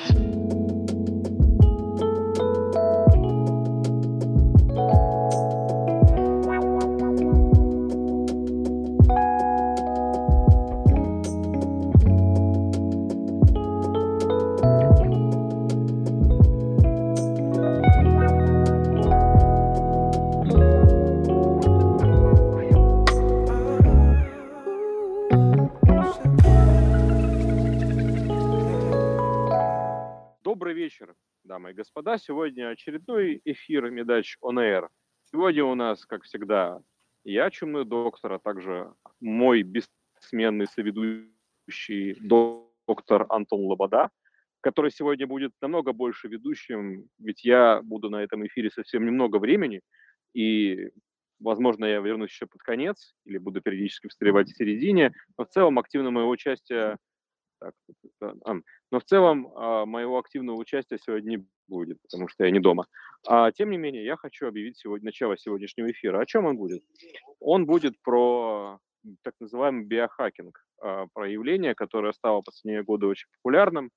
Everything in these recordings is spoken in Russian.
wanna. Господа. Сегодня очередной эфир Медач On Air. Сегодня у нас, как всегда, я, чумной доктор, а также мой бессменный соведущий доктор Антон Лобода, который сегодня будет намного больше ведущим, ведь я буду на этом эфире совсем немного времени, и, возможно, я вернусь еще под конец, или буду периодически встревать в середине, но в целом активное мое участие так, но в целом а, моего активного участия сегодня не будет, потому что я не дома. А, тем не менее, я хочу объявить сегодня, начало сегодняшнего эфира. О чем он будет? Он будет про так называемый биохакинг, а, про явление, которое стало в последние годы очень популярным.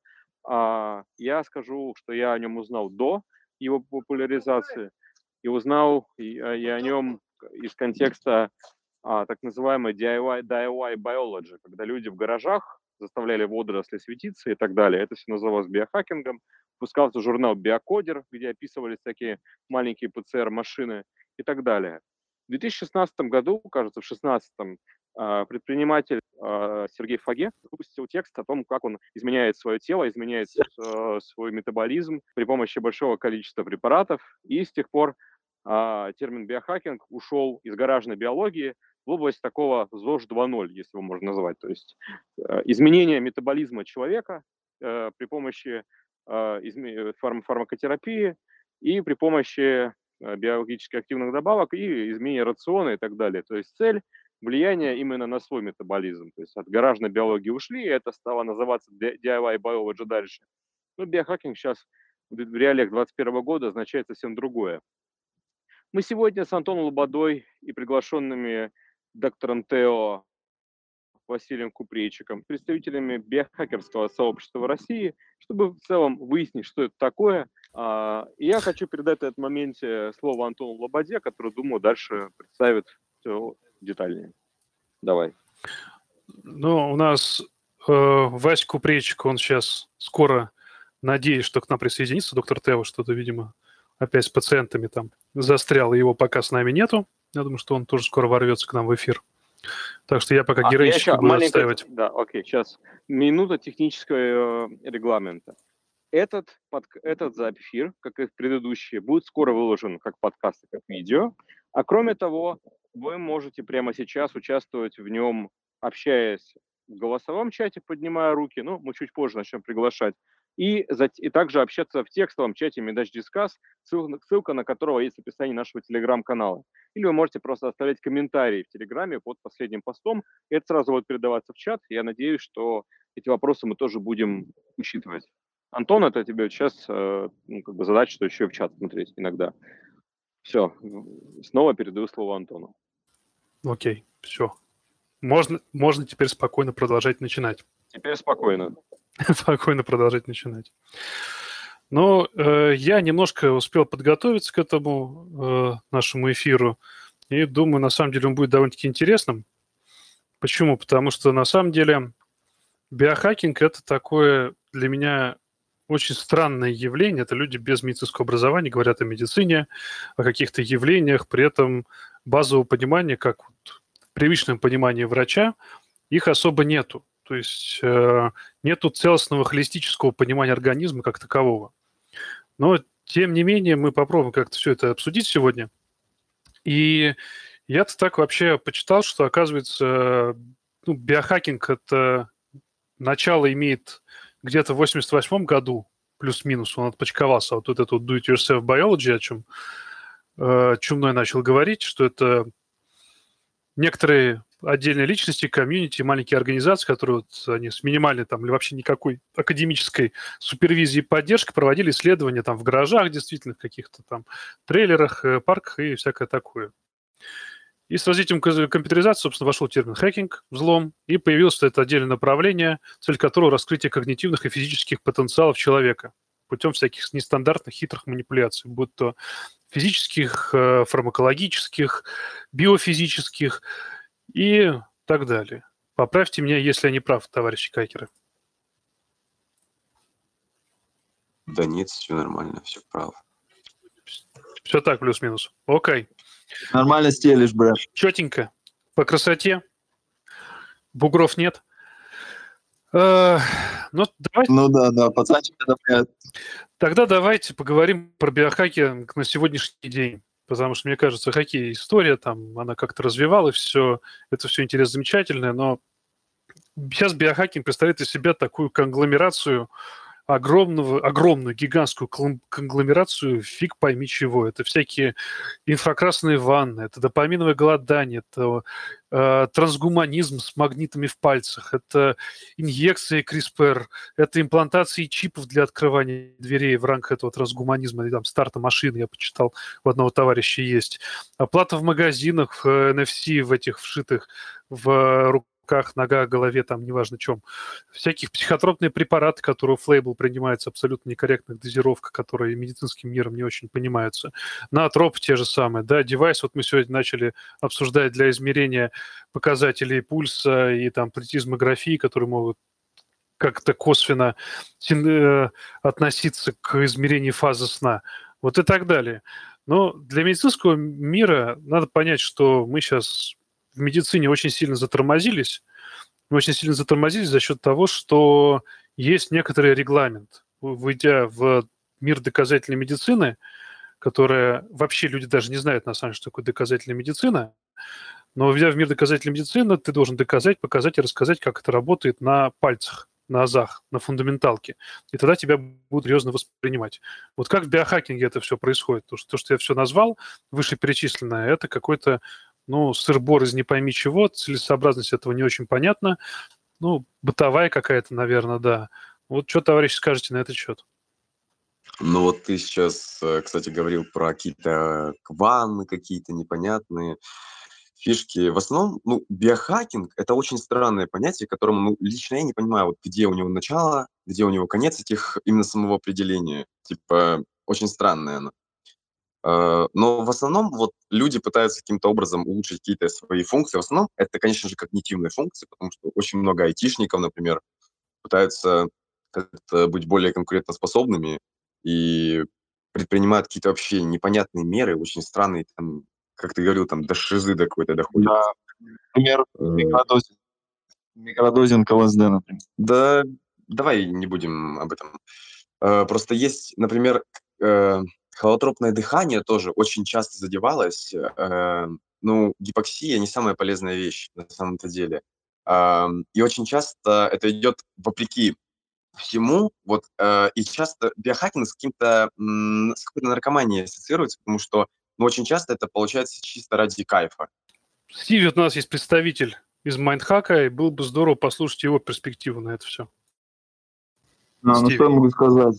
А, я скажу, что я о нем узнал до его популяризации и узнал я о нем из контекста так называемой DIY, DIY biology, когда люди в гаражах заставляли водоросли светиться и так далее. Это все называлось биохакингом. Пускался журнал «Биокодер», где описывались такие маленькие ПЦР-машины и так далее. В 2016 году, кажется, в 2016 а, предприниматель а, Сергей Фаге выпустил текст о том, как он изменяет свое тело, изменяет а, свой метаболизм при помощи большого количества препаратов. И с тех пор термин биохакинг ушел из гаражной биологии в область такого ЗОЖ 2.0, если его можно назвать. То есть э, изменение метаболизма человека э, при помощи э, фарм фармакотерапии и при помощи биологически активных добавок и изменение рациона и так далее. То есть цель влияние именно на свой метаболизм. То есть от гаражной биологии ушли, и это стало называться DIY biology дальше. Но биохакинг сейчас в реалиях 2021 года означает совсем другое. Мы сегодня с Антоном Лободой и приглашенными доктором Тео Василием Купрейчиком, представителями биохакерского сообщества в России, чтобы в целом выяснить, что это такое. А, и я хочу передать в этот моменте слово Антону Лободе, который, думаю, дальше представит все детальнее. Давай. Ну, у нас э, Вась Купрейчик, он сейчас скоро, надеюсь, что к нам присоединится. Доктор Тео что-то, видимо, опять с пациентами там застрял, его пока с нами нету. Я думаю, что он тоже скоро ворвется к нам в эфир. Так что я пока а, героически я буду маленькая... отстаивать. Да, окей, сейчас минута технического э, регламента. Этот, под, этот эфир, как и предыдущие, будет скоро выложен как подкаст как видео. А кроме того, вы можете прямо сейчас участвовать в нем, общаясь в голосовом чате, поднимая руки. Ну, мы чуть позже начнем приглашать и, и также общаться в текстовом чате Медач Дискас, ссылка, ссылка на которого есть в описании нашего телеграм-канала. Или вы можете просто оставлять комментарии в телеграме под последним постом, и это сразу будет передаваться в чат. Я надеюсь, что эти вопросы мы тоже будем учитывать. Антон, это тебе сейчас э, ну, как бы задача, что еще в чат смотреть иногда. Все, снова передаю слово Антону. Окей, все. Можно, можно теперь спокойно продолжать начинать. Теперь спокойно. спокойно продолжать начинать. Но э, я немножко успел подготовиться к этому э, нашему эфиру, и думаю, на самом деле он будет довольно-таки интересным. Почему? Потому что на самом деле биохакинг – это такое для меня очень странное явление. Это люди без медицинского образования говорят о медицине, о каких-то явлениях, при этом базового понимания, как вот, привычном понимании врача, их особо нету. То есть э, нету целостного холистического понимания организма как такового. Но, тем не менее, мы попробуем как-то все это обсудить сегодня. И я-то так вообще почитал, что, оказывается, ну, биохакинг – это начало имеет где-то в 88 году, плюс-минус, он отпочковался. Вот, вот это вот do-it-yourself biology, о чем э, Чумной начал говорить, что это некоторые отдельные личности, комьюнити, маленькие организации, которые вот, они с минимальной там или вообще никакой академической супервизией и поддержкой проводили исследования там в гаражах, действительно, в каких-то там трейлерах, э, парках и всякое такое. И с развитием компьютеризации, собственно, вошел термин хакинг, взлом, и появилось это отдельное направление, цель которого раскрытие когнитивных и физических потенциалов человека путем всяких нестандартных хитрых манипуляций, будь то физических, э, фармакологических, биофизических и так далее. Поправьте меня, если я не прав, товарищи кайкеры. Да нет, все нормально, все прав. Все так, плюс-минус. Окей. Нормально стелишь, брат. Четенько. По красоте. Бугров нет. Э, ну, давайте... ну да, да, пацанчик Тогда давайте поговорим про биохакинг на сегодняшний день. Потому что, мне кажется, хоккей история, там, она как-то развивалась, все, это все интересно, замечательное, но сейчас биохакинг представляет из себя такую конгломерацию огромного, огромную гигантскую конгломерацию, фиг пойми чего. Это всякие инфракрасные ванны, это допаминовое голодание, это э, трансгуманизм с магнитами в пальцах, это инъекции CRISPR, это имплантации чипов для открывания дверей в рамках этого трансгуманизма, там старта машины, я почитал, у одного товарища есть. Оплата в магазинах, в NFC в этих вшитых в руках, ногах, голове, там, неважно чем. Всяких психотропные препараты, которые в лейбл принимаются абсолютно некорректных дозировках, которые медицинским миром не очень понимаются. Наотроп те же самые, да, девайс, вот мы сегодня начали обсуждать для измерения показателей пульса и там плетизмографии, которые могут как-то косвенно э, относиться к измерению фазы сна. Вот и так далее. Но для медицинского мира надо понять, что мы сейчас в медицине очень сильно затормозились. Мы очень сильно затормозились за счет того, что есть некоторый регламент. Выйдя в мир доказательной медицины, которая вообще люди даже не знают на самом деле, что такое доказательная медицина, но войдя в мир доказательной медицины, ты должен доказать, показать и рассказать, как это работает на пальцах, на азах, на фундаменталке. И тогда тебя будут серьезно воспринимать. Вот как в биохакинге это все происходит? То, что, то, что я все назвал, вышеперечисленное, это какой-то ну, сыр-бор из не пойми чего, целесообразность этого не очень понятна. Ну, бытовая какая-то, наверное, да. Вот что, товарищи, скажете на этот счет? Ну вот ты сейчас, э, кстати, говорил про какие-то кванны какие-то непонятные фишки. В основном, ну, биохакинг – это очень странное понятие, которому ну, лично я не понимаю, вот где у него начало, где у него конец этих именно самого определения. Типа, очень странное оно. Э, но в основном вот люди пытаются каким-то образом улучшить какие-то свои функции. В основном это, конечно же, когнитивные функции, потому что очень много айтишников, например, пытаются быть более конкурентоспособными и предпринимают какие-то вообще непонятные меры, очень странные, там, как ты говорил, там до шизы до какой-то доходит. Да, например, э. микродозинг, микродозинг ЛСД, например. Да, давай не будем об этом. Э, просто есть, например, Холотропное дыхание тоже очень часто задевалось. Э, ну, гипоксия не самая полезная вещь на самом-то деле. Э, и очень часто это идет вопреки всему, вот, э, и часто биохакинг с каким-то, с какой-то наркоманией ассоциируется, потому что, ну, очень часто это получается чисто ради кайфа. Стиви, у нас есть представитель из Майндхака, и было бы здорово послушать его перспективу на это все. А, ну, что я могу сказать?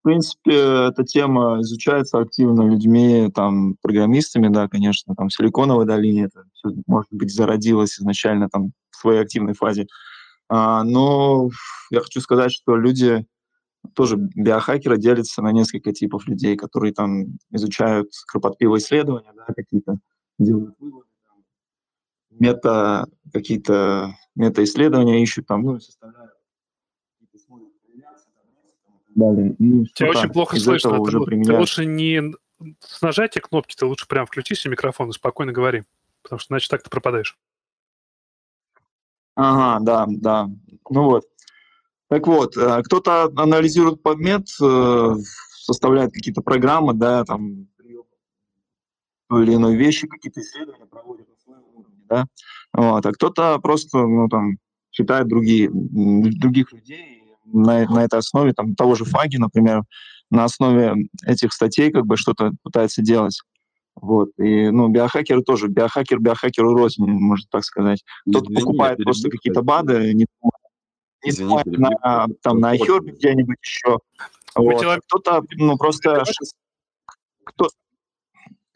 В принципе, эта тема изучается активно людьми, там, программистами, да, конечно, там, в Силиконовой долине это все, может быть, зародилось изначально там в своей активной фазе. А, но я хочу сказать, что люди, тоже биохакеры делятся на несколько типов людей, которые там изучают кропотливые исследования, да, какие-то делают выводы, мета, какие-то мета-исследования ищут, там, ну, составляют далее. И Тебя очень плохо слышно. Ты, уже ты лучше не с нажатия кнопки, ты лучше прям включи себе микрофон и спокойно говори, потому что иначе так ты пропадаешь. Ага, да, да. Ну вот. Так вот, э, кто-то анализирует подмет, э, составляет какие-то программы, да, там, или иной вещи, какие-то исследования проводит на своем уровне, да, вот, а кто-то просто, ну, там, читает другие, других людей на, на этой основе, там, того же Фаги, например, на основе этих статей как бы что-то пытается делать. Вот. И, ну, биохакеры тоже. Биохакер биохакеру рознь, можно так сказать. Кто-то покупает просто какие-то БАДы, не, не Извини, на, там, на iHerb где-нибудь еще. Вот. Кто-то, ну, просто... Кто,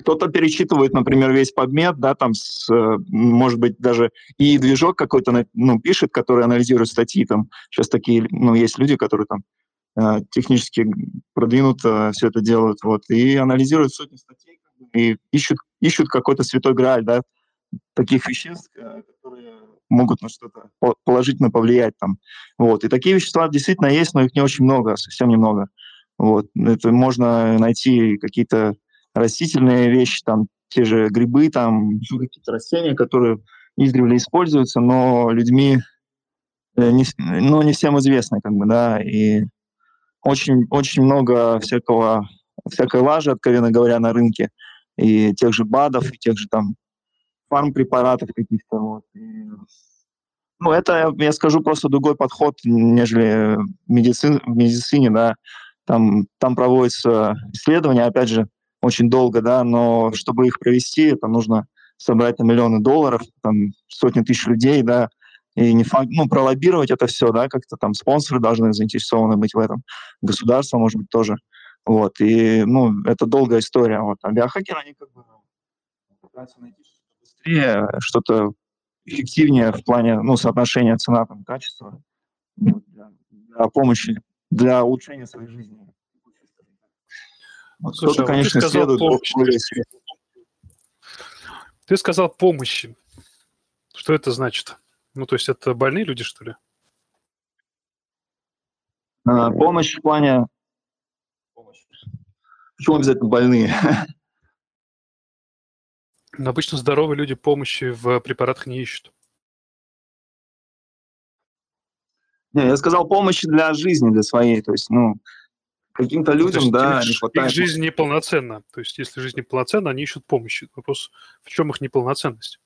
кто-то перечитывает, например, весь подмет, да, там, с, э, может быть, даже и движок какой-то, ну, пишет, который анализирует статьи, там, сейчас такие, ну, есть люди, которые там э, технически продвинуто все это делают, вот, и анализируют сотни статей, и ищут, ищут какой-то святой грааль, да, таких веществ, э, которые могут на что-то положительно повлиять там. Вот. И такие вещества действительно есть, но их не очень много, совсем немного. Вот. Это можно найти какие-то растительные вещи, там, те же грибы, там, какие-то растения, которые издревле используются, но людьми э, не, ну, не всем известны, как бы, да, и очень, очень много всякого, всякой лажи, откровенно говоря, на рынке, и тех же БАДов, и тех же там фармпрепаратов каких-то. Вот. И, ну, это, я скажу, просто другой подход, нежели медицин, в медицине, да. Там, там проводятся исследования, опять же, очень долго, да, но чтобы их провести, это нужно собрать на миллионы долларов, там, сотни тысяч людей, да, и не факт, ну, пролоббировать это все, да, как-то там спонсоры должны заинтересованы быть в этом, государство, может быть, тоже, вот, и, ну, это долгая история, вот, а биохакеры, они как бы пытаются найти что-то быстрее, что-то эффективнее в плане, ну, соотношения цена, там, качества для, для помощи, для улучшения своей жизни. Вот Слушай, а конечно, ты сказал помощи. Ты сказал помощи. Что это значит? Ну, то есть это больные люди, что ли? А, помощь в плане... Помощь. Почему обязательно больные? Но обычно здоровые люди помощи в препаратах не ищут. Не, я сказал помощи для жизни, для своей. То есть, ну, каким-то ну, людям, да, их, не хватает. Их жизнь неполноценна. То есть, если жизнь неполноценна, они ищут помощи. Вопрос, в чем их неполноценность?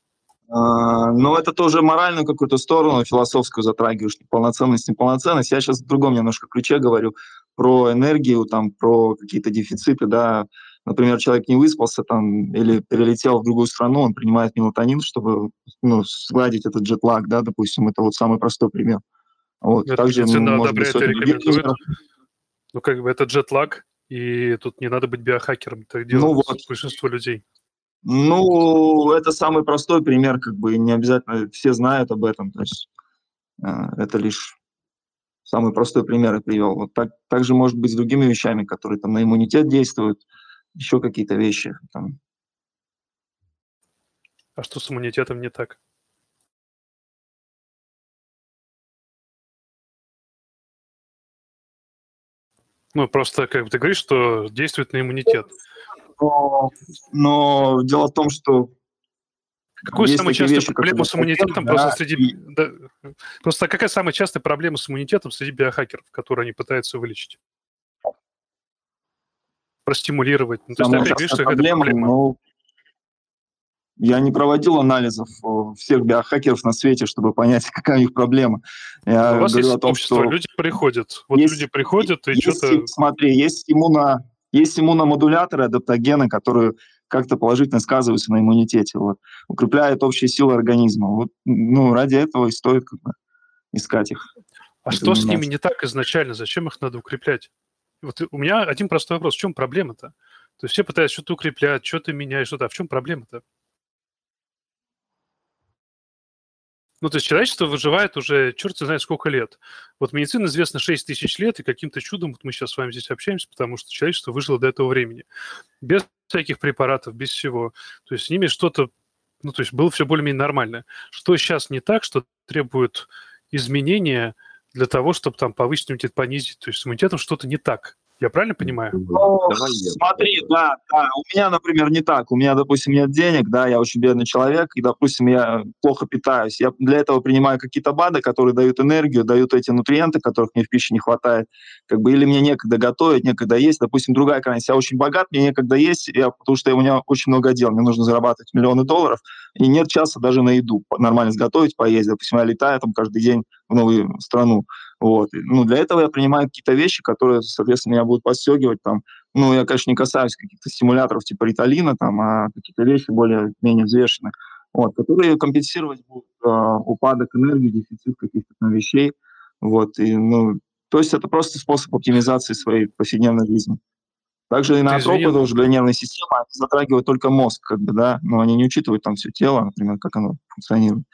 А, ну, это тоже моральную какую-то сторону, философскую затрагиваешь, неполноценность, неполноценность. Я сейчас в другом немножко ключе говорю про энергию, там, про какие-то дефициты, да. Например, человек не выспался там или перелетел в другую страну, он принимает мелатонин, чтобы ну, сгладить этот джетлаг, да, допустим, это вот самый простой пример. Вот. Это Также, может быть, рекомендует. Ну, как бы это джетлаг, и тут не надо быть биохакером, это делает ну, вот. большинство людей. Ну, это самый простой пример, как бы не обязательно все знают об этом. То есть э, это лишь самый простой пример я привел. Вот так, так же может быть с другими вещами, которые там на иммунитет действуют, еще какие-то вещи. Там. А что с иммунитетом не так? Ну, просто, как бы ты говоришь, что действует на иммунитет но, но дело в том, что Какую самую частую вещи, проблему с иммунитетом да, просто среди... И... Да, просто какая самая частая проблема с иммунитетом среди биохакеров, которые они пытаются вылечить? Простимулировать. Ну, то есть, опять говоришь, что проблема, это проблема. Ну, я не проводил анализов всех биохакеров на свете, чтобы понять, какая у них проблема. Я у вас есть о том, общество, что люди приходят. Вот есть, люди приходят и что-то... Смотри, есть иммуно есть иммуномодуляторы, адаптогены, которые как-то положительно сказываются на иммунитете, вот, укрепляют общие силы организма. Вот, ну, ради этого и стоит как бы, искать их. А что с ними не так изначально? Зачем их надо укреплять? Вот у меня один простой вопрос. В чем проблема-то? То есть все пытаются что-то укреплять, что-то менять, что-то. А в чем проблема-то? Ну, то есть человечество выживает уже черт знает сколько лет. Вот медицина известна 6 тысяч лет, и каким-то чудом вот мы сейчас с вами здесь общаемся, потому что человечество выжило до этого времени. Без всяких препаратов, без всего. То есть с ними что-то, ну, то есть было все более-менее нормально. Что сейчас не так, что требует изменения для того, чтобы там повысить иммунитет, понизить. То есть с иммунитетом что-то не так. Я правильно понимаю? Ну, смотри, да, да. У меня, например, не так. У меня, допустим, нет денег, да, я очень бедный человек, и, допустим, я плохо питаюсь. Я для этого принимаю какие-то БАДы, которые дают энергию, дают эти нутриенты, которых мне в пище не хватает. Как бы, или мне некогда готовить, некогда есть. Допустим, другая крайность. Я очень богат, мне некогда есть, я, потому что у меня очень много дел. Мне нужно зарабатывать миллионы долларов, и нет часа даже на еду. Нормально сготовить, поесть. Допустим, я летаю там каждый день в новую страну. Вот. Ну, для этого я принимаю какие-то вещи, которые, соответственно, меня будут подстегивать. Там. Ну, я, конечно, не касаюсь каких-то стимуляторов типа риталина, там, а какие-то вещи более-менее взвешенные, вот, которые компенсировать будут э, упадок энергии, дефицит каких-то там вещей. Вот. И, ну, то есть это просто способ оптимизации своей повседневной жизни. Также инотропы тоже для нервной системы затрагивают только мозг, как бы, да, но они не учитывают там все тело, например, как оно функционирует.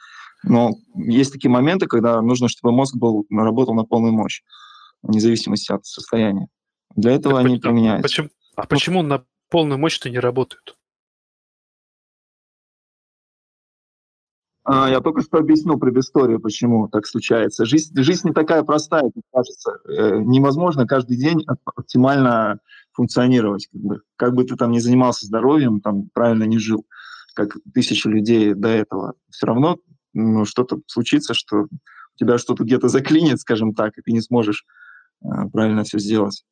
Но есть такие моменты, когда нужно, чтобы мозг был, работал на полную мощь, вне зависимости от состояния. Для этого так, они применяются. Почему, а почему на полную мощь-то не работают? А, я только что объяснил предысторию, почему так случается. Жизнь, жизнь не такая простая, как кажется. Э, невозможно каждый день оптимально функционировать. Как бы, как бы ты там не занимался здоровьем, там правильно не жил, как тысячи людей до этого. Все равно ну, что-то случится, что у тебя что-то где-то заклинит, скажем так, и ты не сможешь э, правильно все сделать.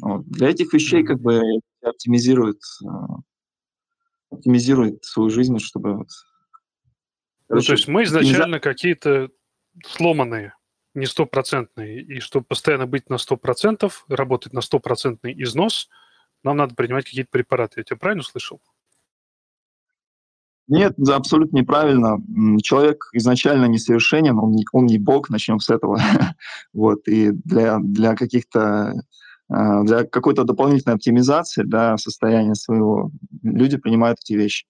Вот. Для этих вещей как бы оптимизирует, э, оптимизирует свою жизнь, чтобы вот, ну, то есть мы изначально не... какие-то сломанные, не стопроцентные. И чтобы постоянно быть на сто процентов, работать на стопроцентный износ, нам надо принимать какие-то препараты. Я тебя правильно услышал? Нет, абсолютно неправильно. Человек изначально несовершенен, он не, он не бог, начнем с этого. вот, и для, для каких-то а, для какой-то дополнительной оптимизации да, состояния своего люди принимают эти вещи.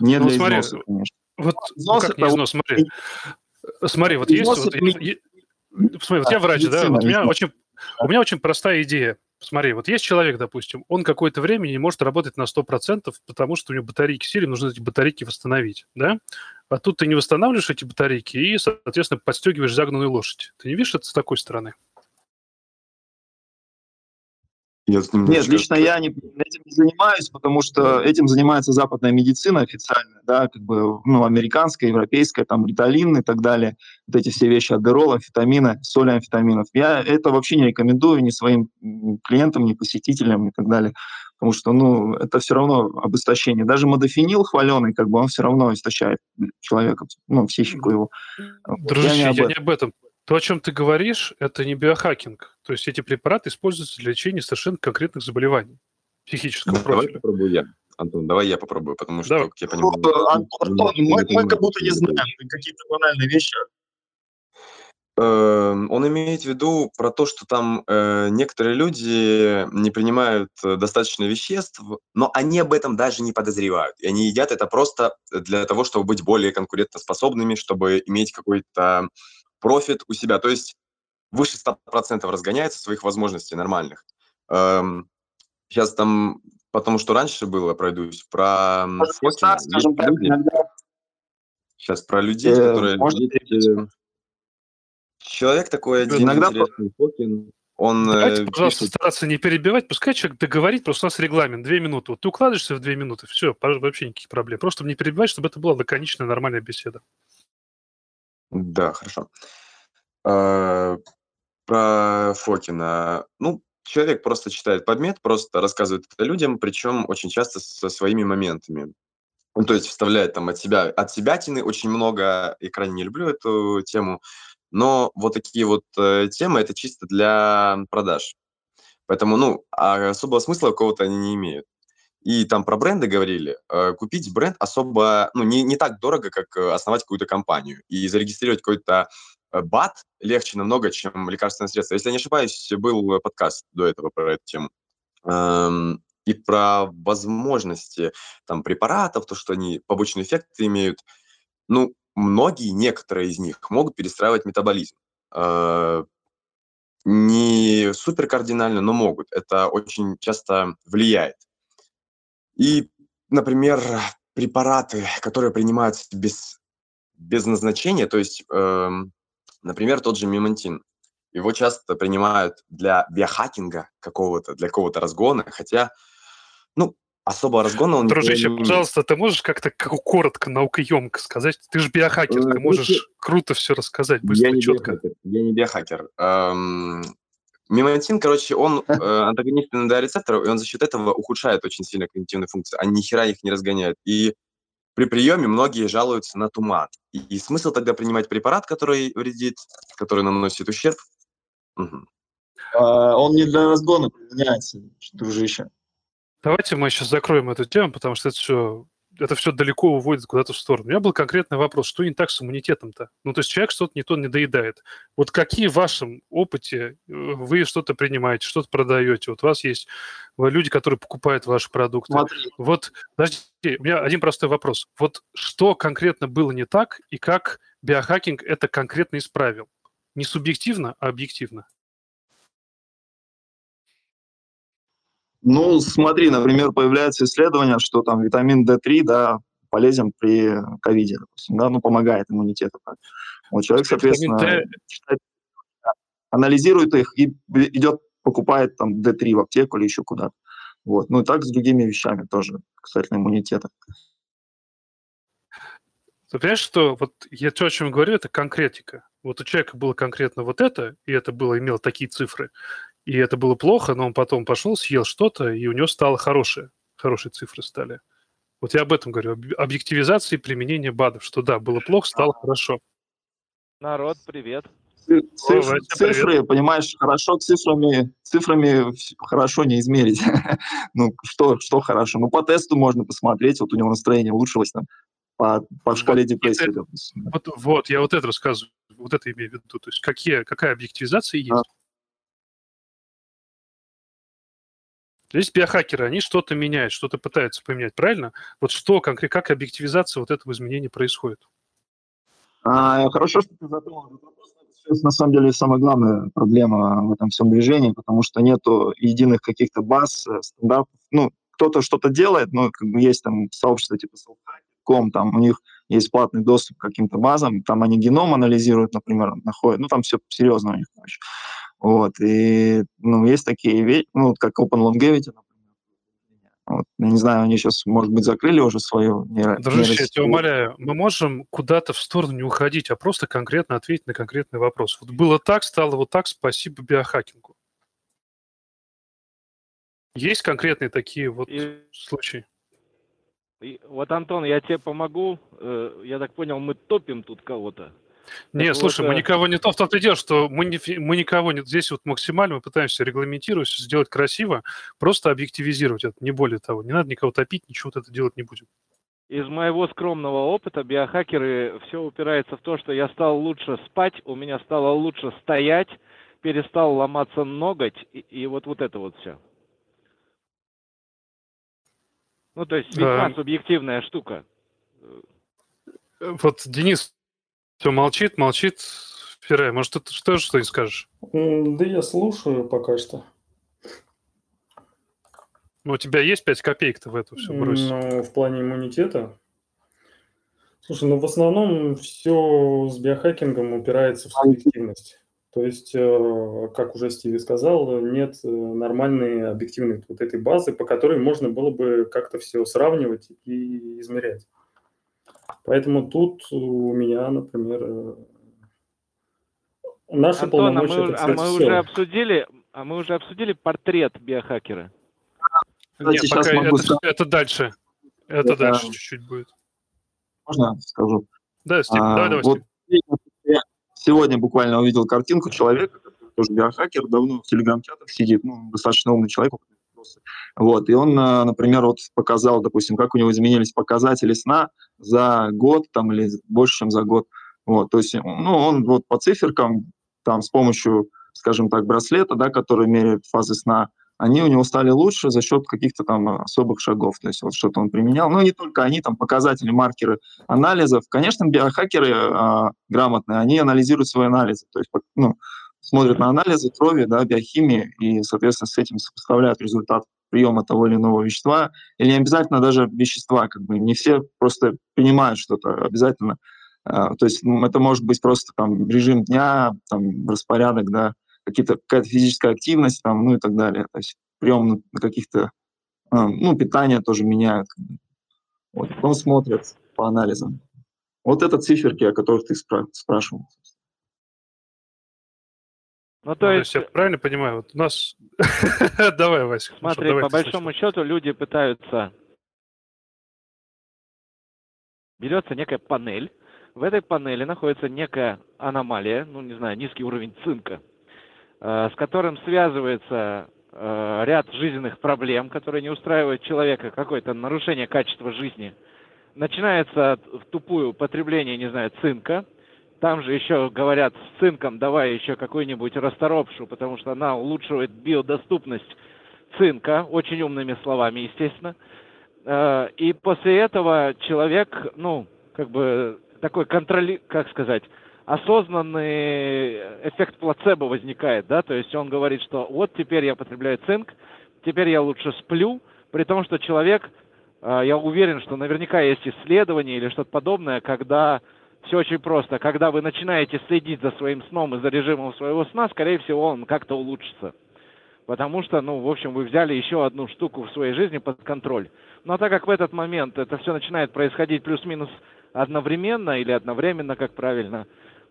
Не ну, для смотри, износа, конечно. Вот износ как не износ, смотри. Смотри, вот есть... Вот, я, смотри, вот я врач, да, вот у меня очень... У меня очень простая идея. Смотри, вот есть человек, допустим, он какое-то время не может работать на 100%, потому что у него батарейки сели, нужно эти батарейки восстановить, да? А тут ты не восстанавливаешь эти батарейки и, соответственно, подстегиваешь загнанную лошадь. Ты не видишь это с такой стороны? Я Нет, лично я не, этим не занимаюсь, потому что этим занимается западная медицина официально, да, как бы, ну, американская, европейская, там, риталин и так далее, вот эти все вещи, адерол, амфетамина, соли амфетаминов. Я это вообще не рекомендую ни своим клиентам, ни посетителям и так далее, потому что, ну, это все равно обостащение. Даже модофенил хваленый, как бы, он все равно истощает человека, ну, психику его. Дружище, я не об этом. Я не об этом. То, о чем ты говоришь, это не биохакинг. То есть эти препараты используются для лечения совершенно конкретных заболеваний психического ну, профиля. Давай попробую я. Антон, давай я попробую, потому что, давай. как я понимаю... Ну, Антон, мы, мы как будто не знаем какие-то банальные вещи. Эм, он имеет в виду про то, что там э, некоторые люди не принимают э, достаточно веществ, но они об этом даже не подозревают. И они едят это просто для того, чтобы быть более конкурентоспособными, чтобы иметь какой-то профит у себя. То есть выше 100% разгоняется своих возможностей нормальных. Эм, сейчас там, потому что раньше было, пройдусь, про Фокина. Скажем так, иногда... Сейчас про людей, э, которые... Может, есть, э, человек такой один иногда... интересный, Фокин. Он, э, Давайте, пожалуйста, пишет... стараться не перебивать, пускай человек договорит, просто у нас регламент, две минуты. Вот ты укладываешься в две минуты, все, вообще никаких проблем. Просто не перебивать, чтобы это была лаконичная, нормальная беседа. Да, хорошо. А, про Фокина. Ну, человек просто читает подмет, просто рассказывает это людям, причем очень часто со своими моментами. Ну, то есть вставляет там от себя, от себя тины очень много, я крайне не люблю эту тему, но вот такие вот э, темы это чисто для продаж. Поэтому, ну, а особого смысла у кого-то они не имеют. И там про бренды говорили. Э, купить бренд особо, ну, не, не так дорого, как э, основать какую-то компанию. И зарегистрировать какой-то э, бат легче намного, чем лекарственное средство. Если я не ошибаюсь, был подкаст до этого про эту тему. Эм, и про возможности там препаратов, то, что они побочные эффекты имеют. Ну, многие, некоторые из них могут перестраивать метаболизм. Не супер кардинально, но могут. Это очень часто влияет. И, например, препараты, которые принимаются без, без назначения, то есть, э, например, тот же мимантин. Его часто принимают для биохакинга какого-то, для какого-то разгона, хотя, ну, особо разгона он Дружище, не пожалуйста, ты можешь как-то как коротко, наукоемко сказать? Ты же биохакер, ты э, можешь ну, круто все рассказать, быстро, я не четко. Биохакер, я не биохакер. Эм, Мимантин, короче, он э, антагонист НДА-рецепторов, и он за счет этого ухудшает очень сильно когнитивные функции. Они ни хера их не разгоняют. И при приеме многие жалуются на туман. И, и смысл тогда принимать препарат, который вредит, который наносит ущерб? Угу. А, он не для разгона применяется, дружище. Давайте мы сейчас закроем эту тему, потому что это все это все далеко уводит куда-то в сторону. У меня был конкретный вопрос, что не так с иммунитетом-то? Ну, то есть человек что-то не то не доедает. Вот какие в вашем опыте э, вы что-то принимаете, что-то продаете? Вот у вас есть люди, которые покупают ваши продукты. Смотри. Вот, подождите, у меня один простой вопрос. Вот что конкретно было не так и как биохакинг это конкретно исправил? Не субъективно, а объективно. Ну, смотри, например, появляется исследование, что там витамин D3, да, полезен при ковиде, допустим, да, ну, помогает иммунитету. Вот человек, соответственно, читает, анализирует их и идет, покупает там D3 в аптеку или еще куда-то. Вот. Ну и так с другими вещами тоже касательно иммунитета. Ты понимаешь, что вот я то, о чем говорю, это конкретика. Вот у человека было конкретно вот это, и это было, имело такие цифры, и это было плохо, но он потом пошел, съел что-то, и у него стало хорошее, хорошие цифры стали. Вот я об этом говорю, об объективизации применения БАДов, что да, было плохо, стало хорошо. Народ, привет. Цифры, О, цифры привет. понимаешь, хорошо цифрами, цифрами хорошо не измерить. ну, что, что хорошо? Ну, по тесту можно посмотреть, вот у него настроение улучшилось там, по, по шкале депрессии, это, Вот, вот, я вот это рассказываю, вот это имею в виду. То есть какие, какая объективизация есть? А. Есть биохакеры, они что-то меняют, что-то пытаются поменять, правильно? Вот что конкретно, как объективизация вот этого изменения происходит? А, хорошо, что ты задумал этот вопрос. Это, на самом деле, самая главная проблема в этом всем движении, потому что нету единых каких-то баз, э, стандартов. Ну, кто-то что-то делает, но как бы есть там сообщество типа Selfhack.com, там у них есть платный доступ к каким-то базам, там они геном анализируют, например, находят, ну, там все серьезно у них, короче. Вот, и, ну, есть такие вещи, ну, как Open Longevity, например. Вот, я не знаю, они сейчас, может быть, закрыли уже свою нейро... Дружище, я тебя умоляю, мы можем куда-то в сторону не уходить, а просто конкретно ответить на конкретный вопрос. Вот было так, стало вот так, спасибо биохакингу. Есть конкретные такие вот и... случаи? И, вот, Антон, я тебе помогу. Э, я так понял, мы топим тут кого-то. Не, так слушай, вот, мы э, никого не то, в том-то дело, что мы, не, мы никого не... Здесь вот максимально мы пытаемся регламентировать, сделать красиво, просто объективизировать это, не более того. Не надо никого топить, ничего вот это делать не будем. Из моего скромного опыта биохакеры все упирается в то, что я стал лучше спать, у меня стало лучше стоять, перестал ломаться ноготь, и, и вот, вот это вот все. Ну, то есть весьма а... субъективная штука. Вот Денис все, молчит, молчит. Ферре, может, ты тоже что-нибудь скажешь? Да я слушаю пока что. Ну, у тебя есть 5 копеек-то в это все бросить? Ну, в плане иммунитета? Слушай, ну, в основном все с биохакингом упирается в субъективность. То есть, э, как уже Стиви сказал, нет э, нормальной объективной вот этой базы, по которой можно было бы как-то все сравнивать и измерять. Поэтому тут у меня, например, э, наши Антон, а полномочия... А мы, а мы уже обсудили, а мы уже обсудили портрет биохакера. Нет, Нет пока могу... это, это дальше. Это, это дальше чуть-чуть будет. Можно скажу? Да, Стив, а, давай, давай, вот Я сегодня буквально увидел картинку человека, который тоже биохакер, давно в телеграм-чатах сидит, ну, достаточно умный человек, вот, и он, э, например, вот показал, допустим, как у него изменились показатели сна за год там или больше, чем за год. Вот, то есть, ну, он вот по циферкам, там, с помощью, скажем так, браслета, да, который меряет фазы сна, они у него стали лучше за счет каких-то там особых шагов, то есть вот что-то он применял. Ну, не только они, там, показатели, маркеры анализов. Конечно, биохакеры э, грамотные, они анализируют свои анализы, то есть, ну, смотрят на анализы крови, да, биохимии, и, соответственно, с этим сопоставляют результат приема того или иного вещества, или не обязательно даже вещества, как бы не все просто принимают что-то обязательно. А, то есть это может быть просто там режим дня, там распорядок, да, какие-то, какая-то физическая активность, там, ну и так далее. То есть прием каких-то, а, ну, питание тоже меняют. Вот, потом смотрят по анализам. Вот это циферки, о которых ты спра- спрашивал. Ну, то ну, есть... Я правильно понимаю? Вот у нас... Давай, Вася. Смотри, по большому счету люди пытаются... Берется некая панель. В этой панели находится некая аномалия, ну, не знаю, низкий уровень цинка, э, с которым связывается э, ряд жизненных проблем, которые не устраивают человека, какое-то нарушение качества жизни, начинается в тупую потребление, не знаю, цинка. Там же еще говорят с цинком давай еще какую-нибудь расторопшу, потому что она улучшивает биодоступность цинка, очень умными словами, естественно. Э, и после этого человек, ну, как бы такой контроли, как сказать, осознанный эффект плацебо возникает, да, то есть он говорит, что вот теперь я потребляю цинк, теперь я лучше сплю, при том, что человек, э, я уверен, что наверняка есть исследования или что-то подобное, когда все очень просто, когда вы начинаете следить за своим сном и за режимом своего сна, скорее всего, он как-то улучшится. Потому что, ну, в общем, вы взяли еще одну штуку в своей жизни под контроль. Но так как в этот момент это все начинает происходить плюс-минус одновременно или одновременно, как правильно,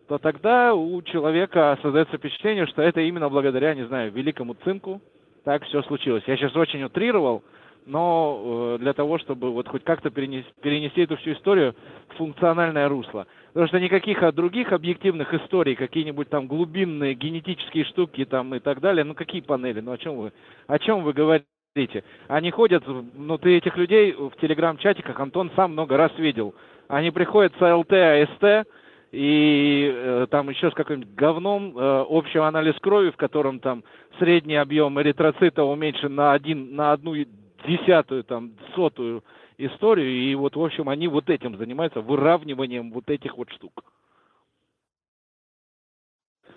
то тогда у человека создается впечатление, что это именно благодаря, не знаю, великому цинку так все случилось. Я сейчас очень утрировал, но э, для того, чтобы вот хоть как-то перенести, перенести эту всю историю в функциональное русло. Потому что никаких от других объективных историй, какие-нибудь там глубинные генетические штуки там и так далее, ну какие панели, ну о чем вы, о чем вы говорите? Они ходят, ну ты этих людей в телеграм-чатиках, Антон сам много раз видел. Они приходят с АЛТ, АСТ, и э, там еще с каким-нибудь говном э, общий анализ крови, в котором там средний объем эритроцита уменьшен на, один, на одну десятую, там, сотую историю, и вот, в общем, они вот этим занимаются, выравниванием вот этих вот штук.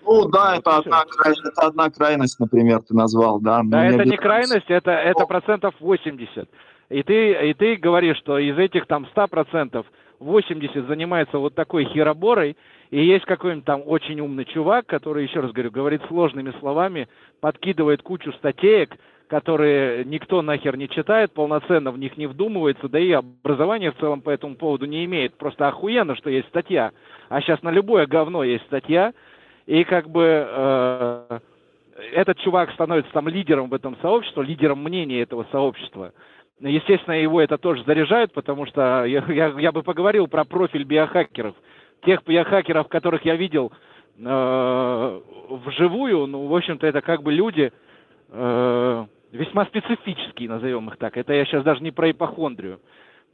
Ну да, это одна, крайность, это одна крайность, например, ты назвал, да. Да, это не крайность, это, это процентов 80. И ты, и ты говоришь, что из этих там 100 процентов 80 занимается вот такой хероборой, и есть какой-нибудь там очень умный чувак, который, еще раз говорю, говорит сложными словами, подкидывает кучу статеек, которые никто нахер не читает, полноценно в них не вдумывается, да и образование в целом по этому поводу не имеет. Просто охуенно, что есть статья. А сейчас на любое говно есть статья, и как бы э, этот чувак становится там лидером в этом сообществе, лидером мнения этого сообщества. Естественно, его это тоже заряжает, потому что я, я, я бы поговорил про профиль биохакеров. Тех биохакеров, которых я видел э, вживую, ну, в общем-то, это как бы люди, э, весьма специфические, назовем их так. Это я сейчас даже не про ипохондрию.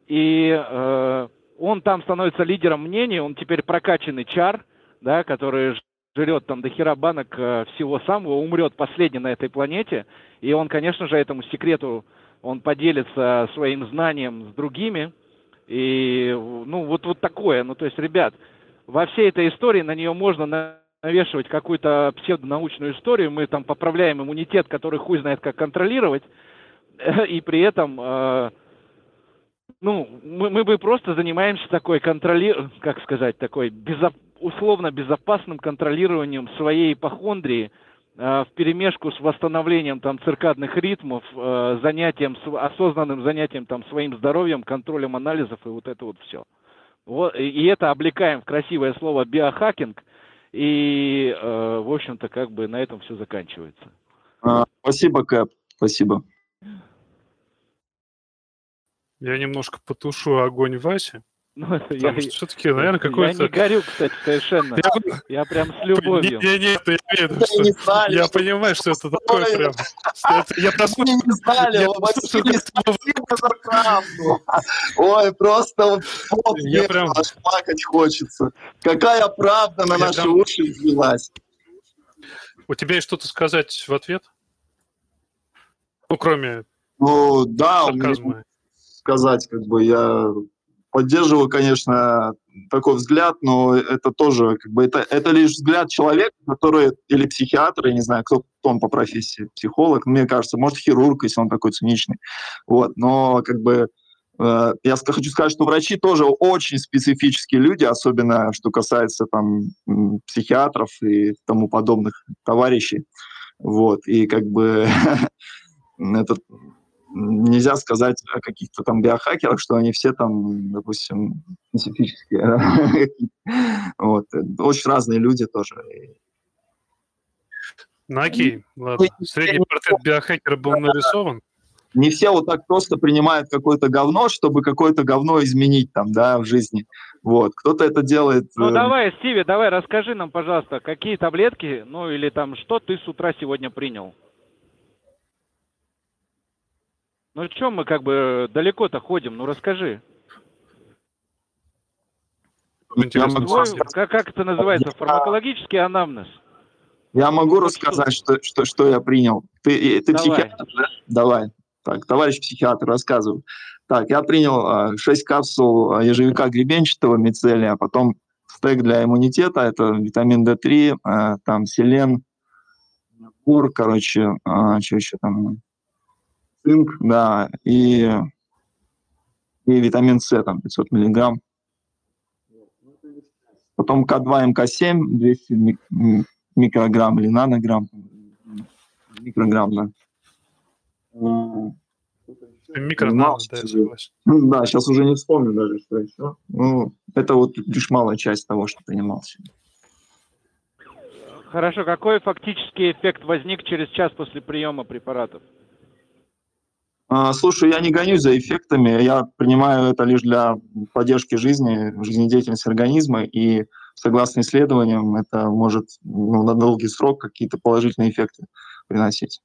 И э, он там становится лидером мнений, он теперь прокачанный чар, да, который жрет там до хера банок э, всего самого, умрет последний на этой планете. И он, конечно же, этому секрету, он поделится своим знанием с другими. И, ну, вот, вот такое. Ну, то есть, ребят, во всей этой истории на нее можно навешивать какую-то псевдонаучную историю, мы там поправляем иммунитет, который хуй знает как контролировать, и при этом, э, ну, мы, мы бы просто занимаемся такой контроли, как сказать, такой безо, условно безопасным контролированием своей ипохондрии э, в перемешку с восстановлением там циркадных ритмов, э, занятием, осознанным занятием там своим здоровьем, контролем анализов и вот это вот все. Вот, и это облекаем в красивое слово биохакинг – и, э, в общем-то, как бы на этом все заканчивается. А, спасибо, Кэп, спасибо. Я немножко потушу огонь Васи. Ну, я, все-таки, наверное, какой-то... Я не горю, кстати, совершенно. Я, я прям с любовью. Не, не, нет, я имею в виду, что... Я понимаю, что это такое прям... Я просто... Не знали, Василий, спасибо за правду. Ой, просто вот я прям... аж плакать хочется. Какая правда на наши уши извелась. У тебя есть что-то сказать в ответ? Ну, кроме... Ну, да, сказать, как бы я поддерживаю, конечно, такой взгляд, но это тоже как бы это, это лишь взгляд человека, который или психиатр, я не знаю, кто, кто он по профессии, психолог, мне кажется, может хирург, если он такой циничный. Вот, но как бы э, я хочу сказать, что врачи тоже очень специфические люди, особенно что касается там психиатров и тому подобных товарищей. Вот, и как бы это нельзя сказать о каких-то там биохакерах, что они все там, допустим, специфические. вот. Очень разные люди тоже. Ну окей, ладно. Средний портрет биохакера был нарисован. Не все вот так просто принимают какое-то говно, чтобы какое-то говно изменить там, да, в жизни. Вот. Кто-то это делает... Ну э... давай, Стиви, давай расскажи нам, пожалуйста, какие таблетки, ну или там, что ты с утра сегодня принял? Ну что мы как бы далеко-то ходим, ну расскажи. Интересно. Твой, как, как это называется? Фармакологический анамнез. Я могу Вот рассказать, что, что, что я принял. Ты, ты Давай. психиатр, да? Давай. Так, товарищ психиатр, рассказывай. Так, я принял 6 капсул а, ежевика гребенчатого мицелия, потом стек для иммунитета, это витамин D3, а, там селен, бур, короче, что еще там, цинк, да, и, и витамин С, там 500 миллиграмм. Потом К2, МК7, 200 ми- м- микрограмм или нанограмм, микрограмм, да. М, Микро, Мало да, ну Да, сейчас уже не вспомню даже, что еще. Ну, это вот лишь малая часть того, что принимал сегодня. Хорошо, какой фактический эффект возник через час после приема препаратов? А, слушай, я не гонюсь за эффектами, я принимаю это лишь для поддержки жизни, жизнедеятельности организма, и согласно исследованиям это может ну, на долгий срок какие-то положительные эффекты приносить.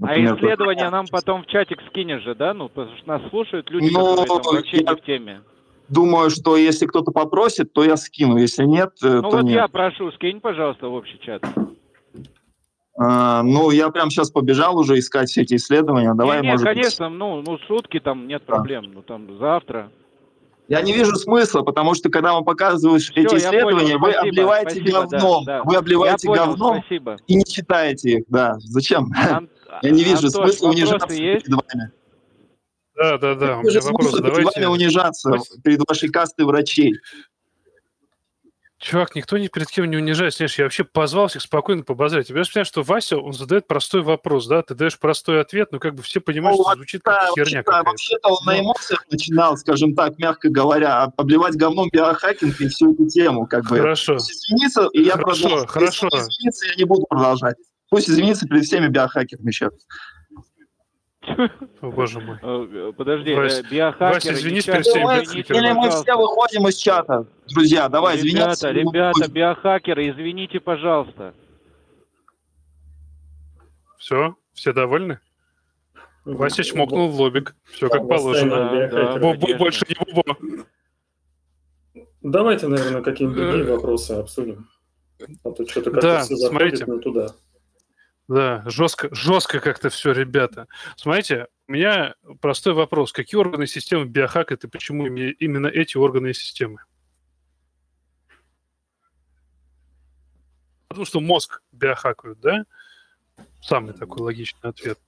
А Например, исследования нам потом в чатик скинешь же, да? Ну, потому что нас слушают люди, Ну, которые там вообще я- не в теме. Думаю, что если кто-то попросит, то я скину, если нет, э, Ну то вот нет. я прошу, скинь, пожалуйста, в общий чат. А, ну, я прям сейчас побежал уже искать все эти исследования. Давай, не, не, может быть, конечно, ну, ну, сутки там нет Да. проблем, ну там завтра. Я не вижу смысла, потому что когда вам показываешь Всё, эти исследования, понял, вы спасибо, обливаете спасибо, да, говном. да. Вы обливаете я понял, говном спасибо. и не читаете их. Да, зачем? Ан- Я не вижу Антош, смысла унижаться есть? перед вами. Да, да, да. У меня вопрос. смысл перед вами Давайте. унижаться перед вашей кастой врачей? Чувак, никто ни перед кем не унижается. Знаешь, я вообще позвал всех спокойно побазарить. Тебе понимаешь, что Вася, он задает простой вопрос, да? Ты даешь простой ответ, но как бы все понимают, Ну, что звучит как Да, херня вообще-то, какая-то. вообще-то он на Ну. эмоциях начинал, скажем так, мягко говоря, обливать говном биохакинг и всю эту тему. Как бы. Хорошо. Пусть извинится, и я Хорошо, продолжу. хорошо. Он извинится, я не буду продолжать. Пусть извинится перед всеми биохакерами еще. О, боже мой. Э, Подожди, Вась- э, биохакеры, Вася, извинись перед всеми Или мы- извините, Или мы пожалуйста. все выходим из чата. Друзья, давай, извиняться. Ребята, ребята, биохакеры, извините, пожалуйста. Все? Все довольны? Вася чмокнул в лобик. Все как положено. Больше не бубо. Давайте, наверное, какие-нибудь другие вопросы обсудим. А то что-то как-то Да, все заходит смотрите. туда. Да, жестко, жестко как-то все, ребята. Смотрите, у меня простой вопрос. Какие органы системы биохакают и почему именно эти органы и системы? Потому что мозг биохакают, да? Самый такой логичный ответ.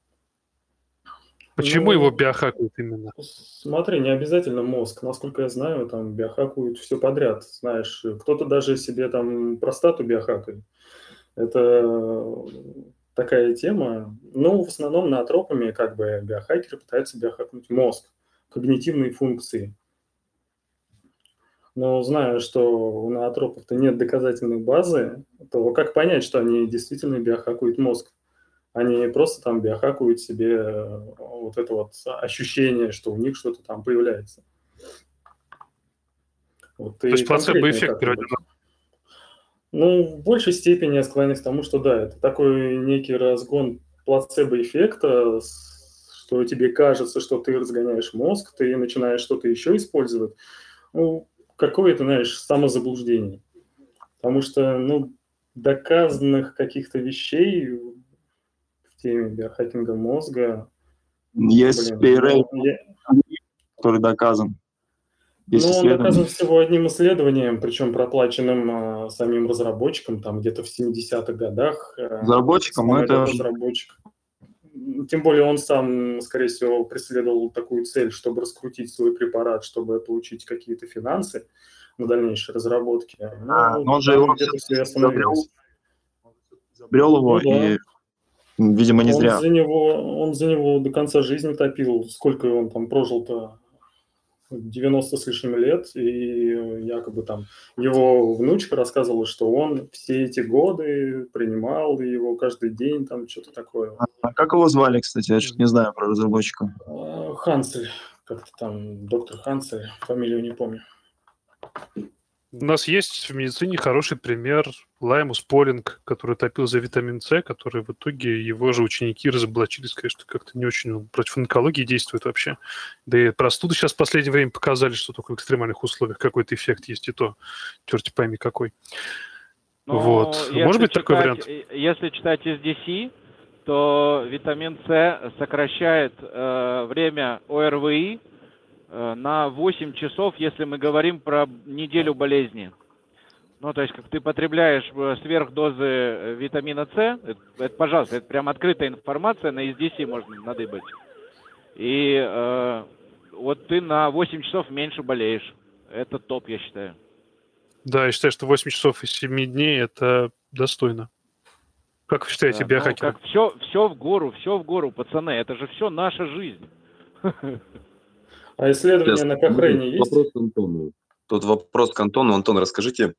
Почему Ну, его биохакают именно? Смотри, не обязательно мозг. Насколько я знаю, там биохакуют все подряд. Знаешь, кто-то даже себе там простату биохакает. Это такая тема. Ну, в основном наотропами как бы биохакеры пытаются биохакнуть мозг, когнитивные функции. Но зная, что у наотропов-то нет доказательной базы, то как понять, что они действительно биохакуют мозг? Они просто там биохакуют себе э, вот это вот ощущение, что у них что-то там появляется. Вот То есть плацебо-эффект как-нибудь. Ну, в большей степени я склоняюсь к тому, что да, это такой некий разгон плацебо-эффекта, что тебе кажется, что ты разгоняешь мозг, ты начинаешь что-то еще использовать. Ну, какое-то, знаешь, самозаблуждение. Потому что, ну, доказанных каких-то вещей в теме биохакинга мозга... Есть блин, ну, я- который доказан. Есть Ну, он доказан всего одним исследованием, причем проплаченным а, самим разработчиком, там где-то в 70-х годах. а, Разработчиком, самый это- разработчик. Тем более он сам, скорее всего, преследовал такую цель, чтобы раскрутить свой препарат, чтобы получить какие-то финансы на дальнейшие разработки. Ну, А, но он же его остановилось. Изобрел его, Ну да. и, видимо, не он зря. За него, он за него до конца жизни топил. Сколько он там прожил-то? 90 с лишним лет, и якобы там его внучка рассказывала, что он все эти годы принимал его каждый день, там что-то такое. А как его звали, кстати? Я что-то не знаю про разработчика. А, Хансель, как-то там, доктор Хансель, фамилию не помню. У нас есть в медицине хороший пример Лаймус Полинг, который топил за витамин С, который в итоге его же ученики разоблачили, сказать, что как-то не очень он против онкологии действует вообще. Да и простуды сейчас в последнее время показали, что только в экстремальных условиях какой-то эффект есть, и то черти пойми какой. Но вот. если Может быть такой читать- вариант? э, Если читать SDC, то витамин С сокращает э, время ОРВИ на 8 часов, если мы говорим про неделю болезни. Ну, то есть, как ты потребляешь э, сверхдозы э, витамина С, это, это, пожалуйста, это прям открытая информация, на SDC можно надыбать. И э, вот ты на 8 часов меньше болеешь. Это топ, я считаю. Да, я считаю, что 8 часов из 7 дней – это достойно. Как вы считаете, Да, ну, биохакеры? как все, все в гору, все в гору, пацаны. Это же все наша жизнь. А исследования Сейчас, на Кохрейне есть? Вопрос к Антону. Тут вопрос к Антону. Антон, расскажите,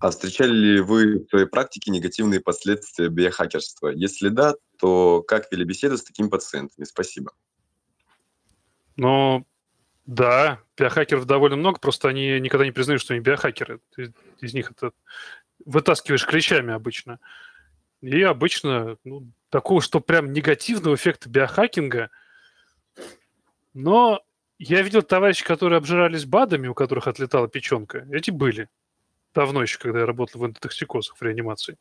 а встречали ли вы в своей практике негативные последствия биохакерства? Если да, то как вели беседу с такими пациентами? Спасибо. Ну, да, биохакеров довольно много, просто они никогда не признают, что они биохакеры. Ты из них это вытаскиваешь клещами обычно. И обычно ну, такого, что прям негативного эффекта биохакинга. Но я видел товарищей, которые обжирались БАДами, у которых отлетала печенка. Эти были. Давно еще, когда я работал в эндотоксикозах в реанимации.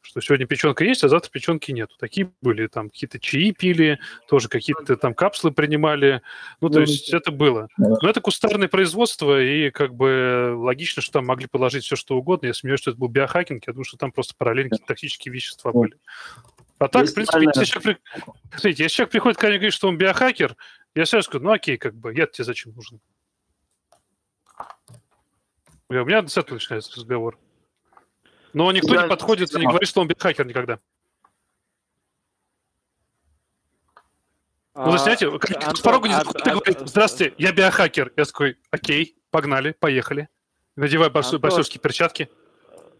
Что сегодня печенка есть, а завтра печенки нету. Такие были. Там какие-то чаи пили, тоже какие-то там капсулы принимали. Ну, то Ну, есть это было. Но это кустарное производство, и как бы логично, что там могли положить все, что угодно. Я сомневаюсь, что это был биохакинг. Я думаю, что там просто параллельно какие-то токсические вещества были. А так, есть в принципе, если человек, смотрите, если человек приходит ко мне и говорит, что он биохакер, я сразу скажу, ну окей, как бы, я тебе зачем нужен? И У меня с этого начинается разговор. Но никто не Реально подходит и не говорит, что он биохакер никогда. Ну, то есть, знаете, как- Антон, с порога не а- заходит и а- говорит, здравствуйте, я биохакер. Я такой, окей, погнали, поехали. Антон. борцовские перчатки.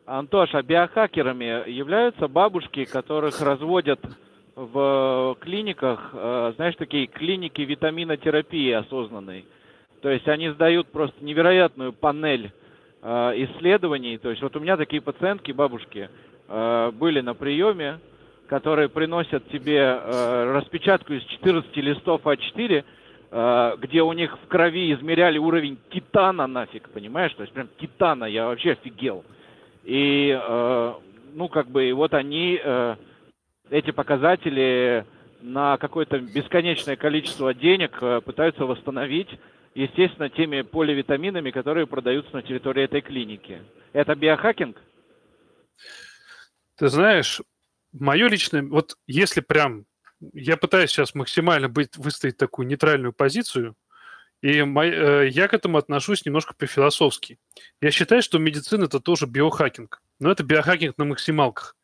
Антош, а биохакерами являются бабушки, которых разводят в клиниках, э, знаешь, такие клиники витаминотерапии осознанной. То есть они сдают просто невероятную панель э, исследований. То есть вот у меня такие пациентки, бабушки, э, были на приеме, которые приносят тебе распечатку из 14 листов А4, э, где у них в крови измеряли уровень титана нафиг, понимаешь? То есть прям титана, я вообще офигел. И, ну, как бы, и вот они эти показатели на какое-то бесконечное количество денег э, пытаются восстановить, естественно, теми поливитаминами, которые продаются на территории этой клиники. Это биохакинг? Ты знаешь, мое личное... Вот если прям... Я пытаюсь сейчас максимально быть, выставить такую нейтральную позицию, и мой- э, я к этому отношусь немножко по-философски. Я считаю, что медицина – это тоже биохакинг. Но это биохакинг на максималках.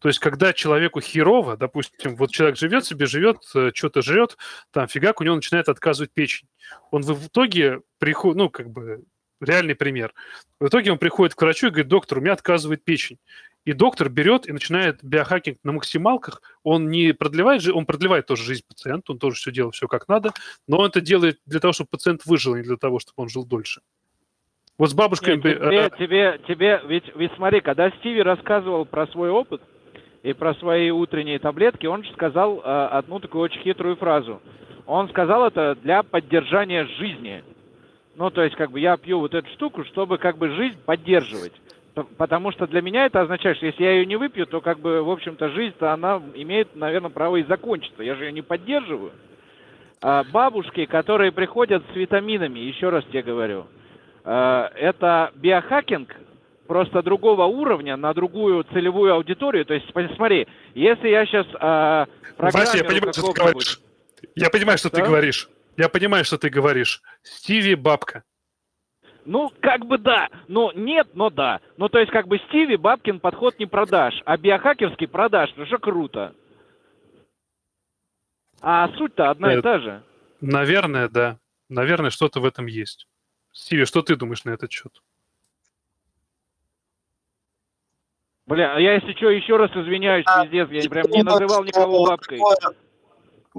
То есть, когда человеку херово, допустим, вот человек живет себе, живет, э, что-то жрет, там фигак, у него начинает отказывать печень. Он в итоге приходит, ну, как бы, реальный пример. В итоге он приходит к врачу и говорит, доктор, у меня отказывает печень. И доктор берет и начинает биохакинг на максималках. Он не продлевает, жи- он продлевает тоже жизнь пациента, он тоже все делает все как надо, но он это делает для того, чтобы пациент выжил, а не для того, чтобы он жил дольше. Вот с бабушкой... Нет, тебе, э, тебе, тебе, ведь, ведь смотри, когда Стиви рассказывал про свой опыт и про свои утренние таблетки, он же сказал э, одну такую очень хитрую фразу. Он сказал это для поддержания жизни. Ну, то есть, как бы я пью вот эту штуку, чтобы как бы жизнь поддерживать. Потому что для меня это означает, что если я ее не выпью, то как бы, в общем-то, жизнь-то она имеет, наверное, право и закончиться. Я же ее не поддерживаю. А бабушки, которые приходят с витаминами, еще раз тебе говорю, э, это биохакинг просто другого уровня на другую целевую аудиторию. То есть, посмотри, если я сейчас э, Вася, я понимаю, что ты говоришь. Я понимаю, что ты Да? говоришь. Я понимаю, что ты говоришь. Стиви бабка. Ну, как бы да. Ну, нет, но да. Ну, то есть, как бы Стиви Бабкин подход не продашь, а биохакерский продашь. Ну, что круто. А суть-то одна и Нет. та же. Наверное, да. Наверное, что-то в этом есть. Стиви, что ты думаешь на этот счет? Бля, а я если что, еще раз извиняюсь, пиздец, я прям не думаю, называл никого бабкой.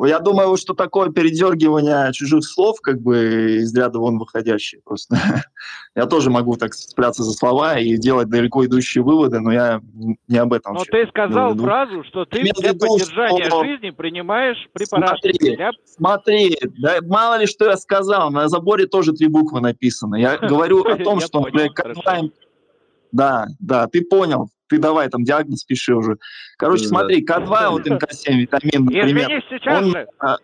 Я думаю, что такое передергивание чужих слов, как бы из ряда вон выходящее просто. я тоже могу так цепляться за слова и делать далеко идущие выводы, но я не об этом. Но ты сказал ну, фразу, что ты для поддержания что... жизни принимаешь препараты. Смотри, для... смотри да, мало ли что я сказал, на заборе тоже три буквы написаны. Я говорю о том, что да, да, ты понял. Ты давай там диагноз пиши уже. Короче, да. смотри, К2, вот МК7, витамин, например. сейчас он, же. А,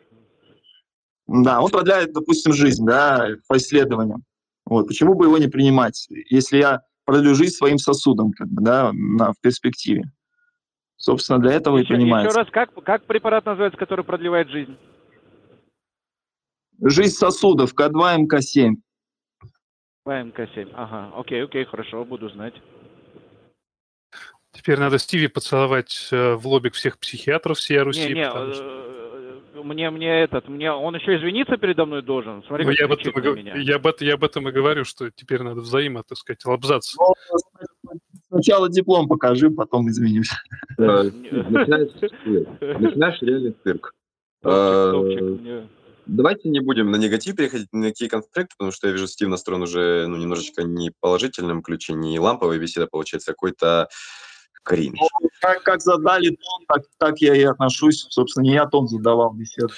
да, он продляет, допустим, жизнь, да, по исследованиям. Вот, почему бы его не принимать, если я продлю жизнь своим сосудом, как бы, да, на, в перспективе. Собственно, для этого еще, и принимается. Еще раз, как, как препарат называется, который продлевает жизнь? Жизнь сосудов, К2, МК7. МК7, ага, окей, окей, хорошо, буду знать. Теперь надо Стиви поцеловать э, в лобик всех психиатров всей Руси. Не, не, что... Э, мне, мне этот, мне, он еще извиниться передо мной должен. Смотри, ну, я, об этом, меня. я, об, я об этом и говорю, что теперь надо взаимо, так сказать, лобзаться. Ну, сначала диплом покажи, потом извинюсь. Начинаешь реальный цирк. Давайте не будем на негатив переходить, на какие конфликты, потому что я вижу, Стив настроен уже ну, немножечко не положительном ключе, не ламповая беседа получается, какой-то кринж. Ну, как, как задали тон, так, так я и отношусь. Собственно, не я тон задавал беседу.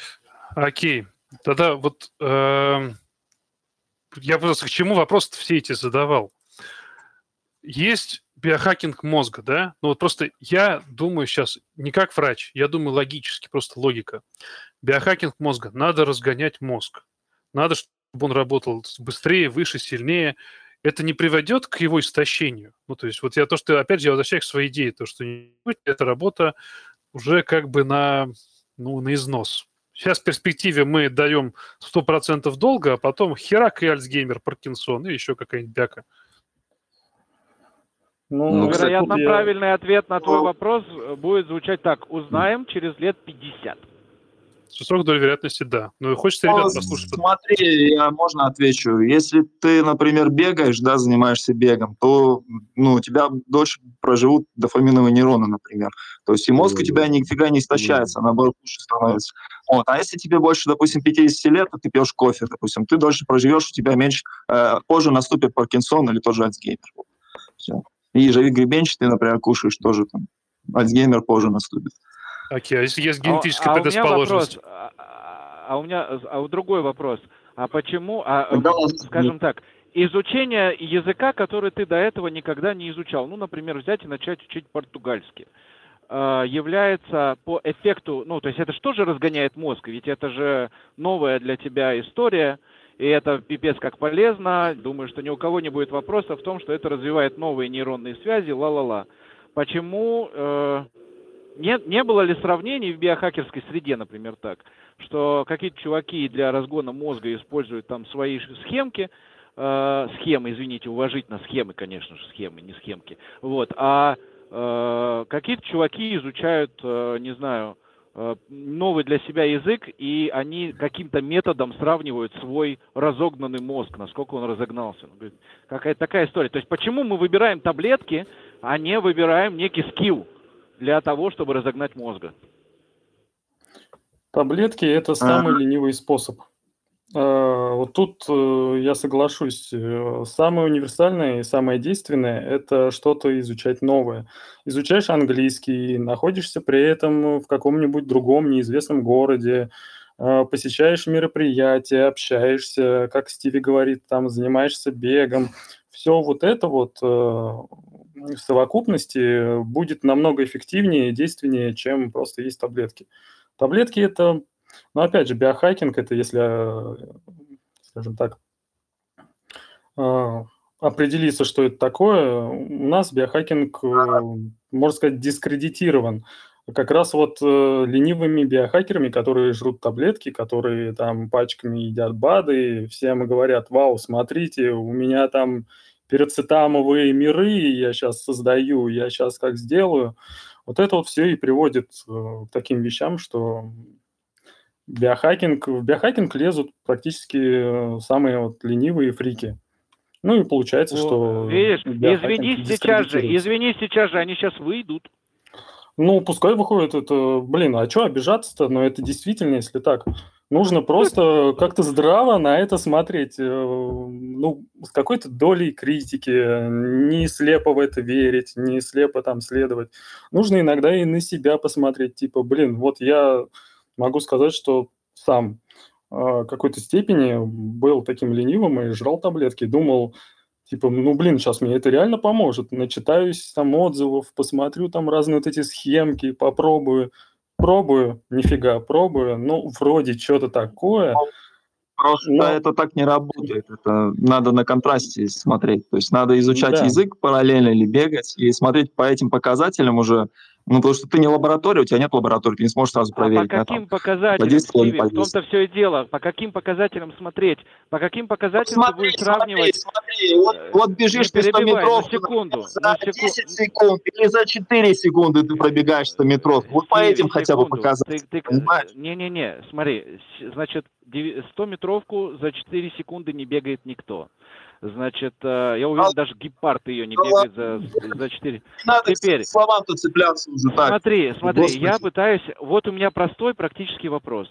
Окей. Тогда вот э, я просто к чему вопрос все эти задавал. Есть биохакинг мозга, да? Ну вот просто я думаю сейчас не как врач, я думаю логически, просто логика. Биохакинг мозга. Надо разгонять мозг. Надо, чтобы он работал быстрее, выше, сильнее. Это не приведет к его истощению. Ну, то есть вот я то, что, опять же, я возвращаюсь к своей идее, то, что эта работа уже как бы на, ну, на износ. Сейчас в перспективе мы даем 100% долга, а потом херак и Альцгеймер, Паркинсон и еще какая-нибудь бяка. Ну, ну Вероятно, кстати, правильный ответ на твой вопрос будет звучать так. Узнаем через лет 50. С высокой долей вероятности, да. Но хочется ребят послушать. Смотри, я можно отвечу. Если ты, например, бегаешь, да, занимаешься бегом, то ну, у тебя дольше проживут дофаминовые нейроны, например. То есть и мозг у тебя нифига не истощается, наоборот, лучше становится. Вот. А если тебе больше, допустим, 50 лет, то ты пьешь кофе, допустим, ты дольше проживешь, у тебя меньше, э, позже наступит Паркинсон или тоже Альцгеймер. Все. И ежевик-гребенчатый, например, кушаешь, тоже там Альцгеймер позже наступит. Окей, а если есть генетическая а, предрасположенность? А, а, а у меня а у другой вопрос. А почему, а, да, скажем так, изучение языка, который ты до этого никогда не изучал, ну, например, взять и начать учить португальский, а, является по эффекту, ну, то есть это что же разгоняет мозг, ведь это же новая для тебя история, и это пипец как полезно. Думаю, что ни у кого не будет вопроса в том, что это развивает новые нейронные связи, ла-ла-ла. Почему э, не, не было ли сравнений в биохакерской среде, например, так, что какие-то чуваки для разгона мозга используют там свои схемки, э, схемы, извините, уважительно, схемы, конечно же, схемы, не схемки, вот, а э, какие-то чуваки изучают, э, не знаю, э, новый для себя язык, и они каким-то методом сравнивают свой разогнанный мозг, насколько он разогнался. Какая-то такая история. То есть почему мы выбираем таблетки, а не выбираем некий скилл? Для того, чтобы разогнать мозга? Таблетки – это самый а... ленивый способ. А, вот тут э, я соглашусь. Э, самое универсальное и самое действенное – это что-то изучать новое. Изучаешь английский, находишься при этом в каком-нибудь другом неизвестном городе, а, посещаешь мероприятия, общаешься, как Стиви говорит, там занимаешься бегом. Все вот это вот э, в совокупности будет намного эффективнее и действеннее, чем просто есть таблетки. Таблетки это, ну опять же, биохакинг, это если, скажем так, а, определиться, что это такое, у нас биохакинг, э, можно сказать, дискредитирован. Как раз вот э, ленивыми биохакерами, которые жрут таблетки, которые там пачками едят БАДы, всем говорят, вау, смотрите, у меня там перецитамовые миры я сейчас создаю, я сейчас как сделаю. Вот это вот все и приводит э, к таким вещам, что биохакинг, в биохакинг лезут практически э, самые вот ленивые фрики. Ну и получается, О, что... Видишь, извини сейчас же, извини сейчас же, они сейчас выйдут. Ну, пускай выходит это, блин, а что обижаться-то? Но это действительно, если так. Нужно просто как-то здраво на это смотреть, э, ну, с какой-то долей критики, не слепо в это верить, не слепо там следовать. Нужно иногда и на себя посмотреть, типа, блин, вот я могу сказать, что сам в какой-то степени был таким ленивым и жрал таблетки, думал, типа, ну, блин, сейчас мне это реально поможет. Начитаюсь там отзывов, посмотрю там разные вот эти схемки, попробую. Пробую, нифига, пробую. Ну, вроде что-то такое. Просто Но... это так не работает. Это надо на контрасте смотреть. То есть надо изучать да. язык параллельно или бегать и смотреть по этим показателям уже ну, потому что ты не лаборатория, у тебя нет лаборатории, ты не сможешь сразу проверить. А по каким да, показателям, Стиви, в том-то все и дело. По каким показателям смотреть? По каким показателям смотри, ты будешь сравнивать? Смотри, смотри. Вот, э, вот бежишь ты 100 метров на секунду, за на секунду. 10 секунд или за 4 секунды ты пробегаешь 100 метров. Вот Стиви, по этим хотя бы показателям. Ты, ты, Не-не-не, смотри, значит, 100 метровку за 4 секунды не бегает никто. Значит, э, я уверен, даже гепард ее не бегает за, за 4. Надо Теперь, словам-то цепляться уже так. Смотри, смотри, Господи. я пытаюсь... Вот у меня простой практический вопрос.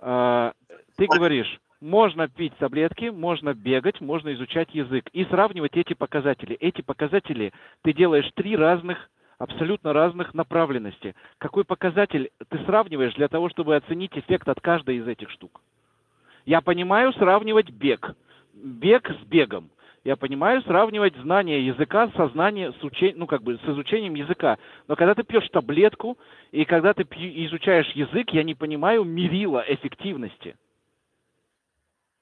Э, ты говоришь, можно пить таблетки, можно бегать, можно изучать язык и сравнивать эти показатели. Эти показатели ты делаешь три разных абсолютно разных направленности. Какой показатель ты сравниваешь для того, чтобы оценить эффект от каждой из этих штук? Я понимаю сравнивать бег бег с бегом. Я понимаю сравнивать знание языка со знанием, с учи... ну, как бы, с изучением языка. Но когда ты пьешь таблетку и когда ты пью... изучаешь язык, я не понимаю мерила эффективности.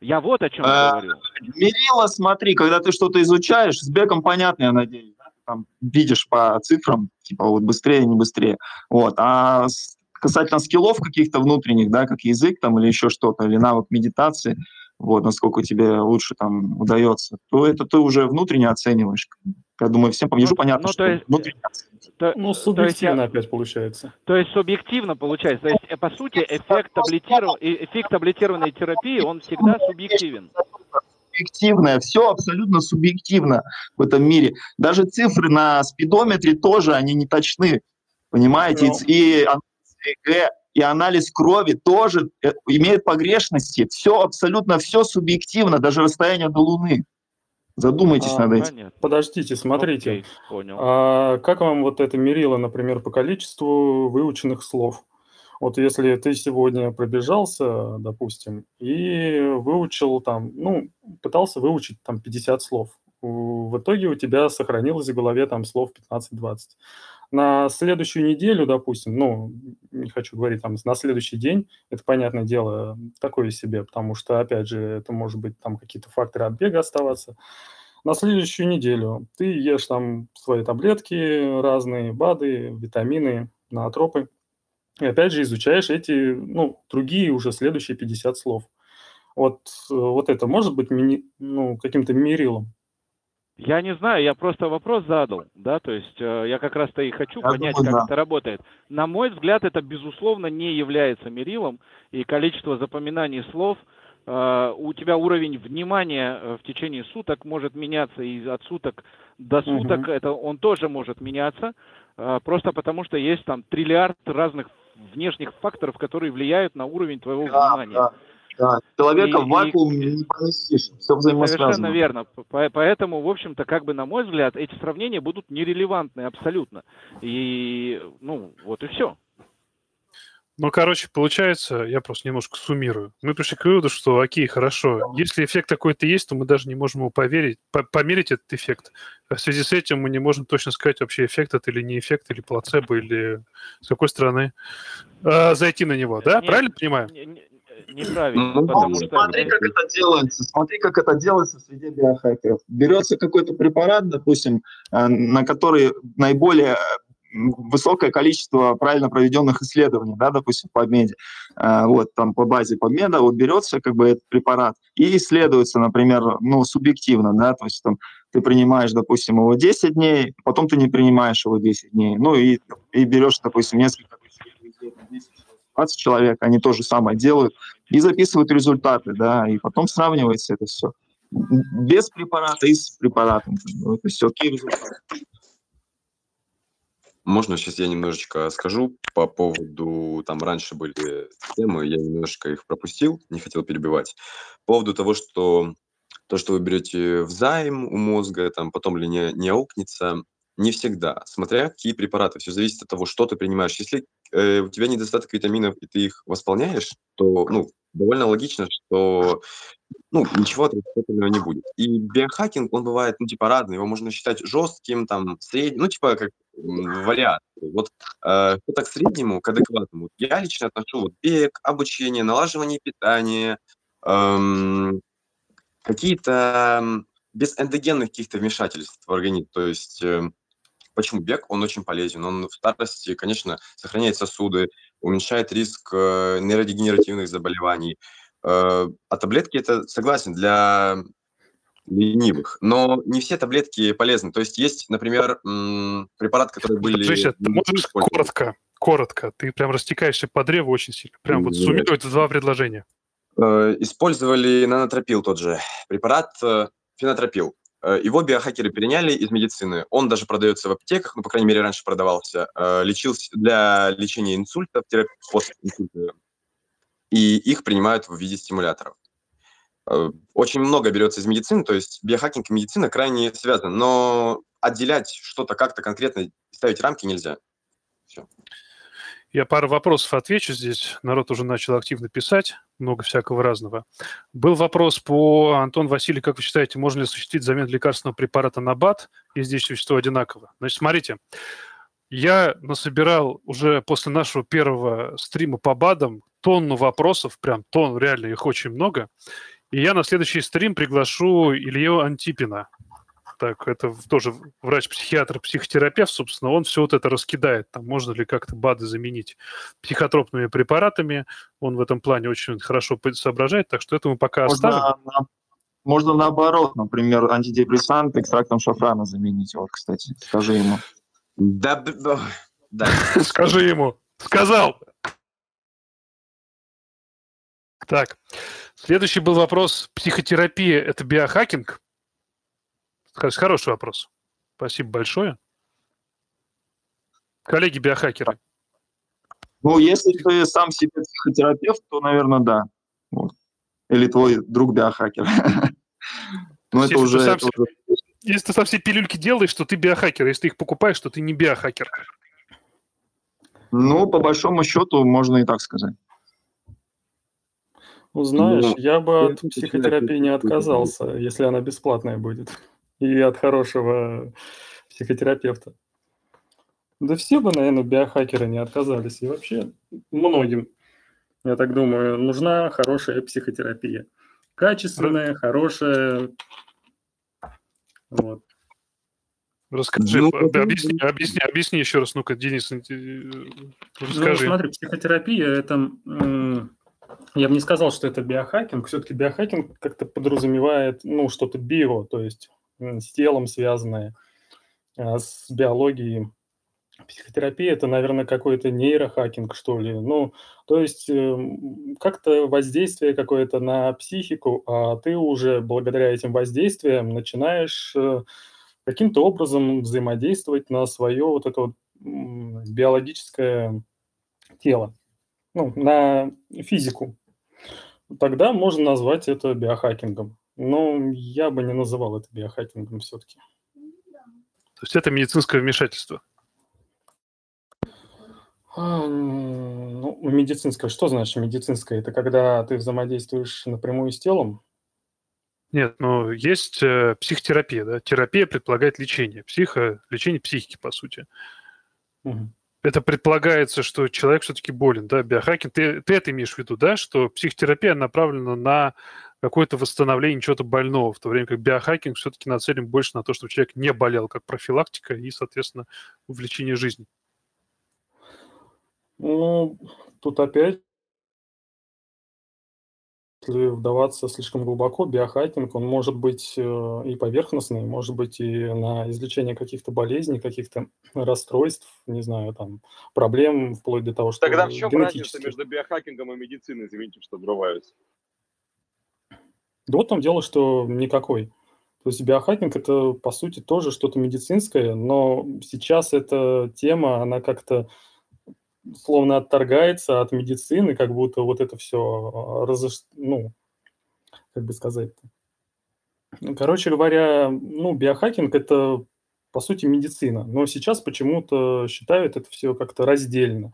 Я вот о чем а, говорю. Мерила, смотри, когда ты что-то изучаешь, с бегом понятно, я надеюсь. Да? Там видишь по цифрам, типа вот быстрее, не быстрее. Вот. А касательно скиллов каких-то внутренних, да, как язык там или еще что-то, или навык медитации – вот, насколько тебе лучше там удается, то это ты уже внутренне оцениваешь. Я думаю, всем по ну, понятно, ну, что есть, внутренне то, Ну, субъективно то есть, опять получается. То есть субъективно получается. То есть, э, по сути, эффект, таблетиров... эффект таблетированной терапии, он всегда субъективен субъективное, все абсолютно субъективно в этом мире. Даже цифры на спидометре тоже, они не точны, понимаете? Ну. И ЭКГ и анализ крови тоже э, имеет погрешности. Все, абсолютно все субъективно, даже расстояние до Луны. Задумайтесь а, над этим. Подождите, смотрите. Окей, понял. А, как вам вот это мерило, например, по количеству выученных слов? Вот если ты сегодня пробежался, допустим, и выучил там, ну, пытался выучить там 50 слов, в итоге у тебя сохранилось в голове там слов 15-20 на следующую неделю, допустим, ну, не хочу говорить там на следующий день, это, понятное дело, такое себе, потому что, опять же, это может быть там какие-то факторы отбега оставаться. На следующую неделю ты ешь там свои таблетки разные, БАДы, витамины, наотропы, и опять же изучаешь эти, ну, другие уже следующие 50 слов. Вот, вот это может быть мини, ну, каким-то мерилом? Я не знаю, я просто вопрос задал, да, то есть э, я как раз-то и хочу я понять, думаю, как да. это работает. На мой взгляд, это безусловно не является мерилом, и количество запоминаний слов, э, у тебя уровень внимания э, в течение суток может меняться, и от суток до суток угу. это он тоже может меняться, э, просто потому что есть там триллиард разных внешних факторов, которые влияют на уровень твоего да, внимания. Да. Да, человека и, в вакуум и, не поместишь, все взаимосвязано. Совершенно верно. Поэтому, в общем-то, как бы, на мой взгляд, эти сравнения будут нерелевантны абсолютно. И, ну, вот и все. Ну, короче, получается, я просто немножко суммирую. Мы пришли к выводу, что окей, хорошо, если эффект какой-то есть, то мы даже не можем его поверить, по померить этот эффект. А в связи с этим мы не можем точно сказать, вообще эффект это или не эффект, или плацебо, или с какой стороны а, зайти на него, да? Нет, Правильно понимаю? Не, неправильно. Ну, потому что... Смотри, как это делается. Смотри, как это делается среди биохакеров. Берется какой-то препарат, допустим, э, на который наиболее высокое количество правильно проведенных исследований, да, допустим, по меди, э, вот там по базе подмеда, вот берется как бы этот препарат и исследуется, например, ну, субъективно, да, то есть там ты принимаешь, допустим, его 10 дней, потом ты не принимаешь его 10 дней, ну и, и берешь, допустим, несколько 20 человек, они то же самое делают и записывают результаты, да, и потом сравнивается это все. Без препарата и с препаратом. Ну, это все окей результаты. Можно сейчас я немножечко скажу по поводу, там раньше были темы, я немножко их пропустил, не хотел перебивать. По поводу того, что то, что вы берете в займ у мозга, там потом ли не, не аукнется, не всегда, смотря какие препараты. Все зависит от того, что ты принимаешь. Если э, у тебя недостаток витаминов, и ты их восполняешь, то ну, довольно логично, что ну, ничего отрицательного не будет. И биохакинг, он бывает, ну, типа, разный. Его можно считать жестким, там, средним, ну, типа, как вариант. Вот э, что так среднему, к адекватному. Я лично отношу вот бег, обучение, налаживание питания, эм, какие-то без эндогенных каких-то вмешательств в организм. То есть э, почему бег? Он очень полезен. Он в старости, конечно, сохраняет сосуды, уменьшает риск э, нейродегенеративных заболеваний. Э, а таблетки это, согласен, для ленивых. Но не все таблетки полезны. То есть есть, например, препарат, который были... Ты можешь коротко, коротко. Ты прям растекаешься по древу очень сильно. Прям вот суммировать два предложения. Э, использовали нанотропил тот же. Препарат фенотропил. Э, его биохакеры переняли из медицины. Он даже продается в аптеках, ну, по крайней мере, раньше продавался. Лечился для лечения инсультов, после инсульта. И их принимают в виде стимуляторов. Очень много берется из медицины, то есть биохакинг и медицина крайне связаны, но отделять что-то как-то конкретно, ставить рамки нельзя. Все. Я пару вопросов отвечу здесь. Народ уже начал активно писать, много всякого разного. Был вопрос по Антон Василий, как вы считаете, можно ли осуществить замену лекарственного препарата на БАД, если здесь вещество одинаково? Значит, смотрите, я насобирал уже после нашего первого стрима по БАДам тонну вопросов, прям тон, реально их очень много. И я на следующий стрим приглашу Илью Антипина, так, это тоже врач-психиатр, психотерапевт, собственно, он все вот это раскидает. Там можно ли как-то БАДы заменить психотропными препаратами. Он в этом плане очень хорошо соображает, так что это мы пока можно, оставим. На, можно наоборот, например, антидепрессант экстрактом шафрана заменить. Вот, кстати, скажи ему. Да, да, да. Скажи ему. Сказал. Так, следующий был вопрос. Психотерапия – это биохакинг? Хороший вопрос. Спасибо большое. Коллеги биохакеры. Ну, если ты сам себе психотерапевт, то, наверное, да. Вот. Или твой друг биохакер. Ну, это уже... Если ты сам все пилюльки делаешь, то ты биохакер. Если ты их покупаешь, то ты не биохакер. Ну, по большому счету, можно и так сказать. Ну, знаешь, ну, я бы от психотерапии не отказался, если она бесплатная будет и от хорошего психотерапевта. Да все бы, наверное, биохакеры не отказались. И вообще многим, я так думаю, нужна хорошая психотерапия. Качественная, хорошая. Вот. Расскажи, ну, объясни, объясни, объясни еще раз, ну-ка, Денис, э, расскажи. Ну, смотри, психотерапия – это, я бы не сказал, что это биохакинг, все-таки биохакинг как-то подразумевает, ну, что-то био, то есть с телом связанные, а, с биологией. Психотерапия – это, наверное, какой-то нейрохакинг, что ли. Ну, то есть эм, как-то воздействие какое-то на психику, а ты уже благодаря этим воздействиям начинаешь э, каким-то образом взаимодействовать на свое вот это вот биологическое тело, ну, на физику. Тогда можно назвать это биохакингом. Но я бы не называл это биохакингом все-таки. То есть это медицинское вмешательство? А, ну, медицинское. Что значит медицинское? Это когда ты взаимодействуешь напрямую с телом? Нет, ну есть э, психотерапия, да. Терапия предполагает лечение. Психо, лечение психики, по сути. Угу. Это предполагается, что человек все-таки болен, да, биохакинг. Ты, ты это имеешь в виду, да, что психотерапия направлена на какое-то восстановление чего-то больного, в то время как биохакинг все-таки нацелен больше на то, чтобы человек не болел, как профилактика и, соответственно, увлечение жизнью. Ну, тут опять, если вдаваться слишком глубоко, биохакинг, он может быть э, и поверхностный, может быть и на излечение каких-то болезней, каких-то расстройств, не знаю, там, проблем, вплоть до того, что Тогда в чем разница между биохакингом и медициной, извините, что врываюсь? Да вот там дело, что никакой. То есть биохакинг это, по сути, тоже что-то медицинское, но сейчас эта тема, она как-то словно отторгается от медицины, как будто вот это все, а, разош... ну, как бы сказать-то. Ну, короче говоря, ну, биохакинг – это, по сути, медицина. Но сейчас почему-то считают это все как-то раздельно.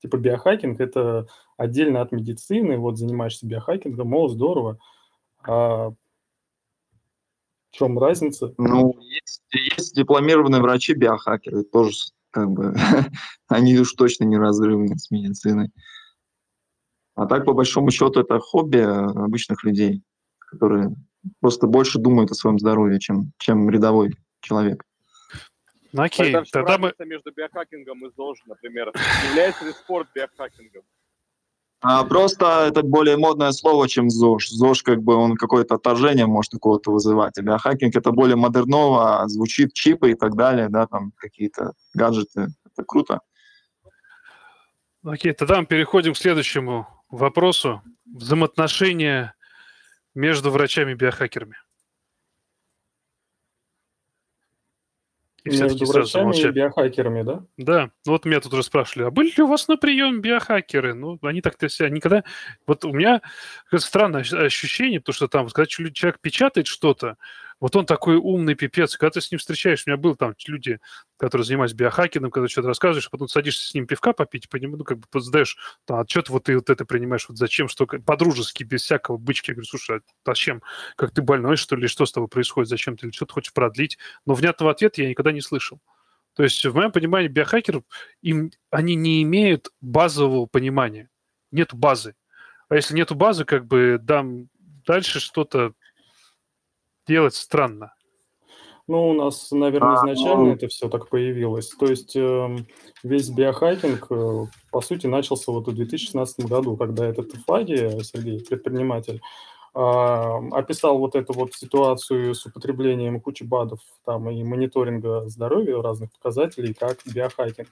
Типа биохакинг – это отдельно от медицины, вот занимаешься биохакингом, мол, здорово. А в чем разница? Ну, есть, есть дипломированные врачи-биохакеры, тоже как бы они уж точно не разрывны с медициной. А так, по большому счету, это хобби обычных людей, которые просто больше думают о своем здоровье, чем, чем рядовой человек. Ну, окей, тогда, тогда мы... между биохакингом и ЗОЖ, например, является ли спорт биохакингом? А, просто это более модное слово, чем ЗОЖ. ЗОЖ, как бы, он какое-то отторжение может у кого-то вызывать. А биохакинг это более модерново, звучит чипы и так далее, да, там какие-то гаджеты. Это круто. Окей, тогда мы переходим к следующему вопросу. Взаимоотношения между врачами и биохакерами. И Между врачами и биохакерами, да? Да. Ну вот меня тут уже спрашивали, а были ли у вас на приеме биохакеры? Ну, они так-то себя никогда... Вот у меня странное ощущение, потому что там, вот, когда человек печатает что-то, вот он такой умный пипец. Когда ты с ним встречаешь, у меня был там люди, которые занимаются биохакингом, когда что-то рассказываешь, а потом садишься с ним пивка попить, поним, ну, как бы задаешь там, отчет, вот ты вот это принимаешь, вот зачем, что, по-дружески, без всякого бычки. Я говорю, слушай, а зачем? Как ты больной, что ли? Что с тобой происходит? Зачем ты? Или что ты хочешь продлить? Но внятного ответа я никогда не слышал. То есть, в моем понимании, биохакеров, им, они не имеют базового понимания. Нет базы. А если нету базы, как бы дам дальше что-то делать странно. Ну, у нас, наверное, а, изначально а, это все так появилось. То есть э, весь биохакинг, э, по сути, начался вот в 2016 году, когда этот Фаги, Сергей, предприниматель, э, описал вот эту вот ситуацию с употреблением кучи БАДов там, и мониторинга здоровья разных показателей, как биохакинг.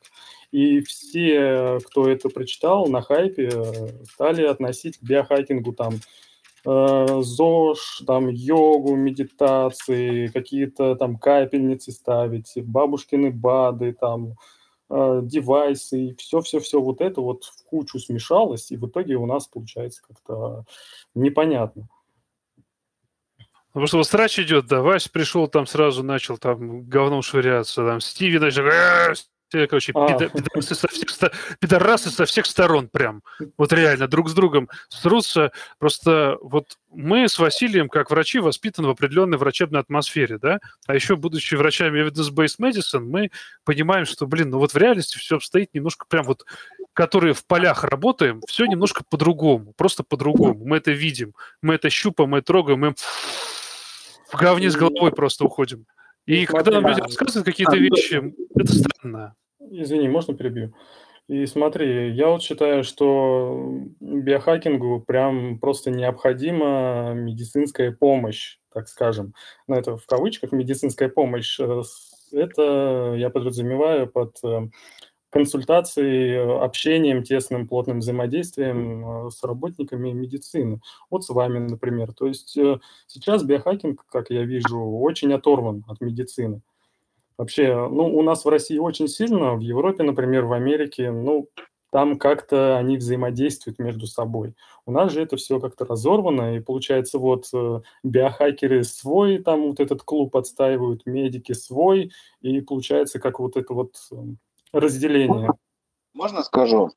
И все, кто это прочитал, на хайпе э, стали относить к биохакингу там Э, ЗОЖ, там йогу, медитации, какие-то там капельницы ставить, бабушкины БАДы, там э, девайсы, и все-все-все вот это вот в кучу смешалось, и в итоге у нас получается как-то непонятно. Потому что вот срач идет, да, Вась пришел, там сразу начал там говном швыряться, там Стиви начал, короче, а. пидорасы, со всех, пидорасы со всех сторон прям. Вот реально, друг с другом срутся. Просто вот мы с Василием, как врачи, воспитаны в определенной врачебной атмосфере, да? А еще, будучи врачами evidence-based medicine, мы понимаем, что, блин, ну вот в реальности все обстоит немножко прям вот, которые в полях работаем, все немножко по-другому, просто по-другому. Мы это видим, мы это щупаем, мы это трогаем, мы в говне с головой просто уходим. И когда нам люди рассказывают какие-то вещи, это странно. Извини, можно перебью? И смотри, я вот считаю, что биохакингу прям просто необходима медицинская помощь, так скажем. Ну, это в кавычках медицинская помощь. Э, это я подразумеваю под э, консультацией, общением, тесным, плотным взаимодействием э, с работниками медицины. Вот с вами, например. То есть сейчас биохакинг, как я вижу, очень оторван от медицины. Вообще, ну, у нас в России очень сильно, в Европе, например, в Америке, ну, там как-то они взаимодействуют между собой. У нас же это все как-то разорвано, и получается вот э, биохакеры свой, там вот этот клуб отстаивают, медики свой, и получается как вот это вот э, разделение. Можно скажу?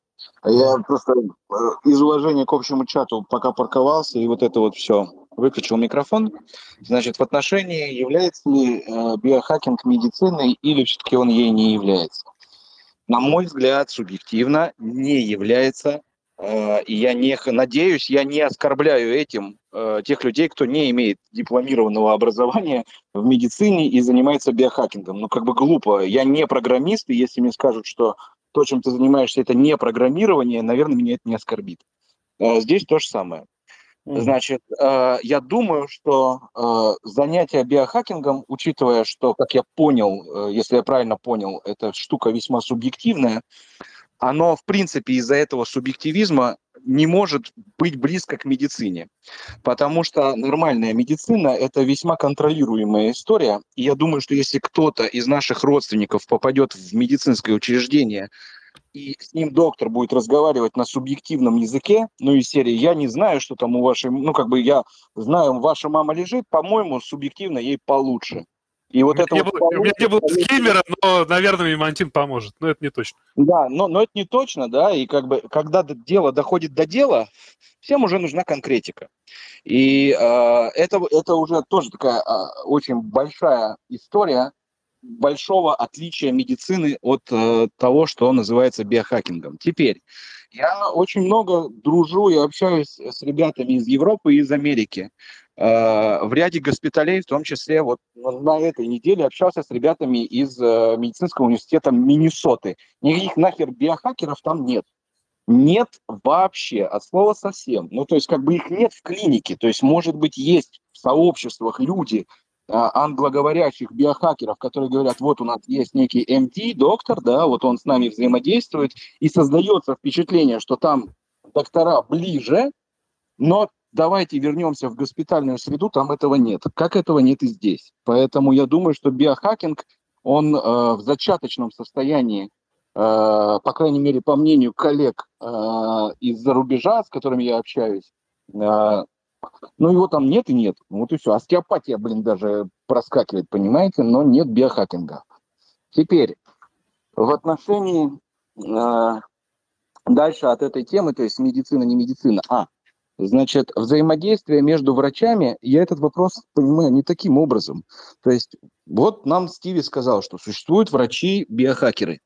Я просто э, из уважения к общему чату пока парковался, и вот это вот все выключил микрофон. Значит, в отношении, является ли э, биохакинг медициной или все-таки он ей не является? На мой взгляд, субъективно не является. Э, и я не, надеюсь, я не оскорбляю этим э, тех людей, кто не имеет дипломированного образования в медицине и занимается биохакингом. Ну, как бы глупо. Я не программист, и если мне скажут, что то, чем ты занимаешься, это не программирование, наверное, меня это не оскорбит. Здесь то же самое. Значит, э, я думаю, что э, занятие биохакингом, учитывая, что, как я понял, э, если я правильно понял, эта штука весьма субъективная, оно, в принципе, из-за этого субъективизма не может быть близко к медицине. Потому что нормальная медицина – это весьма контролируемая история. И я думаю, что если кто-то из наших родственников попадет в медицинское учреждение, и с ним доктор будет разговаривать на субъективном языке, ну, из серии «я не знаю, что там у вашей...» Ну, как бы я знаю, ваша мама лежит, по-моему, субъективно ей получше. И вот у это вот... Было, у меня не было скиммера, но, наверное, мемантин поможет. Но это не точно. Да, но, но это не точно, да, и как бы, когда дело доходит до дела, всем уже нужна конкретика. И э, это, это уже тоже такая э, очень большая история большого отличия медицины от э, того, что называется биохакингом. Теперь, я очень много дружу и общаюсь с ребятами из Европы и из Америки. Э, в ряде госпиталей, в том числе вот на этой неделе общался с ребятами из э, медицинского университета Миннесоты. Никаких нахер биохакеров там нет. Нет вообще, от слова совсем. Ну, то есть, как бы их нет в клинике. То есть, может быть, есть в сообществах люди, англоговорящих биохакеров, которые говорят, вот у нас есть некий МТ, доктор, да, вот он с нами взаимодействует, и создается впечатление, что там доктора ближе, но давайте вернемся в госпитальную среду, там этого нет. Как этого нет и здесь. Поэтому я думаю, что биохакинг, он э, в зачаточном состоянии, э, по крайней мере, по мнению коллег э, из-за рубежа, с которыми я общаюсь, э, ну, его там нет и нет. Вот и все. Остеопатия, блин, даже проскакивает, понимаете, но нет биохакинга. Теперь, в отношении э, дальше от этой темы, то есть медицина, не медицина, а Значит, взаимодействие между врачами, я этот вопрос понимаю не таким образом. То есть, вот нам Стиви сказал, что существуют врачи-биохакеры.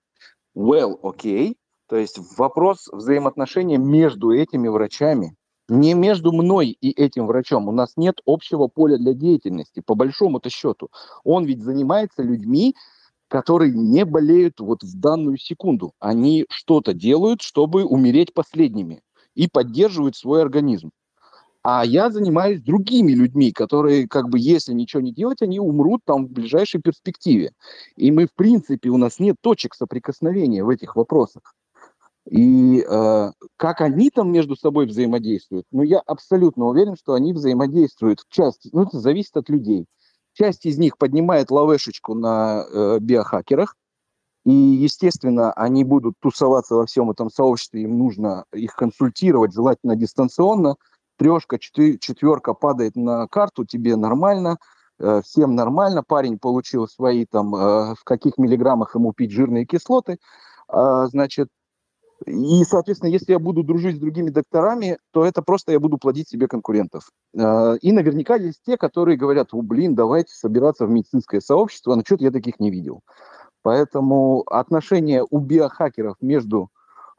Well, окей. Okay. То есть вопрос взаимоотношения между этими врачами, не между мной и этим врачом. У нас нет общего поля для деятельности, по большому-то счету. Он ведь занимается людьми, которые не болеют вот в данную секунду. Они что-то делают, чтобы умереть последними и поддерживают свой организм. А я занимаюсь другими людьми, которые, как бы, если ничего не делать, они умрут там в ближайшей перспективе. И мы, в принципе, у нас нет точек соприкосновения в этих вопросах. И э, как они там между собой взаимодействуют, ну, я абсолютно уверен, что они взаимодействуют. Часть, ну, это зависит от людей. Часть из них поднимает лавешечку на э, биохакерах, и, естественно, они будут тусоваться во всем этом сообществе, им нужно их консультировать, желательно дистанционно. Трешка, четверка падает на карту, тебе нормально, э, всем нормально, парень получил свои там, э, в каких миллиграммах ему пить жирные кислоты, а, значит, и, соответственно, если я буду дружить с другими докторами, то это просто я буду плодить себе конкурентов. Э, и наверняка есть те, которые говорят, о, блин, давайте собираться в медицинское сообщество, но что-то я таких не видел. Поэтому отношения у биохакеров между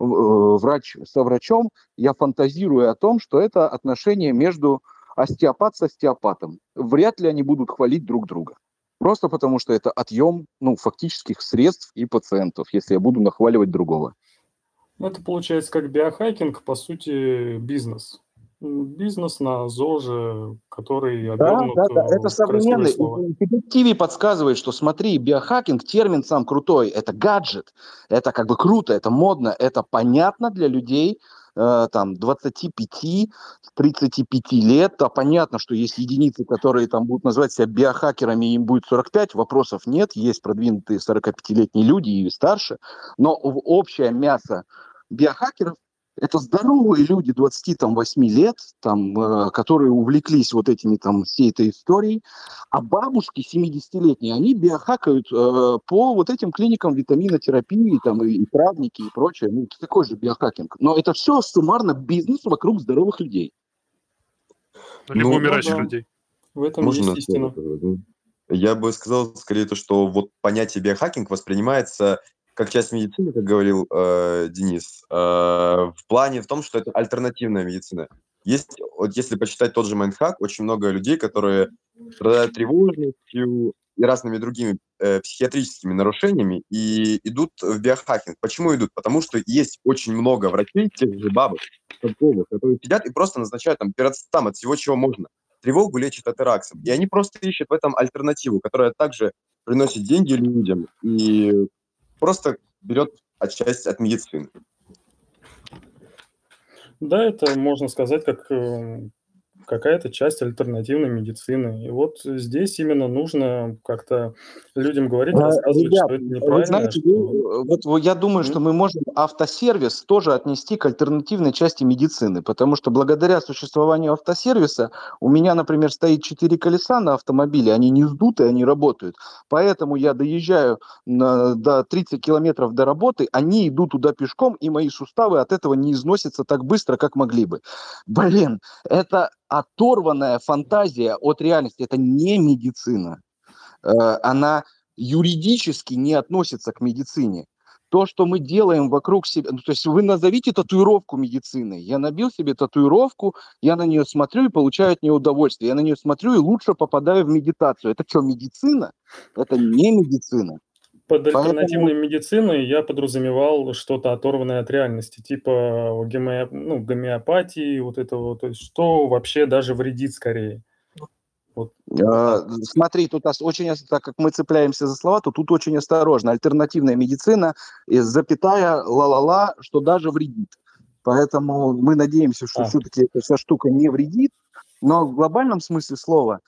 э, врач со врачом, я фантазирую о том, что это отношения между остеопат с остеопатом. Вряд ли они будут хвалить друг друга. Просто потому, что это отъем ну, фактических средств и пациентов, если я буду нахваливать другого. Это получается как биохакинг, по сути, бизнес бизнес на ЗОЖе, который обернут да, да, да. Это современный. Детективе подсказывает, что смотри, биохакинг, термин сам крутой, это гаджет, это как бы круто, это модно, это понятно для людей, э, там 25-35 лет, а понятно, что есть единицы, которые там будут называть себя биохакерами, им будет 45, вопросов нет, есть продвинутые 45-летние люди и старше, но общее мясо биохакеров это здоровые люди 28 лет, там, э, которые увлеклись вот этими там всей этой историей, а бабушки 70-летние, они биохакают э, по вот этим клиникам витаминотерапии, там, и, и травники, и прочее. Ну, это такой же биохакинг. Но это все суммарно бизнес вокруг здоровых людей. Ну, либо ну, умирающих да. людей. В этом Можно есть истина. Я бы сказал скорее то, что вот понятие биохакинг воспринимается как часть медицины, как говорил э, Денис, э, в плане в том, что это альтернативная медицина. Есть, вот если почитать тот же Майнхак, очень много людей, которые страдают тревожностью и разными другими э, психиатрическими нарушениями и идут в биохакинг. Почему идут? Потому что есть очень много врачей, тех же бабок, которые сидят и просто назначают там пироцетам от всего, чего можно. Тревогу лечат атераксом. И они просто ищут в этом альтернативу, которая также приносит деньги людям и просто берет отчасти от медицины. Да, это можно сказать как э, какая-то часть альтернативной медицины. И вот здесь именно нужно как-то людям говорить, А, рассказывать, Ребят, что это вы неправильно, знаете, что... вы- вот я думаю, что Мгм. мы можем автосервис тоже отнести к альтернативной части медицины, потому что благодаря существованию автосервиса у меня, например, стоит четыре колеса на автомобиле, они не сдуты, они работают. Поэтому я доезжаю на- до 30 километров до работы, они идут туда пешком, и мои суставы от этого не износятся так быстро, как могли бы. Блин, это оторванная фантазия от реальности, это не медицина. Э, Она юридически не относится к медицине. То, что мы делаем вокруг себя, ну, то есть вы назовите татуировку медицины. Я набил себе татуировку, я на нее смотрю и получаю от нее удовольствие. Я на нее смотрю и лучше попадаю в медитацию. Это что, медицина? Это не медицина. Под Поэтому- альтернативной медициной я подразумевал что-то оторванное от реальности, типа гомео- ну, гомеопатии, вот этого, то есть что вообще даже вредит скорее. Вот. Э, Смотри, тут очень, так как мы цепляемся за слова, то тут очень осторожно. Альтернативная медицина, запятая, ла-ла-ла, что даже вредит. Поэтому мы надеемся, что А. все-таки эта вся штука не вредит. Но в глобальном смысле слова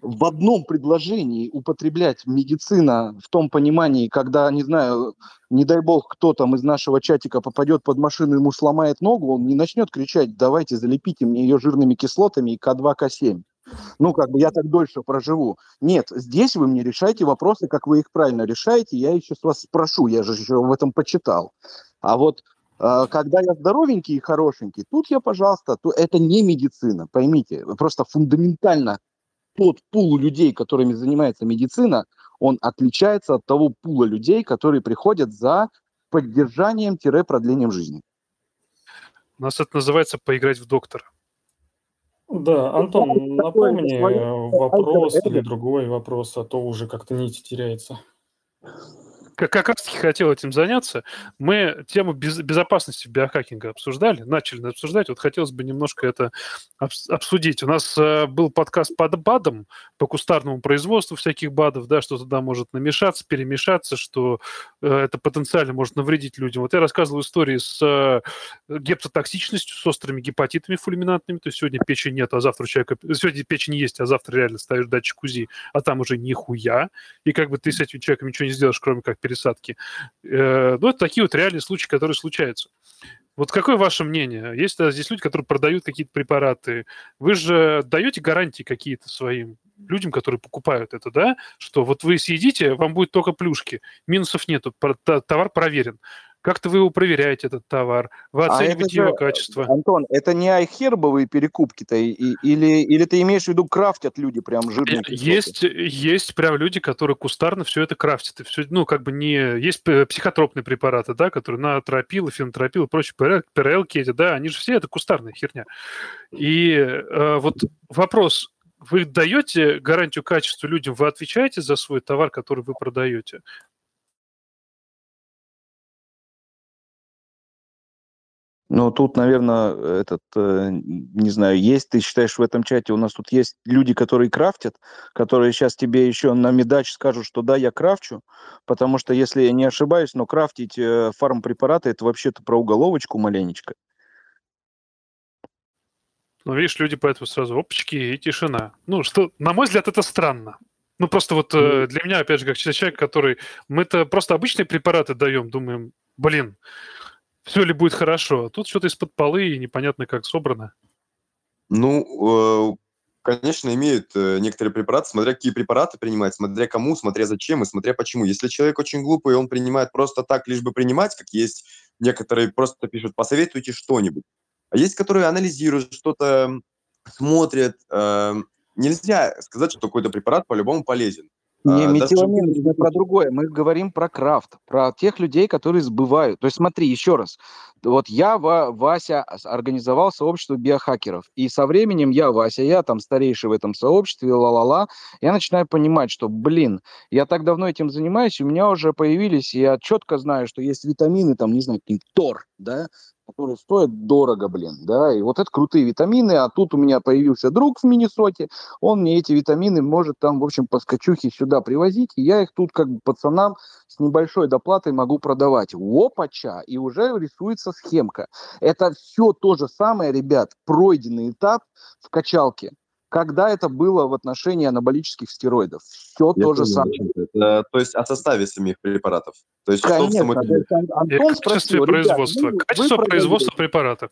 в одном предложении употреблять медицина в том понимании, когда, не знаю, не дай бог, кто там из нашего чатика попадет под машину, ему сломает ногу, он не начнет кричать, давайте залепите мне ее жирными кислотами и К2, К7 ну, как бы я так дольше проживу. Нет, здесь вы мне решаете вопросы, как вы их правильно решаете, я еще с вас спрошу, я же еще в этом почитал. А вот когда я здоровенький и хорошенький, тут я, пожалуйста, то это не медицина, поймите, просто фундаментально тот пул людей, которыми занимается медицина, он отличается от того пула людей, которые приходят за поддержанием-продлением жизни. У нас это называется поиграть в доктора. Да, Антон, такое напомни вопрос или другой вопрос, а то уже как-то нить теряется. Как, раз таки хотел этим заняться. Мы тему без- безопасности биохакинга обсуждали, начали обсуждать. Вот хотелось бы немножко это обс- обсудить. У нас э, был подкаст под БАДом, по кустарному производству всяких БАДов, да, что туда может намешаться, перемешаться, что э, это потенциально может навредить людям. Вот я рассказывал истории с э, гептотоксичностью, с острыми гепатитами фульминантными. То есть сегодня печени нет, а завтра у человека... Сегодня печень есть, а завтра реально ставишь датчик УЗИ, а там уже нихуя. И как бы ты с этим человеком ничего не сделаешь, кроме как пересадки. Э, Ну, это такие вот реальные случаи, которые случаются. Вот какое ваше мнение? Есть здесь люди, которые продают какие-то препараты. Вы же даете гарантии какие-то своим людям, которые покупают это, да? Что вот вы съедите, вам будет только плюшки, минусов нету, товар проверен. Как-то вы его проверяете, этот товар, вы А оцениваете же, его качество. Антон, это не айхербовые перекупки-то, и- или, или ты имеешь в виду крафтят люди прям жирные кислоты? Есть, есть прям люди, которые кустарно все это крафтят. И все, ну, как бы не... Есть психотропные препараты, да, которые на тропил, фенотропил и прочие ПРЛ эти, да, они же все это кустарная херня. И э, вот вопрос, вы даете гарантию качества людям, вы отвечаете за свой товар, который вы продаете? Ну, тут, наверное, этот, э, не знаю, есть, ты считаешь, в этом чате у нас тут есть люди, которые крафтят, которые сейчас тебе еще на медач скажут, что да, я крафчу, потому что, если я не ошибаюсь, но крафтить э, фармпрепараты, это вообще-то про уголовочку маленечко. Ну, видишь, люди поэтому сразу опачки и тишина. Ну, что, на мой взгляд, это странно. Ну, просто вот э, для меня, опять же, как человек, который... Мы-то просто обычные препараты даем, думаем, блин, все ли будет хорошо. Тут что-то из-под полы и непонятно как собрано. Ну, э, конечно, имеют э, некоторые препараты, смотря какие препараты принимать, смотря кому, смотря зачем и смотря почему. Если человек очень глупый, он принимает просто так, лишь бы принимать, как есть некоторые просто пишут, посоветуйте что-нибудь. А есть, которые анализируют, что-то смотрят. э, Нельзя сказать, что какой-то препарат по-любому полезен. Не, А, даже- мы про другое. Мы говорим про крафт, про тех людей, которые сбывают. То есть смотри, еще раз. Вот я, Ва- Вася, с- организовал сообщество биохакеров. И со временем я, Вася, я там старейший в этом сообществе, ла-ла-ла, я начинаю понимать, что, блин, я так давно этим занимаюсь, у меня уже появились, я четко знаю, что есть витамины, там, не знаю, Тор, да, которые стоят дорого, блин, да, и вот это крутые витамины, а тут у меня появился друг в Миннесоте, он мне эти витамины может там, в общем, по скачухе сюда привозить, и я их тут как бы пацанам с небольшой доплатой могу продавать. Опача! И уже рисуется схемка. Это все то же самое, ребят, пройденный этап в качалке когда это было в отношении анаболических стероидов. Все Я то же понял, самое. Это, то есть о составе самих препаратов. То есть что в Конечно, самой... то есть Ан- И Антон качестве спросил, ребят, производства. вы- вы Качество продаете- производства препаратов.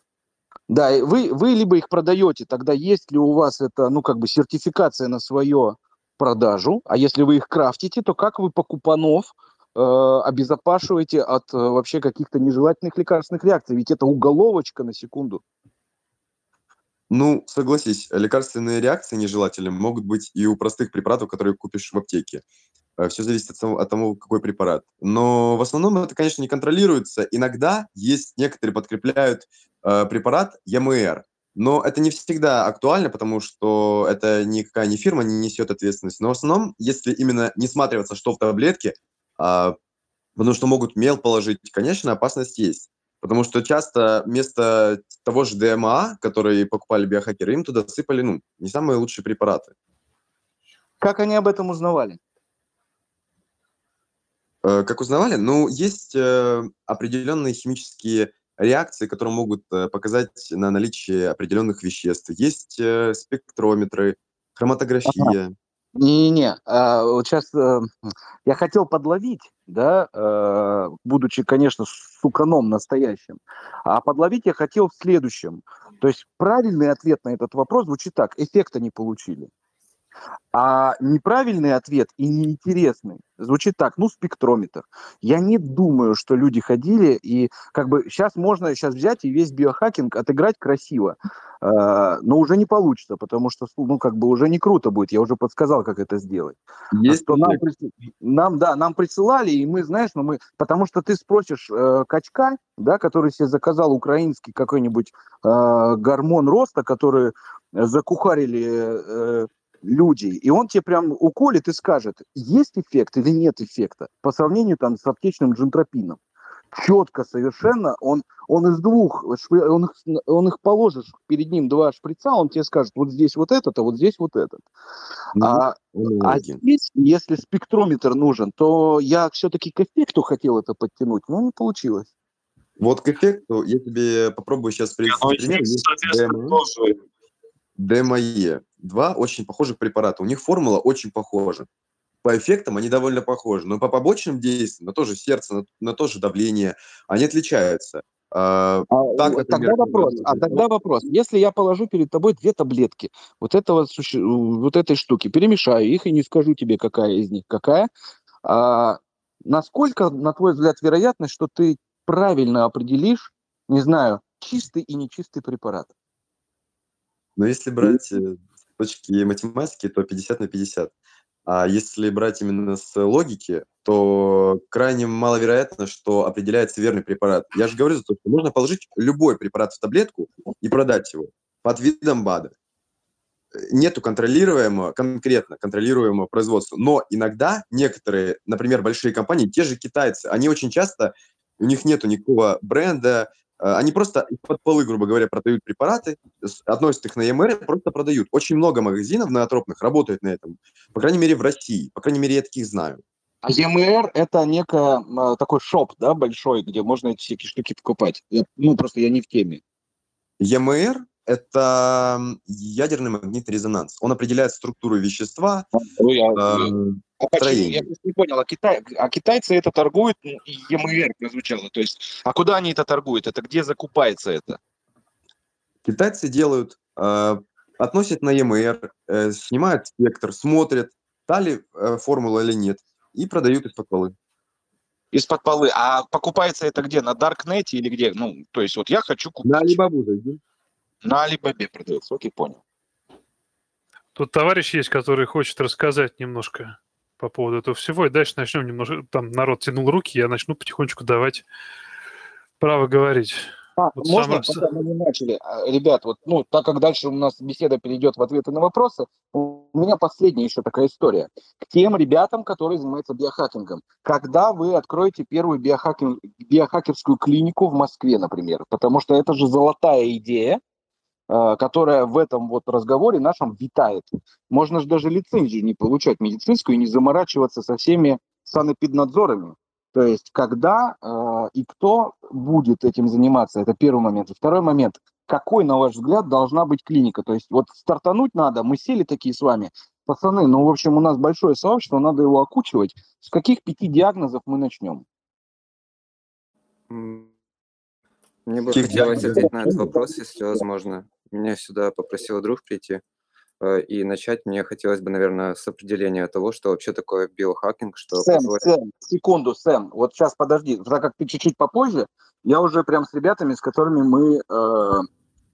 Да, вы, вы либо их продаете, тогда есть ли у вас это, ну, как бы сертификация на свою продажу, а если вы их крафтите, то как вы покупанов э, обезопашиваете от э, вообще каких-то нежелательных лекарственных реакций? Ведь это уголовочка на секунду. Ну, согласись, лекарственные реакции нежелательные могут быть и у простых препаратов, которые купишь в аптеке. Все зависит от того, от того, какой препарат. Но в основном это, конечно, не контролируется. Иногда есть, некоторые подкрепляют э, препарат ЕМР. Но это не всегда актуально, потому что это никакая не фирма не несет ответственность. Но в основном, если именно не сматриваться, что в таблетке, а, потому что могут мел положить, конечно, опасность есть. Потому что часто вместо того же ДМА, который покупали биохакеры, им туда сыпали, ну, не самые лучшие препараты. Как они об этом узнавали? Э, Как узнавали? Ну, есть э, определенные химические реакции, которые могут э, показать на наличие определенных веществ. Есть спектрометры, хроматография. Не-не-не, а, вот сейчас я хотел подловить, да, э, будучи, конечно, суканом настоящим, а подловить я хотел в следующем. То есть правильный ответ на этот вопрос звучит так, эффекта не получили. А неправильный ответ и неинтересный звучит так, ну, спектрометр. Я не думаю, что люди ходили и как бы сейчас можно сейчас взять и весь биохакинг отыграть красиво, э, но уже не получится, потому что, ну, как бы уже не круто будет. Я уже подсказал, как это сделать. Есть Что нам, нам, да, нам присылали, и мы, знаешь, ну мы, потому что ты спросишь э, качка, да, который себе заказал украинский какой-нибудь э, гормон роста, который закухарили э, люди, и он тебе прям уколет и скажет, есть эффект или нет эффекта по сравнению там с аптечным джентропином. Четко совершенно, он, он из двух, он их, он их положишь перед ним два шприца, он тебе скажет, вот здесь вот этот, а вот здесь вот этот. Ну, А он а здесь, если спектрометр нужен, то я все-таки к эффекту хотел это подтянуть, но не получилось. Вот к эффекту я тебе попробую сейчас привести Ну, Есть соответственно, тоже DME. Два очень похожих препарата. У них формула очень похожа. По эффектам они довольно похожи, но по побочным действиям, на то же сердце, на, на то же давление, они отличаются. А, А, Так, э, например, тогда вопрос, а тогда вопрос, если я положу перед тобой две таблетки вот этого вот этой штуки, перемешаю их и не скажу тебе, какая из них какая, а, насколько, на твой взгляд, вероятность, что ты правильно определишь, не знаю, чистый и нечистый препарат? Но если брать э, с точки математики, то 50 на 50. А если брать именно с логики, то крайне маловероятно, что определяется верный препарат. Я же говорю, за то, что можно положить любой препарат в таблетку и продать его под видом БАДа. Нету контролируемого, конкретно контролируемого производства. Но иногда некоторые, например, большие компании, те же китайцы, они очень часто, у них нету никакого бренда, они просто под полы, грубо говоря, продают препараты, относят их на ЕМР просто продают. Очень много магазинов ноотропных работают на этом. По крайней мере, в России. По крайней мере, я таких знаю. А ЕМР это некое а, такой шоп, да, большой, где можно эти всякие штуки покупать. Я- ну, просто я не в теме. ЕМР – это ядерный магнитный резонанс. Он определяет структуру вещества, Ой, я- э, А почему? Я просто не понял, а, Китай, а китайцы это торгуют, и ЕМР прозвучало. То есть, а куда они это торгуют? Это где закупается это? Китайцы делают, э, относят на ЕМР, э, снимают спектр, смотрят, та ли э, формула или нет, и продают из-под полы. Из-под полы. А покупается это где? На Даркнете или где? Ну, то есть, вот я хочу купить. На Алибабу зайди. На Алибабе продается. Окей, понял. Тут товарищ есть, который хочет рассказать немножко по поводу этого всего, и дальше начнем немножко, там народ тянул руки, я начну потихонечку давать право говорить. А, Вот можно, самое- пока мы не начали, а, ребят, вот, ну, так как дальше у нас беседа перейдет в ответы на вопросы, у меня последняя еще такая история. К тем ребятам, которые занимаются биохакингом. Когда вы откроете первую биохакинг, биохакерскую клинику в Москве, например? Потому что это же золотая идея, которая в этом вот разговоре нашем витает. Можно же даже лицензию не получать медицинскую и не заморачиваться со всеми санэпиднадзорами. То есть когда э, и кто будет этим заниматься, это первый момент. И второй момент, какой, на ваш взгляд, должна быть клиника? То есть вот стартануть надо, мы сели такие с вами, пацаны, ну, в общем, у нас большое сообщество, надо его окучивать. С каких пяти диагнозов мы начнем? Мне бы Каких хотелось ответить на этот вопрос, если возможно. Меня сюда попросил друг прийти. э, И начать мне хотелось бы, наверное, с определения того, что вообще такое биохакинг, что Сэм, позволяет... Сэм, секунду, Сэм, вот сейчас подожди, так как ты чуть-чуть попозже, я уже прям с ребятами, с которыми мы э,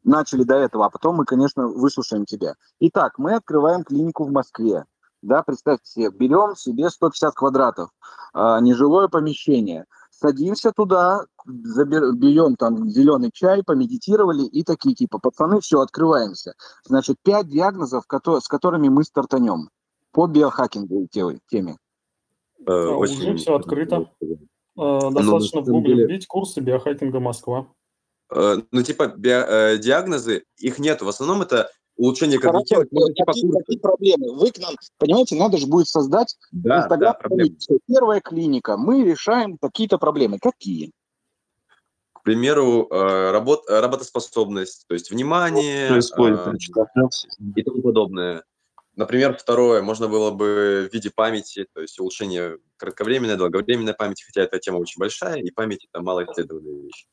начали до этого, а потом мы, конечно, выслушаем тебя. Итак, мы открываем клинику в Москве. Да, представьте себе, берем себе 150 квадратов, э, нежилое помещение, садимся туда, забер- берем там зеленый чай, помедитировали и такие типа, пацаны, все, открываемся. Значит, пять диагнозов, с которыми мы стартанем по биохакинговой те- теме. А, уже очень- всё открыто. Э, на Достаточно в самом гугле деле- вбить курсы биохакинга Москва. Э, Ну, типа, био- диагнозы, их нету. В основном это улучшение когнитивных, типа, какие, курсы. какие проблемы? Вы к нам, понимаете, надо же будет создать Да, Инстаграм. да, проблемы. Первая клиника, мы решаем какие-то проблемы. Какие? К примеру, э, работ, работоспособность, то есть внимание Происходит, э, и тому подобное. Например, второе, можно было бы в виде памяти, то есть улучшение кратковременной, долговременной памяти, хотя эта тема очень большая, и память – это малоисследованная вещь.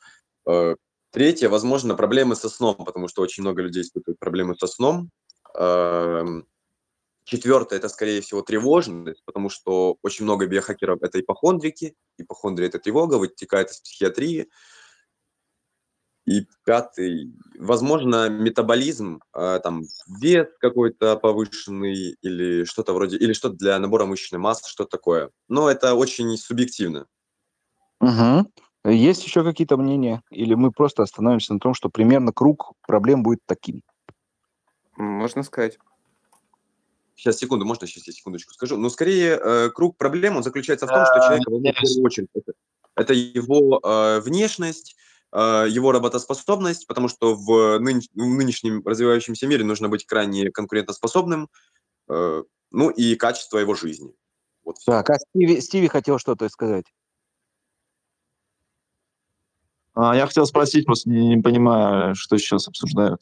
Э, Третье, возможно, проблемы со сном, потому что очень много людей испытывают проблемы со сном. Эм, Четвертое – это, скорее всего, тревожность, потому что очень много биохакеров – это ипохондрики. Ипохондрия – это тревога, вытекает из психиатрии. И пятый, возможно, метаболизм, э, там, вес какой-то повышенный или что-то вроде, или что-то для набора мышечной массы, что-то такое. Но это очень субъективно. Угу. Есть еще какие-то мнения? Или мы просто остановимся на том, что примерно круг проблем будет таким? Можно сказать. Сейчас, секунду, можно сейчас я секундочку скажу? Но скорее э, круг проблем, он заключается в том, что человек волнует в первую очередь. Это, это его э, внешность, его работоспособность, потому что в, нынеш- в нынешнем развивающемся мире нужно быть крайне конкурентоспособным, э, ну и качество его жизни. Вот. Так, а Стиви, Стиви хотел что-то сказать. А, Я хотел спросить, просто не, не понимаю, что сейчас обсуждают.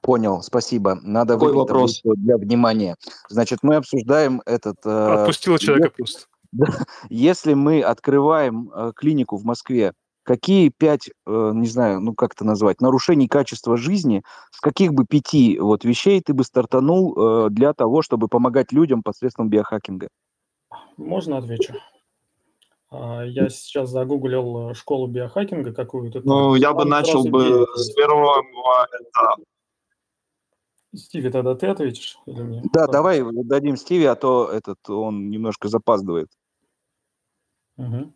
Понял, спасибо. Надо Какой вопрос? для внимания. Значит, мы обсуждаем этот... э, Отпустила человека просто. Если мы открываем э, клинику в Москве, какие пять, э, не знаю, ну как это назвать, нарушений качества жизни, с каких бы пяти вот вещей ты бы стартанул э, для того, чтобы помогать людям посредством биохакинга? Можно отвечу? А, Я сейчас загуглил э, школу биохакинга какую-то. Ну, я бы начал бы с первого этапа. Стиви, тогда ты ответишь или мне? Да, Ладно. давай дадим Стиви, а то этот он немножко запаздывает. Мгм.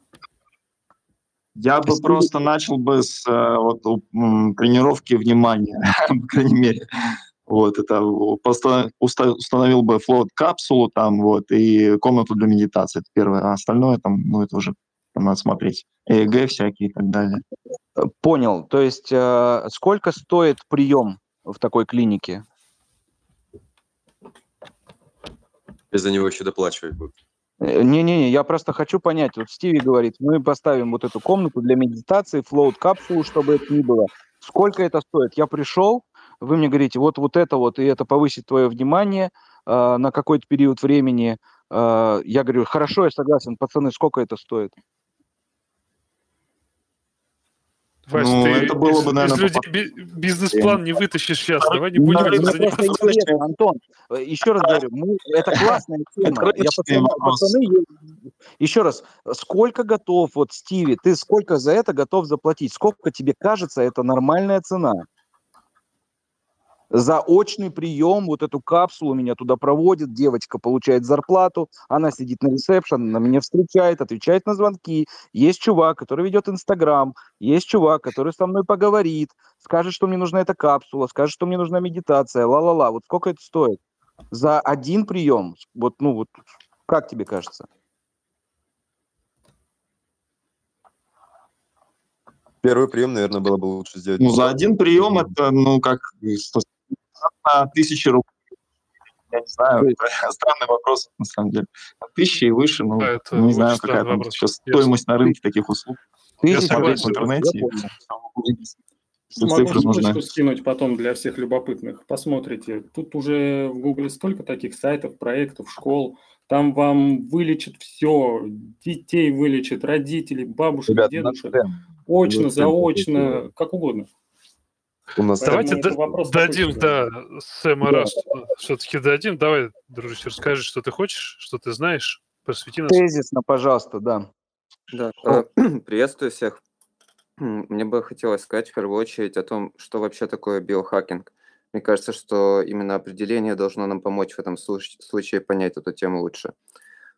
Я бы просто начал бы с э, вот, тренировки внимания, по крайней мере. Вот, это установил бы флот-капсулу там, вот, и комнату для медитации, это первое. А остальное там, ну, это уже там надо смотреть. ЭЭГ всякие и так далее. Понял. То есть э, сколько стоит прием в такой клинике? И за него еще доплачивать будут. Э, Не-не-не, я просто хочу понять. Вот Стиви говорит, мы поставим вот эту комнату для медитации, флоут капсулу, чтобы это ни было. Сколько это стоит? Я пришел, вы мне говорите, вот вот это вот, и это повысит твое внимание э, на какой-то период времени. Э, я говорю, хорошо, я согласен, пацаны, сколько это стоит? Вася, Ну, ты это было из, бы, наверное, из людей бизнес-план не вытащишь сейчас. Давай не будем этим заниматься. интересно, Антон, еще раз говорю, мы, это классная тема. Я пацаны, пацаны, еще раз, сколько готов, вот, Стиви, ты сколько за это готов заплатить? Сколько тебе кажется это нормальная цена? За очный прием, вот эту капсулу меня туда проводит, девочка получает зарплату, она сидит на ресепшн, она меня встречает, отвечает на звонки. Есть чувак, который ведет Инстаграм, есть чувак, который со мной поговорит, скажет, что мне нужна эта капсула, скажет, что мне нужна медитация, ла-ла-ла. Вот сколько это стоит? за один прием? Вот, ну вот, как тебе кажется? Первый прием, наверное, было бы лучше сделать. Ну, за один прием это, ну, как на тысячи рублей. Я не знаю, это странный вопрос, на самом деле. От тысячи и выше, ну, Да, это не знаю, странный какая там вопрос. сейчас стоимость на рынке таких услуг. Я Смотреть в интернете. Могу ссылочку скинуть потом для всех любопытных. Посмотрите. Тут уже в Гугле столько таких сайтов, проектов, школ. Там вам вылечат все. Детей вылечат, родителей, бабушек, Ребят, дедушек. Очно, заочно, как угодно. У нас Давайте да- вопрос дадим, такой, да, Сэма Да. раз все-таки дадим. Давай, дружище, расскажи, что ты хочешь, что ты знаешь, просвети нас. Тезисно, пожалуйста, да. Да, э, приветствую всех. Мне бы хотелось сказать в первую очередь о том, что вообще такое биохакинг. Мне кажется, что именно определение должно нам помочь в этом случ- случае понять эту тему лучше.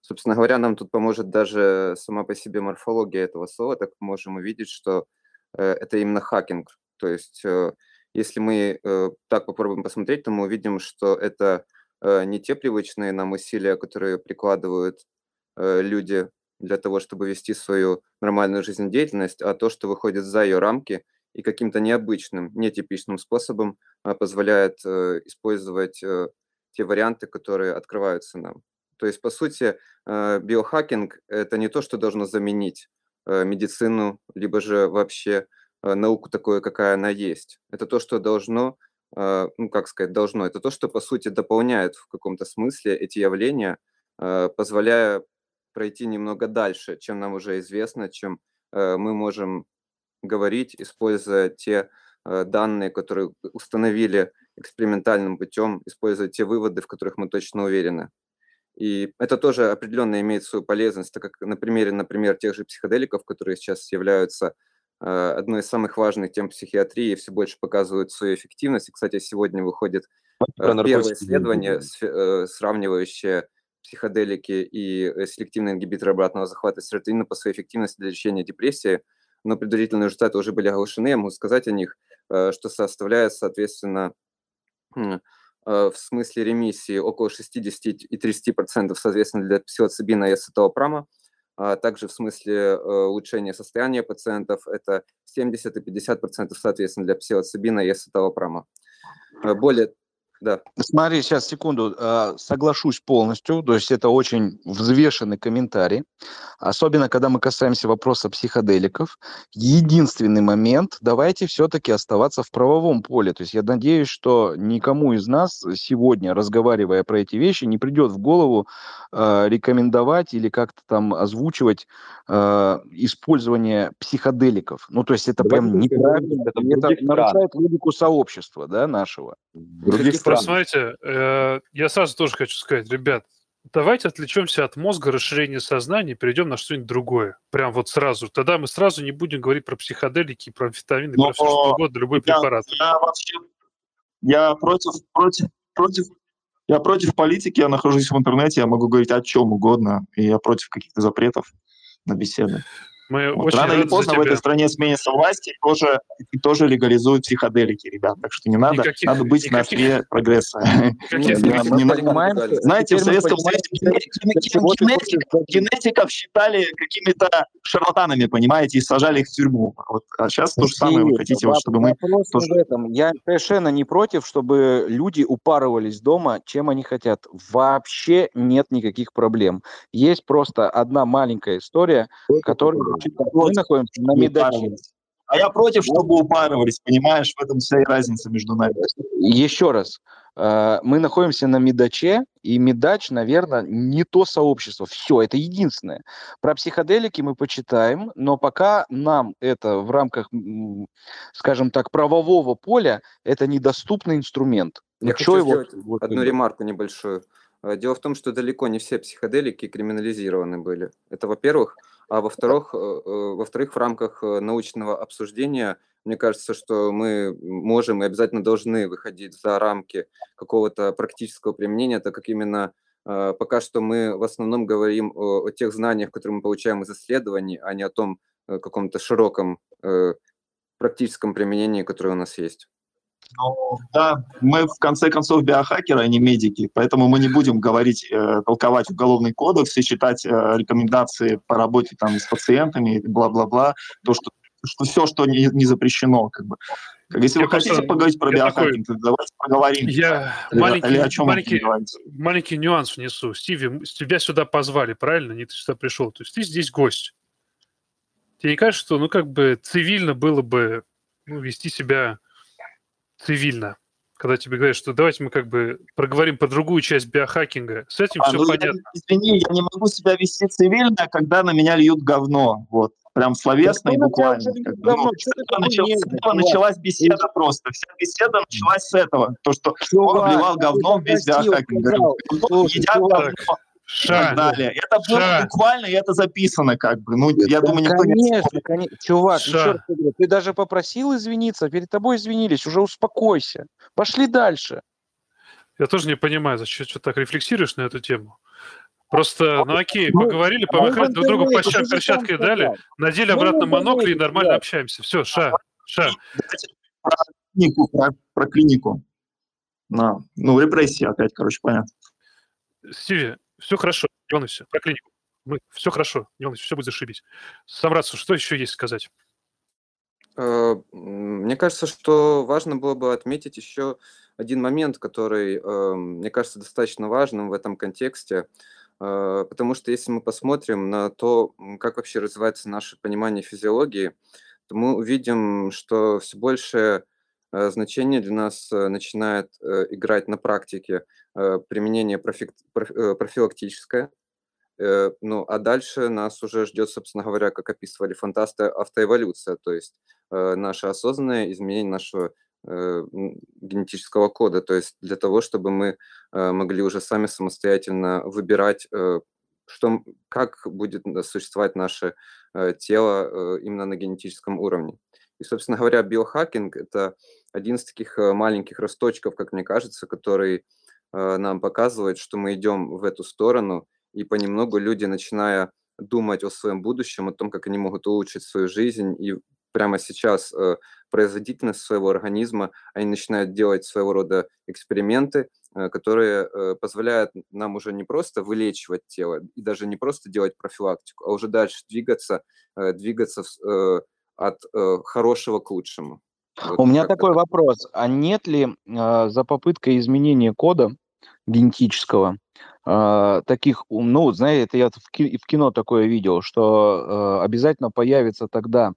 Собственно говоря, нам тут поможет даже сама по себе морфология этого слова, так мы можем увидеть, что э, это именно хакинг. То есть, э, если мы э, так попробуем посмотреть, то мы увидим, что это э, не те привычные нам усилия, которые прикладывают люди для того, чтобы вести свою нормальную жизнедеятельность, а то, что выходит за ее рамки и каким-то необычным, нетипичным способом позволяет использовать те варианты, которые открываются нам. То есть, по сути, биохакинг – это не то, что должно заменить медицину, либо же вообще науку такое, какая она есть. Это то, что должно, э, ну, как сказать, должно. Это то, что, по сути, дополняет в каком-то смысле эти явления, э, позволяя пройти немного дальше, чем нам уже известно, чем э, мы можем говорить, используя те э, данные, которые установили экспериментальным путем, используя те выводы, в которых мы точно уверены. И это тоже определенно имеет свою полезность, так как на примере, например, тех же психоделиков, которые сейчас являются э, одной из самых важных тем психиатрии, все больше показывают свою эффективность. И, кстати, сегодня выходит э, первое исследование, э, сравнивающее психоделики и э, селективные ингибиторы обратного захвата серотонина по своей эффективности для лечения депрессии, но предварительные результаты уже были оглашены, я могу сказать о них, э, что составляет, соответственно, э, в смысле ремиссии около 60 и 30%, соответственно, для псилоцибина и ацетоапрама, а также в смысле э, улучшения состояния пациентов это 70 и 50% соответственно для псилоцибина и ацетоапрама. Э, Более, да. Смотри, сейчас, секунду, э, соглашусь полностью, то есть это очень взвешенный комментарий, особенно когда мы касаемся вопроса психоделиков. Единственный момент, давайте все-таки оставаться в правовом поле, то есть я надеюсь, что никому из нас сегодня, разговаривая про эти вещи, не придет в голову э, рекомендовать или как-то там озвучивать э, использование психоделиков. Ну, то есть это Давайте прям неправильно, это это нарушает логику сообщества, да, нашего. Других Каких странах. Просто смотрите, э, я сразу тоже хочу сказать, ребят, давайте отвлечемся от мозга, расширения сознания и перейдем на что-нибудь другое. Прям вот сразу. Тогда мы сразу не будем говорить про психоделики, про амфетамины, Но про все что угодно, любой я, препарат. я вообще я против, против, против, я против политики, я нахожусь в интернете, я могу говорить о чем угодно, и я против каких-то запретов на беседы. Мы Вот очень рано или поздно в этой стране сменится власть и тоже, и тоже легализуют психоделики, ребят. Так что не надо, Никаких- надо быть на никаких- острие прогресса. Не понимаем. Знаете, в Советском Союзе генетиков, считали какими-то шарлатанами, понимаете, и сажали их в тюрьму. Вот, а сейчас то же самое вы хотите, вот, чтобы мы Вопрос тоже- не в этом. Я совершенно не против, чтобы люди упарывались дома, чем они хотят. Вообще нет никаких проблем. Есть просто одна маленькая история, которая. Мы находимся на медаче. А я против, чтобы упарывались, понимаешь, в этом вся и разница между нами. Еще раз. э, Мы находимся на Медаче, и Медач, наверное, не то сообщество. Все, это единственное. Про психоделики мы почитаем, но пока нам это в рамках, скажем так, правового поля, это недоступный инструмент. Я Ну, хочу его- сделать вот одну ремарку небольшую. Э, Дело в том, что далеко не все психоделики криминализированы были. Это во-первых. А во-вторых, э, э, во-вторых, в рамках э, научного обсуждения, мне кажется, что мы можем и обязательно должны выходить за рамки какого-то практического применения, так как именно пока что мы в основном говорим о, о тех знаниях, которые мы получаем из исследований, а не о том каком-то широком практическом применении, которое у нас есть. Ну, да, мы в конце концов биохакеры, а не медики, поэтому мы не будем говорить, э, толковать уголовный кодекс и читать э, рекомендации по работе там с пациентами, бла-бла-бла, то, что, что все, что не, не запрещено, как бы. Если Я вы хотите поговорить про биохакинг, то давайте поговорим. Я Или- маленький, или о чем маленький, маленький нюанс внесу. Стиви, тебя сюда позвали, правильно? Не ты сюда пришел. То есть ты здесь гость. Тебе не кажется, что, ну, как бы цивильно было бы ну, вести себя цивильно? Когда тебе говорят, что давайте мы как бы проговорим по другую часть биохакинга. С этим А, все ну, я- понятно. извини, я не могу себя вести цивильно, когда на меня льют говно. Вот. Прям словесно и Да тебя буквально. как бы. говно? Ну, Чё с ты этого такой начал- с нежный, этого чувак? началась беседа просто. Вся беседа началась с этого. То, что он Чувак, вливал я говно в весь биохакинг. едят чувак, говно и Ша, так далее. Это было Ша. буквально, и это записано как бы. Ну, я Да, думаю, никто не конечно, конечно. Чувак, Ша. говорю, ты даже попросил извиниться, перед тобой извинились, уже успокойся. Пошли дальше. я тоже не понимаю, зачем что так рефлексируешь на эту тему. Просто, ну окей, поговорили, в помахали друг другу интернете, по ты же перчаткой дали, надели обратно монокли и нормально да. общаемся. Все, ша, ша. про клинику, про, про клинику. На. Ну, репрессии опять, короче, понятно. Стиви, все хорошо, волнуйся, про клинику. Мы, все хорошо, волнуйся, все будет зашибись. Самрацу, что еще есть сказать? Э, Мне кажется, что важно было бы отметить еще один момент, который, э, мне кажется, достаточно важным в этом контексте, э, потому что если мы посмотрим на то, как вообще развивается наше понимание физиологии, то мы увидим, что все большее э, значение для нас э, начинает э, играть на практике э, применение э, профилактическое, Э, Ну, а дальше нас уже ждет, собственно говоря, как описывали фантасты, автоэволюция, то есть э, наше осознанное изменение нашего э, генетического кода, то есть для того, чтобы мы э, могли уже сами самостоятельно выбирать, э, что, как будет э, существовать наше э, тело э, именно на генетическом уровне. И, собственно говоря, биохакинг – это один из таких э, маленьких росточков, как мне кажется, который э, нам показывает, что мы идем в эту сторону, и понемногу люди, начиная думать о своем будущем, о том, как они могут улучшить свою жизнь, и прямо сейчас э, производительность своего организма, они начинают делать своего рода эксперименты, которые позволяют нам уже не просто вылечивать тело, и даже не просто делать профилактику, а уже дальше двигаться, двигаться в от э, хорошего к лучшему. Вот У меня как-то такой так. вопрос. А нет ли э, за попыткой изменения кода генетического э, таких, ну, знаете, это я в кино такое видел, что э, обязательно появится тогда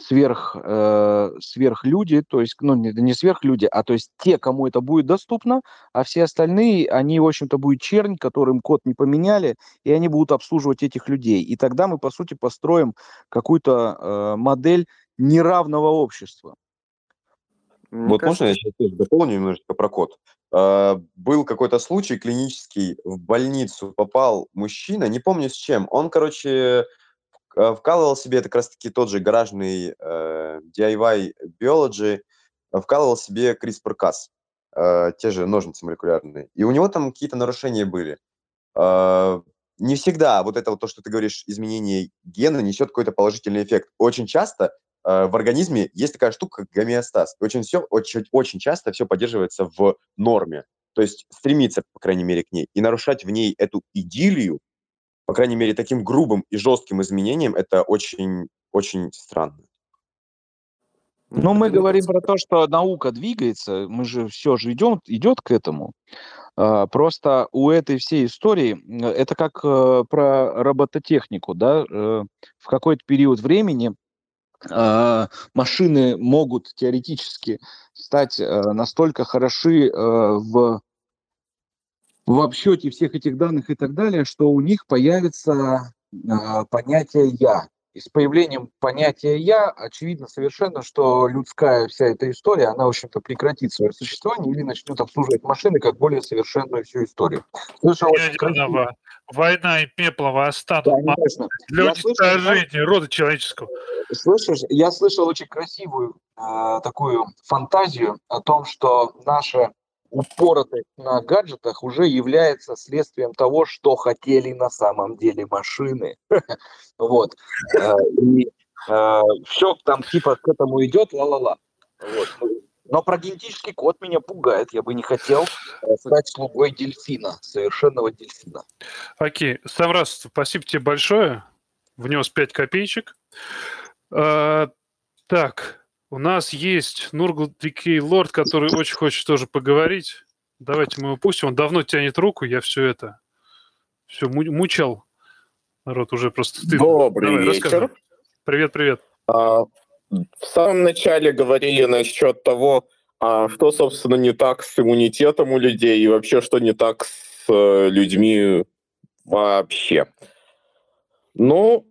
сверх, э, сверхлюди, то есть, ну, не, не сверхлюди, а то есть те, кому это будет доступно, а все остальные, они, в общем-то, будет чернь, которым код не поменяли, и они будут обслуживать этих людей. И тогда мы, по сути, построим какую-то э, модель неравного общества. Мне Вот можно я кажется, сейчас тоже дополню немножечко про код? А, Был какой-то случай клинический, в больницу попал мужчина, не помню с чем. Он, короче, вкалывал себе, это как раз-таки тот же гаражный э, DIY Biology, э, вкалывал себе CRISPR-Cas, э, те же ножницы молекулярные. И у него там какие-то нарушения были. Э, Не всегда вот это вот то, что ты говоришь, изменение гена несет какой-то положительный эффект. Очень часто э, в организме есть такая штука, как гомеостаз. Очень, все, очень, очень часто все поддерживается в норме. То есть стремиться, по крайней мере, к ней. И нарушать в ней эту идиллию, по крайней мере, таким грубым и жестким изменением, это очень, очень странно. м, Ну, мы говорим про то, что наука двигается, мы же все же идем, идет к этому. А, Просто у этой всей истории, это как э, про робототехнику, да, э, в какой-то период времени а, машины могут теоретически стать э, настолько хороши в, в обсчете всех этих данных и так далее, что у них появится а, понятие «я». И с появлением понятия «я» очевидно совершенно, что людская вся эта история, она, в общем-то, прекратит свое существование или начнет обслуживать машины как более совершенную всю историю. Слышал очень красиво. Война и пепла восстанут Да, конечно. для Я слышал, рода человеческого. Слышишь, я слышал очень красивую э, такую фантазию о том, что наша упоротость на гаджетах уже является следствием того, что хотели на самом деле машины. Вот. Э, И все там типа к этому идет, ла-ла-ла. Но про генетический код меня пугает. Я бы не хотел э, стать слугой дельфина, совершенного дельфина. Окей. Самрас, спасибо тебе большое. Внес 5 копеечек. Так, у нас есть Нургл Дикей Лорд, который очень хочет тоже поговорить. Давайте мы его пустим. Он давно тянет руку, я все это все мучал. Народ уже просто стыдно. Добрый Давай, вечер. Привет, привет. А, в самом начале говорили насчет того, а, что, собственно, не так с иммунитетом у людей и вообще, что не так с э, людьми вообще. Ну,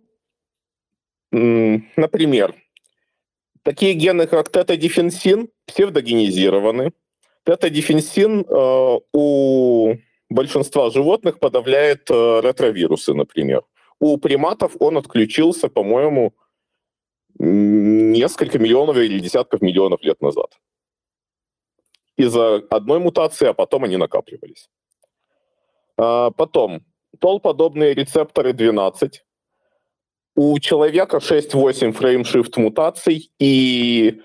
например, такие гены, как тета-дефенсин, псевдогенизированы. Тета-дефенсин э, у большинства животных подавляет э, ретровирусы, например. У приматов он отключился, по-моему, несколько миллионов или десятков миллионов лет назад. Из-за одной мутации, а потом они накапливались. А, Потом, тол-подобные рецепторы 12. У человека 6-8 фреймшифт мутаций и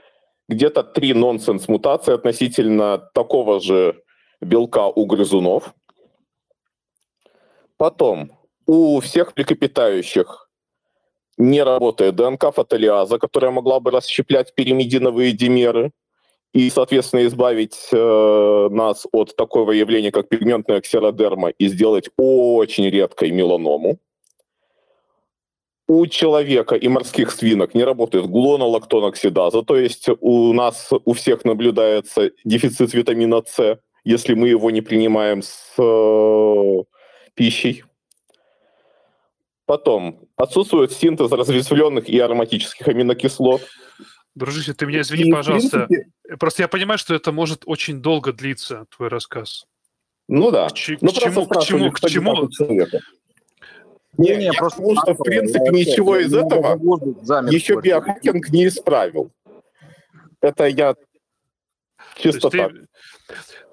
где-то 3 нонсенс мутации относительно такого же белка у грызунов. Потом, у всех млекопитающих не работает ДНК фотолиаза, которая могла бы расщеплять пиримидиновые димеры и, соответственно, избавить э, нас от такого явления, как пигментная ксеродерма, и сделать очень редкой меланому. У человека и морских свинок не работает глонолактоноксидаза, то есть у нас у всех наблюдается дефицит витамина С, если мы его не принимаем с э, пищей. Потом отсутствует синтез разветвленных и ароматических аминокислот. Дружище, ты меня извини, И, пожалуйста. принципе- Просто я понимаю, что это может очень долго длиться, твой рассказ. Ну да. К, Ну, к чему, к чему, к что не. Не, я что, в принципе, ничего из этого еще биохакинг не исправил. Это я То чисто так. ты,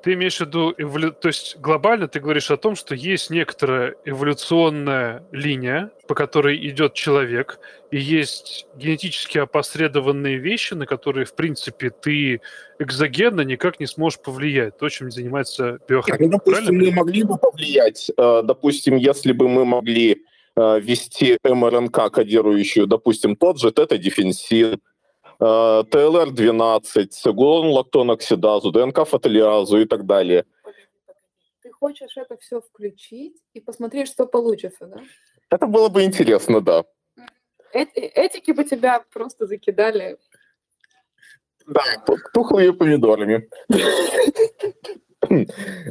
ты имеешь в виду, эволю- то есть глобально ты говоришь о том, что есть некоторая эволюционная линия, по которой идет человек, и есть генетически опосредованные вещи, на которые, в принципе, ты экзогенно никак не сможешь повлиять. То, чем занимается биохакинг. ну, Правильно? допустим, мы могли бы повлиять, э, допустим, если бы мы могли э, ввести МРНК, кодирующую, допустим, тот же тета-дефенсин, э, ТЛР-12, глонлактоноксидазу, ДНК-фотолиазу и так далее. Ты хочешь это все включить и посмотреть, что получится, да? Это было бы интересно, да. Эт- Этики бы тебя просто закидали. Да, тухлые помидорами.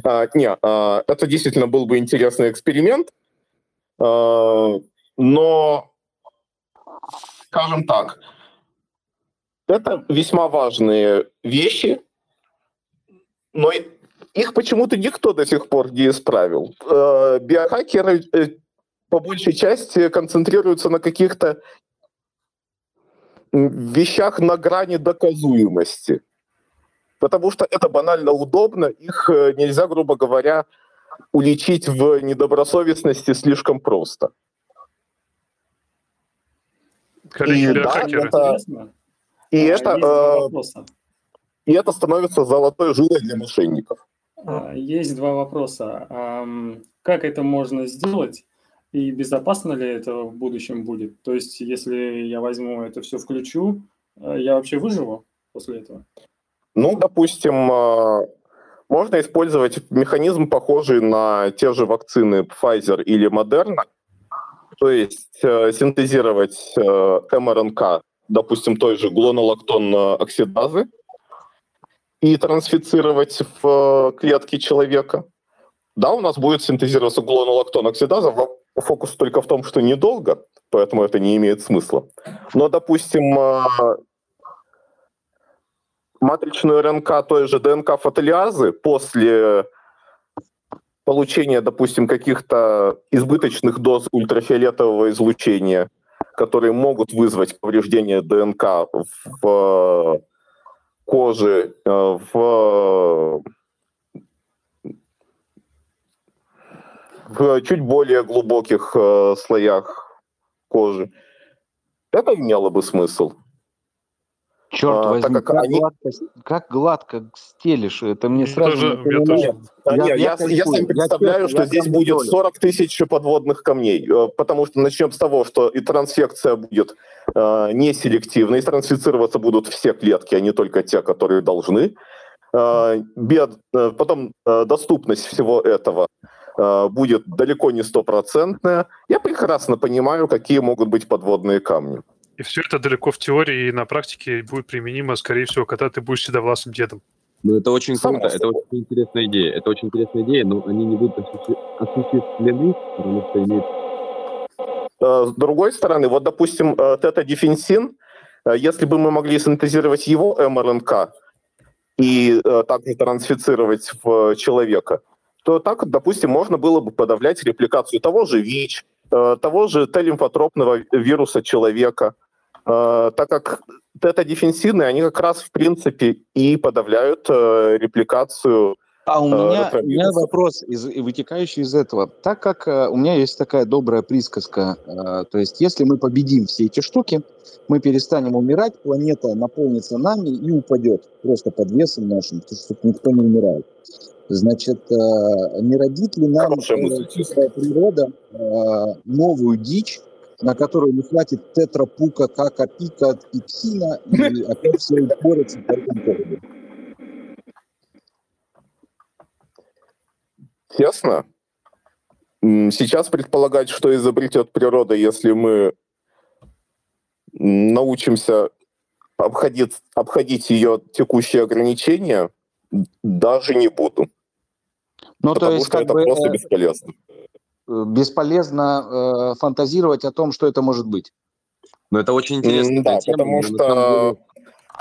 А, Не, а, это действительно был бы интересный эксперимент, но, скажем так, это весьма важные вещи, но их почему-то никто до сих пор не исправил. Э, Биохакеры э, по большей части концентрируются на каких-то вещах на грани доказуемости. Потому что это банально удобно, их э, нельзя, грубо говоря, уличить в недобросовестности слишком просто. Коллеги И да, это, и, А, это, э, и это становится золотой жилой для мошенников. А, Есть два вопроса. Как это можно сделать и безопасно ли это в будущем будет? То есть, если я возьму это все включу, э, я вообще выживу после этого? Ну, допустим, э, можно использовать механизм, похожий на те же вакцины Pfizer или Moderna, то есть э, синтезировать э, МРНК, допустим, той же глонолактон оксидазы, и трансфицировать в э, клетки человека. Да, у нас будет синтезироваться глонолактон оксидаза, во- фокус только в том, что недолго, поэтому это не имеет смысла. Но, допустим, э, матричную РНК той же ДНК фотолиазы после получения, допустим, каких-то избыточных доз ультрафиолетового излучения, которые могут вызвать повреждение ДНК в коже, э, в, в чуть более глубоких э, слоях кожи. Это имело бы смысл. Черт А, возьми, так как как они... гладко, как гладко стелишь, это мне сразу тоже, тоже. Я, я я, я сам я представляю, честно, что я здесь будет долю. 40 тысяч подводных камней, э, потому что начнем с того, что и трансфекция будет э, неселективной, и трансфицироваться будут все клетки, а не только те, которые должны. Э, бед- э, потом э, доступность всего этого э, будет далеко не стопроцентная. Я прекрасно понимаю, какие могут быть подводные камни. И все это далеко в теории и на практике будет применимо, скорее всего, когда ты будешь седовласым дедом. Ну, это очень Само круто, это очень интересная идея. Это очень интересная идея, но они не будут осуществ- осуществлены, потому что имеет... Э, С другой стороны, вот, допустим, э, тета-дефенсин, э, если бы мы могли синтезировать его МРНК и э, также трансфицировать в человека, то так, допустим, можно было бы подавлять репликацию того же ВИЧ, того же Т-лимфотропного вируса человека, так как тета-дефенсины, они как раз, в принципе, и подавляют э, репликацию А у э, меня, у меня вопрос, из, вытекающий из этого. Так как э, у меня есть такая добрая присказка, э, то есть если мы победим все эти штуки, мы перестанем умирать, планета наполнится нами и упадет просто под весом нашим, потому что никто не умирает. Значит, э, не родит ли нам Хорошая э, чистая природа э, новую дичь, на которую не хватит тетрапука, кака, пика, пиксина, и опять все упорятся по этому поводу? Честно, сейчас предполагать, что изобретет природа, если мы научимся обходить, обходить ее текущие ограничения, даже не буду. Ну, то потому есть, что как это бы, просто э, бесполезно. Э, бесполезно э, фантазировать о том, что это может быть. Но это очень интересная М, Да, тема, потому но что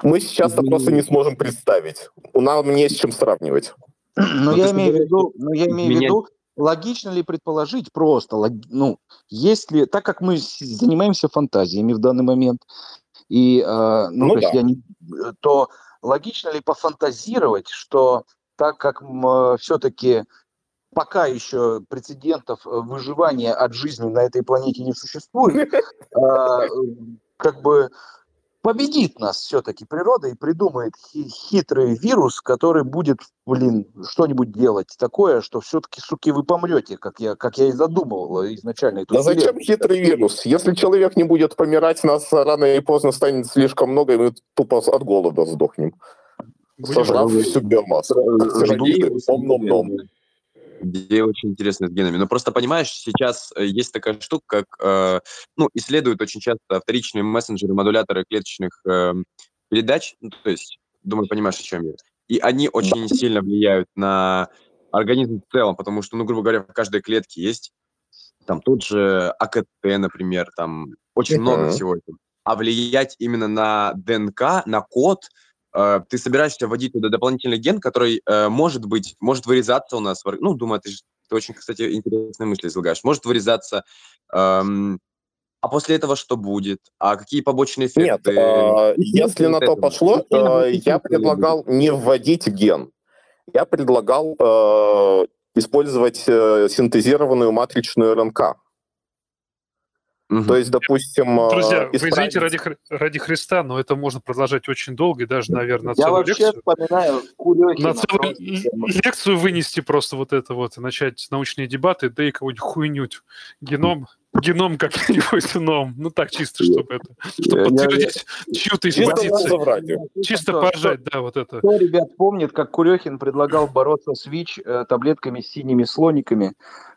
мы сейчас это просто не сможем представить. У нас не с чем сравнивать. Но Ну, я имею в виду, но я имею в виду, логично ли предположить просто, лог- ну, если, так как мы занимаемся фантазиями в данный момент, и, э, ну, Ну то есть да. я не, э, то логично ли пофантазировать, что так как все-таки пока еще прецедентов э, выживания от жизни на этой планете не существует, а, э, как бы победит нас все-таки природа и придумает хи- хитрый вирус, который будет, блин, что-нибудь делать такое, что все-таки, суки, вы помрете, как я, как я и задумывал изначально. эту Да зачем хитрый вирус? Если человек не будет помирать, нас рано или поздно станет слишком много, и мы тупо от голода сдохнем, сожрав всю биомассу. Как Идея пирамиды. очень интересная. С генами. Но просто понимаешь, сейчас э, есть такая штука, как э, ну, исследуют очень часто вторичные мессенджеры, модуляторы клеточных эм, передач. Ну, то есть, думаю, понимаешь, о чем я. И они очень сильно влияют на организм в целом, потому что, ну, грубо говоря, в каждой клетке есть там тот же АКТ, например, там очень много всего этого. А влиять именно на ДНК, на код, э, ты собираешься вводить туда дополнительный ген, который э, может быть, может вырезаться у нас. Ну, думаю, ты, ты очень, кстати, интересные мысли излагаешь. Может вырезаться. эм, а после этого что будет? А какие побочные Нет, эффекты? э, И если на то этого. пошло, э, я предлагал не вводить ген. Я предлагал э, использовать э, синтезированную матричную РНК. Мгм. То есть, допустим, э, Друзья, вы исправить- извините ради, хри- ради Христа, но это можно продолжать очень долго и даже, наверное, на Я целую вообще лекцию. вспоминаю Курехина. На целую лекцию вынести просто вот это вот, и начать научные дебаты, да и какую-нибудь хуйню. Геном, геном как-нибудь ном. Ну так, чисто, чтобы это, чтобы Я- я- подтвердить чью-то из Чисто позиций. в радио. Чисто поржать, да, вот это. Кто, ребят, помнит, как Курехин предлагал бороться с ВИЧ э, таблетками с синими слониками,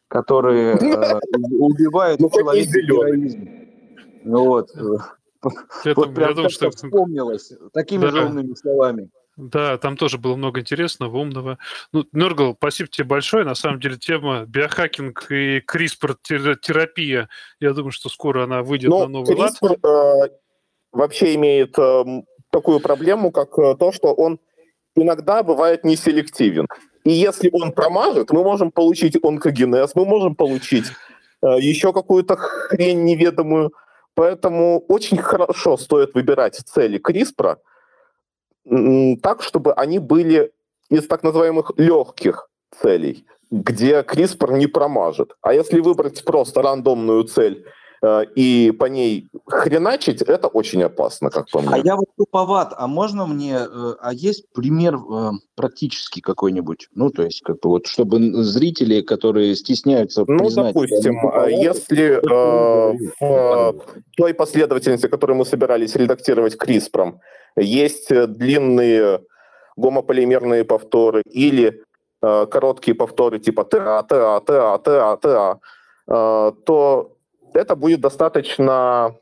которые э, убивают Ну, человека героизм? Ну Вот. э, Это, Вот прям я думаю, что вспомнилось такими Да. же умными словами. Да, там тоже было много интересного, умного. Ну, Нергал, спасибо тебе большое. На самом деле тема биохакинг и CRISPR-терапия, я думаю, что скоро она выйдет на Ну, новый лад. CRISPR э, вообще имеет эм, такую проблему, как э, то, что он иногда бывает неселективен. И если он промажет, мы можем получить онкогенез, мы можем получить э, еще какую-то хрень неведомую. Поэтому очень хорошо стоит выбирать цели CRISPR так, чтобы они были из так называемых легких целей, где CRISPR не промажет. А если выбрать просто рандомную цель, и по ней хреначить, это очень опасно, как по А мне. я вот туповат, а можно мне, э, а есть пример э, практический какой-нибудь? Ну, то есть, как бы вот, чтобы зрители, которые стесняются Ну, признать, допустим, э, туповаты, если э, в э, той последовательности, которую мы собирались редактировать CRISPR, есть э, длинные гомополимерные повторы или э, короткие повторы типа ТА, ТА, ТА, ТА, ТА, э, то это будет достаточно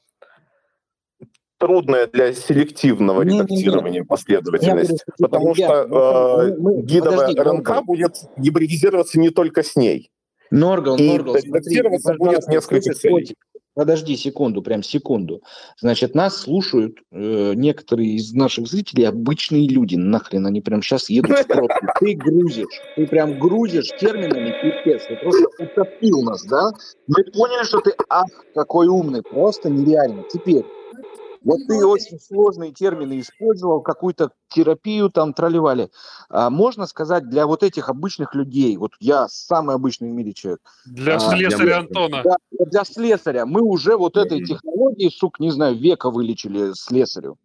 трудная для селективного Не-не-не. редактирования Я говорю, последовательность, что, типа, потому ребят, что ну, э, мы, мы- гидовая подожди, РНК Норгал, будет гибридизироваться не только с ней. Норгал, И Норгал, смотри, редактироваться будет пожалуйста, несколько целей. Подожди секунду, прям секунду. Значит, нас слушают э, некоторые из наших зрителей, обычные люди, нахрен, они прям сейчас едут в пробку. Ты грузишь, ты прям грузишь терминами, пипец, ты просто утопил нас, да? Мы поняли, что ты, ах, какой умный, просто нереально. Теперь, вот ты очень сложные термины использовал, какую-то терапию там тролливали. А можно сказать для вот этих обычных людей, вот я самый обычный в мире человек, Для а, слесаря Антона. да, для слесаря, мы уже вот этой технологией, сук, не знаю, века вылечили слесарю.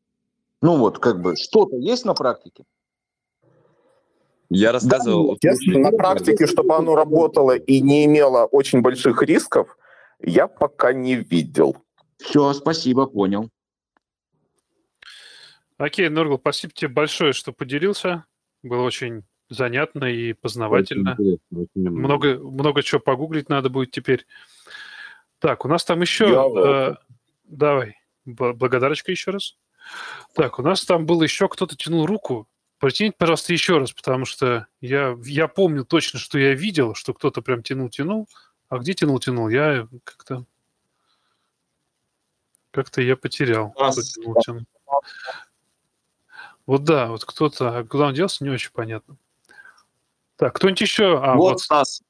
Ну вот, как бы, что-то есть на практике? Я рассказывал... том, Если на практике, чтобы оно работало и не имело очень больших рисков, я пока не видел. Все, спасибо, понял. Окей, Нургл, спасибо тебе большое, что поделился. Было очень занятно и познавательно. Очень интересно, очень. Много, много чего погуглить надо будет теперь. Так, у нас там еще... Я э, давай, благодарочка еще раз. Так, у нас там был еще кто-то тянул руку. Протяните, пожалуйста, еще раз, потому что я, я помню точно, что я видел, что кто-то прям тянул-тянул. А где тянул-тянул? Я как-то... Как-то я потерял. кто Стас. Вот да, вот кто-то... А куда он делся, не очень понятно. Так, кто-нибудь еще? А, вот, вот Стас.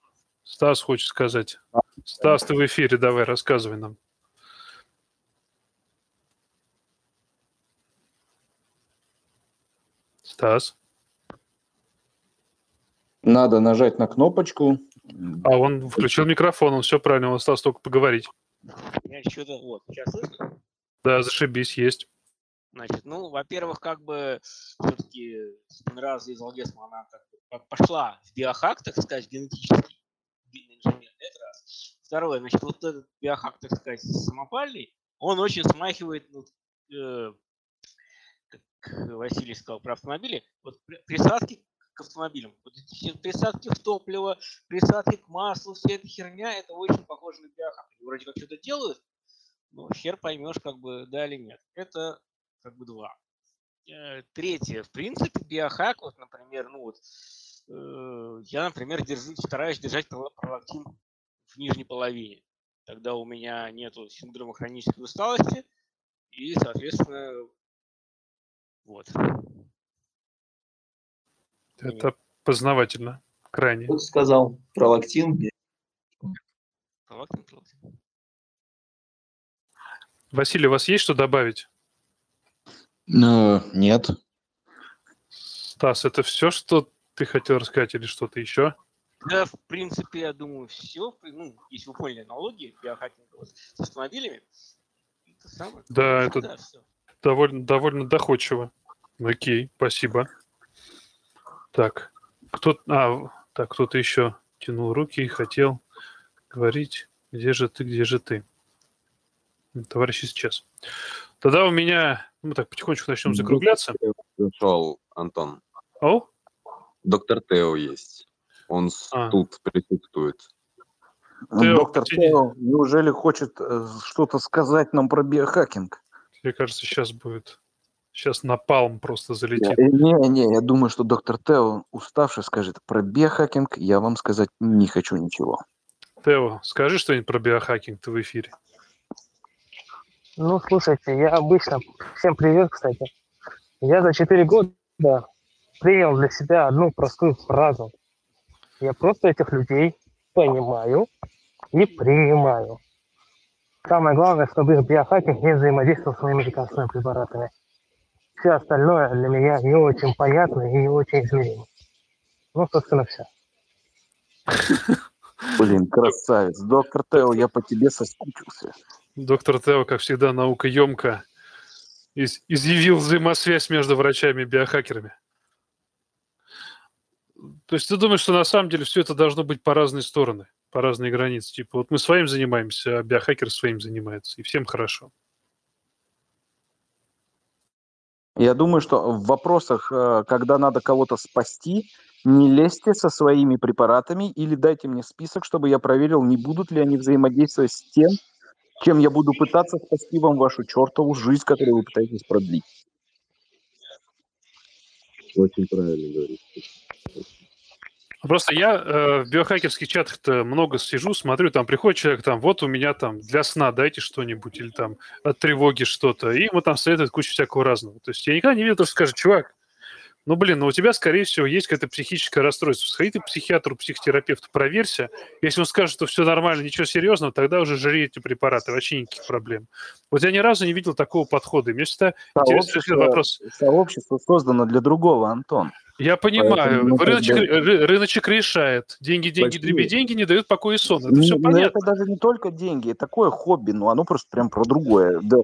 Стас хочет сказать. Стас, ты в эфире, давай, рассказывай нам. Стас. Надо нажать на кнопочку. А он включил микрофон, он все правильно, он осталось только поговорить. Я что-то вот, сейчас слышно? Да, зашибись, есть. Значит, ну, во-первых, как бы все-таки Спинраз из Алгесма, она как бы по- пошла в биохак, так сказать, генетический, инженер, это раз. Второе, значит, вот этот биохак, так сказать, самопальный, он очень смахивает, ну, э, как Василий сказал про автомобили, вот при- присадки к автомобилям. Вот эти присадки в топливо, присадки к маслу, вся эта херня, это очень похоже на биохак. Они вроде как что-то делают, но хер поймешь, как бы да или нет. Это как бы два. Э, Третье, в принципе, биохак, вот, например, ну вот, э, я, например, держу, стараюсь держать прол- пролактин в нижней половине. Тогда у меня нету синдрома хронической усталости, и, соответственно, вот. Это познавательно, крайне. Кто сказал пролактин? Пролактин, пролактин. Василий, у вас есть что добавить? Э, Нет. Стас, это все, что ты хотел рассказать или что-то еще? Да, в принципе, я думаю, все. Ну, если вы поняли аналогии биохакинга вот с автомобилями, это самое. Да, это Да, довольно, довольно доходчиво. Окей, спасибо. Так, кто, а, так, кто-то еще тянул руки и хотел говорить, где же ты, где же ты. Товарищ исчез. Тогда у меня, мы так потихонечку начнем закругляться. Пришел, Антон. О, Доктор Тео есть. Он А. тут присутствует. Тео, Доктор потяни. Тео неужели хочет э, что-то сказать нам про биохакинг? мне кажется, сейчас будет, сейчас напалм просто залетит. Не-не, я думаю, что доктор Тео, уставший, скажет про биохакинг, я вам сказать не хочу ничего. Тео, скажи что-нибудь про биохакинг, ты в эфире. Ну, слушайте, я обычно... Всем привет, кстати. Я за 4 года принял для себя одну простую фразу. Я просто этих людей понимаю и принимаю. Самое главное, чтобы их биохакинг не взаимодействовал с моими лекарственными препаратами. Все остальное для меня не очень понятно и не очень измеримо. Ну, собственно, все. Блин, красавец. Доктор Тео, я по тебе соскучился. Доктор Тео, как всегда, наука емко из, изъявил взаимосвязь между врачами и биохакерами. То есть ты думаешь, что на самом деле все это должно быть по разные стороны, по разные границы. Типа вот мы своим занимаемся, а биохакер своим занимается, и всем хорошо. Я думаю, что в вопросах, э, когда надо кого-то спасти, не лезьте со своими препаратами или дайте мне список, чтобы я проверил, не будут ли они взаимодействовать с тем, чем я буду пытаться спасти вам вашу чертову жизнь, которую вы пытаетесь продлить. Очень правильно говорите. Просто я э, в биохакерских чатах-то много сижу, смотрю, там приходит человек, там, вот у меня там для сна дайте что-нибудь, или там от тревоги что-то, и ему там советуют кучу всякого разного. То есть я никогда не видел, что скажет, чувак, ну, блин, ну у тебя, скорее всего, есть какое-то психическое расстройство. Сходи ты к психиатру, психотерапевту, проверься. Если он скажет, что все нормально, ничего серьезного, тогда уже жри эти препараты, вообще никаких проблем. Вот я ни разу не видел такого подхода. мне всегда интересный вопрос. Сообщество создано для другого, Антон. Я понимаю. Поэтому, рыночек, бы... рыночек решает. Деньги, деньги, Большие. деньги не дают покоя и сон. Это все понятно. Это даже не только деньги, такое хобби, но оно просто прям про другое. Да.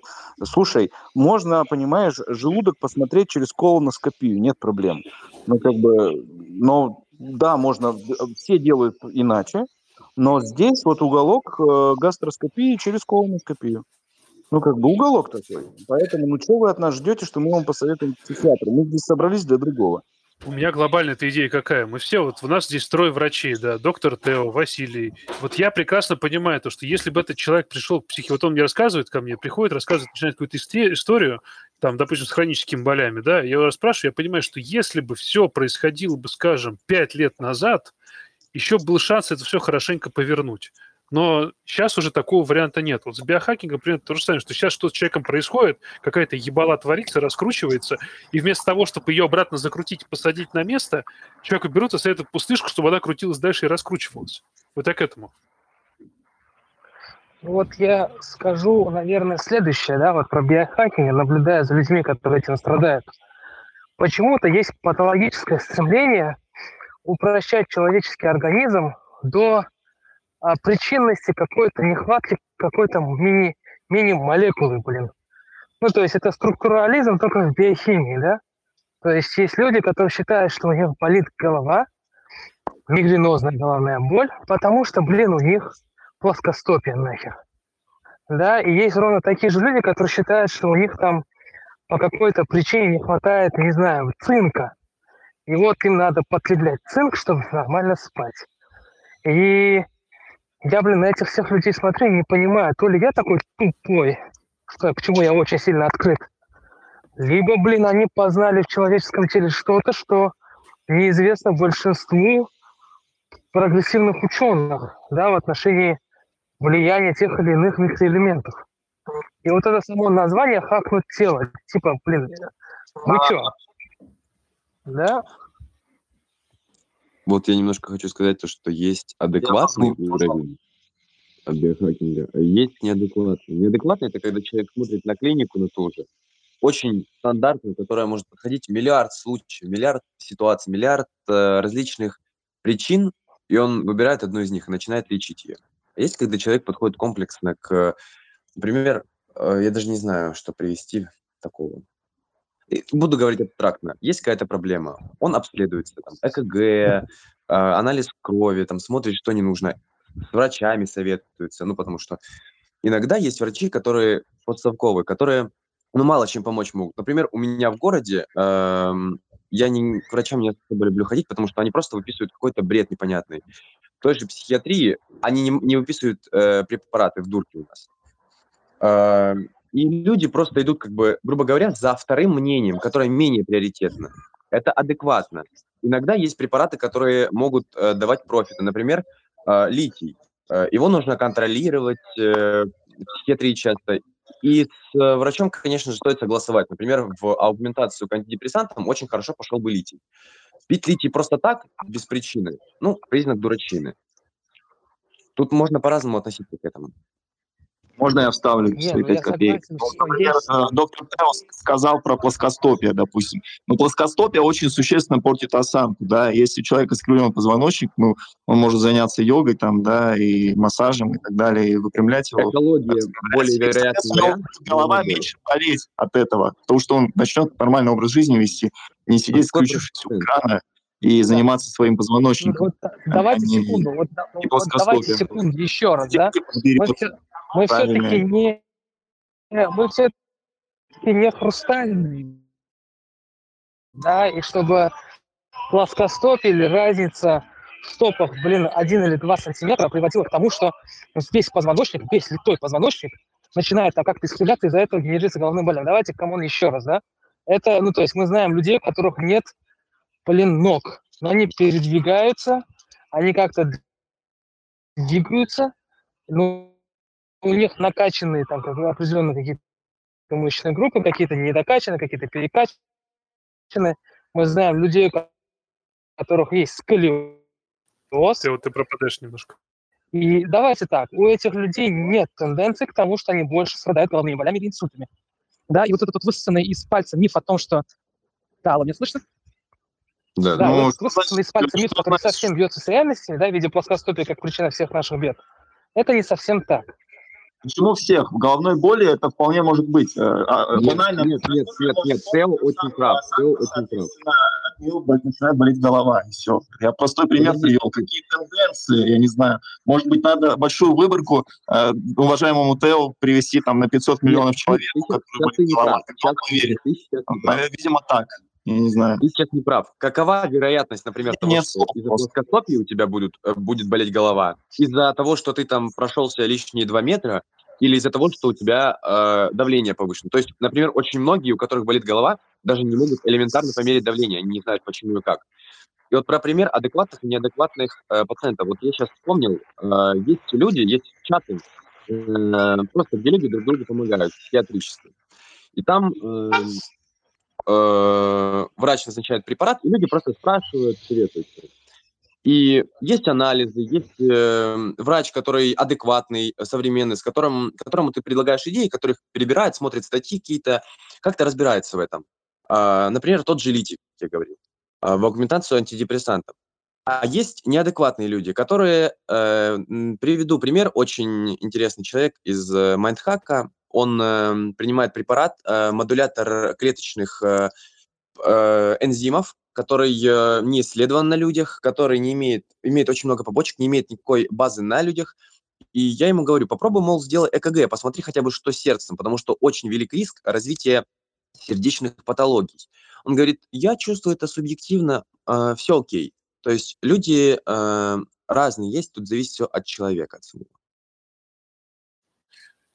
Слушай, можно, понимаешь, желудок посмотреть через колоноскопию, нет проблем. Ну, как бы, но да, можно, все делают иначе, но здесь вот уголок э, гастроскопии через колоноскопию. Ну, как бы уголок такой. Поэтому, ну, что вы от нас ждете, что мы вам посоветуем психиатра? Мы здесь собрались для другого. У меня глобальная эта идея какая? Мы все, вот у нас здесь трое врачей, да, доктор Тео, Василий. Вот я прекрасно понимаю то, что если бы этот человек пришел к психи, вот он мне рассказывает ко мне, приходит, рассказывает, начинает какую-то историю, там, допустим, с хроническими болями, да, я его расспрашиваю, я понимаю, что если бы все происходило бы, скажем, пять лет назад, еще был шанс это все хорошенько повернуть. Но сейчас уже такого варианта нет. Вот с биохакингом примерно то же самое, что сейчас что-то с человеком происходит, какая-то ебала творится, раскручивается, и вместо того, чтобы ее обратно закрутить и посадить на место, человеку берут и советуют пустышку, чтобы она крутилась дальше и раскручивалась. Вот так этому. Вот я скажу, наверное, следующее, да, вот про биохакинг, наблюдая за людьми, которые этим страдают. Почему-то есть патологическое стремление упрощать человеческий организм до а, причинности какой-то нехватки какой-то мини, мини-молекулы, блин. Ну, то есть это структурализм только в биохимии, да? То есть есть люди, которые считают, что у них болит голова, мигренозная головная боль, потому что, блин, у них плоскостопие нахер. Да, и есть ровно такие же люди, которые считают, что у них там по какой-то причине не хватает, не знаю, цинка. И вот им надо потреблять цинк, чтобы нормально спать. И я, блин, на этих всех людей смотрю и не понимаю, то ли я такой тупой, что, почему я очень сильно открыт, либо, блин, они познали в человеческом теле что-то, что неизвестно большинству прогрессивных ученых, да, в отношении влияния тех или иных микроэлементов. И вот это само название «хакнуть тело», типа, блин, вы чё? Да? Вот я немножко хочу сказать то, что есть адекватный уровень биохакинга, а есть неадекватный. Неадекватный – это когда человек смотрит на клинику, на ту же, очень стандартную, которая может подходить миллиард случаев, миллиард ситуаций, миллиард э, различных причин, и он выбирает одну из них и начинает лечить ее. А есть, когда человек подходит комплексно к, например, э, я даже не знаю, что привести такого буду говорить абстрактно, есть какая-то проблема, он обследуется, там, ЭКГ, э, анализ крови, там, смотрит, что не нужно, с врачами советуется, ну, потому что иногда есть врачи, которые подставковые, которые, ну, мало чем помочь могут. Например, у меня в городе э, я не, к врачам не особо люблю ходить, потому что они просто выписывают какой-то бред непонятный. В той же психиатрии они не, не выписывают э, препараты в дурке у нас. Э, и люди просто идут, как бы, грубо говоря, за вторым мнением, которое менее приоритетно. Это адекватно. Иногда есть препараты, которые могут э, давать профиты. Например, э, литий. Э, его нужно контролировать э, психиатрии часто. И с э, врачом, конечно же, стоит согласовать. Например, в аугментацию к антидепрессантам очень хорошо пошел бы литий. Пить литий просто так, без причины, ну, признак дурачины. Тут можно по-разному относиться к этому. Можно я вставлю Не, свои ну я 5 копеек? согласен, Вот, например, есть... доктор Теос сказал про плоскостопие, допустим. Но плоскостопие очень существенно портит осанку, да. Если у человека скривлен позвоночник, ну, он может заняться йогой там, да, и массажем и так далее, и выпрямлять его. Экология более будет голова меньше болеть от этого, потому что он начнет нормальный образ жизни вести, не сидеть, скрючившись у экрана и Да. заниматься своим Ну, позвоночником, вот да- а давайте не, секунду, вот, вот давайте секунду еще раз, да? Мы, мы все-таки не, э, мы все-таки не хрустальные, да, и чтобы плоскостопие или разница в стопах, блин, один или два сантиметра приводила к тому, что весь позвоночник, весь литой позвоночник начинает там как-то искривляться, из-за этого генерируется головной боль. Давайте, come on, еще раз, да? Это, ну, то есть мы знаем людей, у которых нет, блин, ног, но они передвигаются, они как-то двигаются, ну, у них накачанные там как определенные какие-то мышечные группы, какие-то недокачанные, какие-то перекачанные. Мы знаем людей, у которых есть сколиоз. Ты вот ты пропадаешь немножко. И давайте так, у этих людей нет тенденции к тому, что они больше страдают головными болями или инсультами. Да, и вот этот вот высосанный из пальца миф о том, что... Да, меня слышно? Да, Да, да. вот Ну, этот высосанный из пальца миф, который совсем бьется с реальностью, да, в виде плоскостопия как причина всех наших бед. Это не совсем так. Почему всех? В головной боли это вполне может быть. Э, а, э, Нет, Банально. нет, нет, нет, нет. Тео очень прав. Тео очень прав. От него начинает болеть голова, и все. Я простой пример привел. Какие тенденции, я не знаю. Может быть, надо большую выборку э, уважаемому Тео привести там на 500 Нет, миллионов ты, человек, ты сейчас болит ты голова. ты не прав. Э, Видимо, так. Я не знаю. Ты сейчас не прав. Какова вероятность, например, того, Нет что из-за плоскостопия у тебя будет, э, будет болеть голова, из-за того, что ты там прошелся лишние два метра, или из-за того, что у тебя э, давление повышено. То есть, например, очень многие, у которых болит голова, даже не могут элементарно померить давление, они не знают, почему и как. И вот про пример адекватных и неадекватных э, пациентов. Вот я сейчас вспомнил, э, есть люди, есть чаты, э, просто где люди друг другу помогают в психиатричестве. И там э, э, врач назначает препарат, и люди просто спрашивают, советуются. И есть анализы, есть э, врач, который адекватный, э, современный, с которым, которому ты предлагаешь идеи, который их перебирает, смотрит статьи какие-то, как-то разбирается в этом. А, например, тот же Литик, я говорил, а, в аугментацию антидепрессантов. А есть неадекватные люди, которые, э, приведу пример, очень интересный человек из э, Майндхака, он э, принимает препарат, э, модулятор клеточных э, э, энзимов, который э, не исследован на людях, который не имеет, имеет очень много побочек, не имеет никакой базы на людях. И я ему говорю, попробуй, мол, сделай ЭКГ, посмотри хотя бы, что с сердцем, потому что очень велик риск развития сердечных патологий. Он говорит, я чувствую это субъективно, э, все окей. То есть люди э, разные есть, тут зависит все от человека, от самого.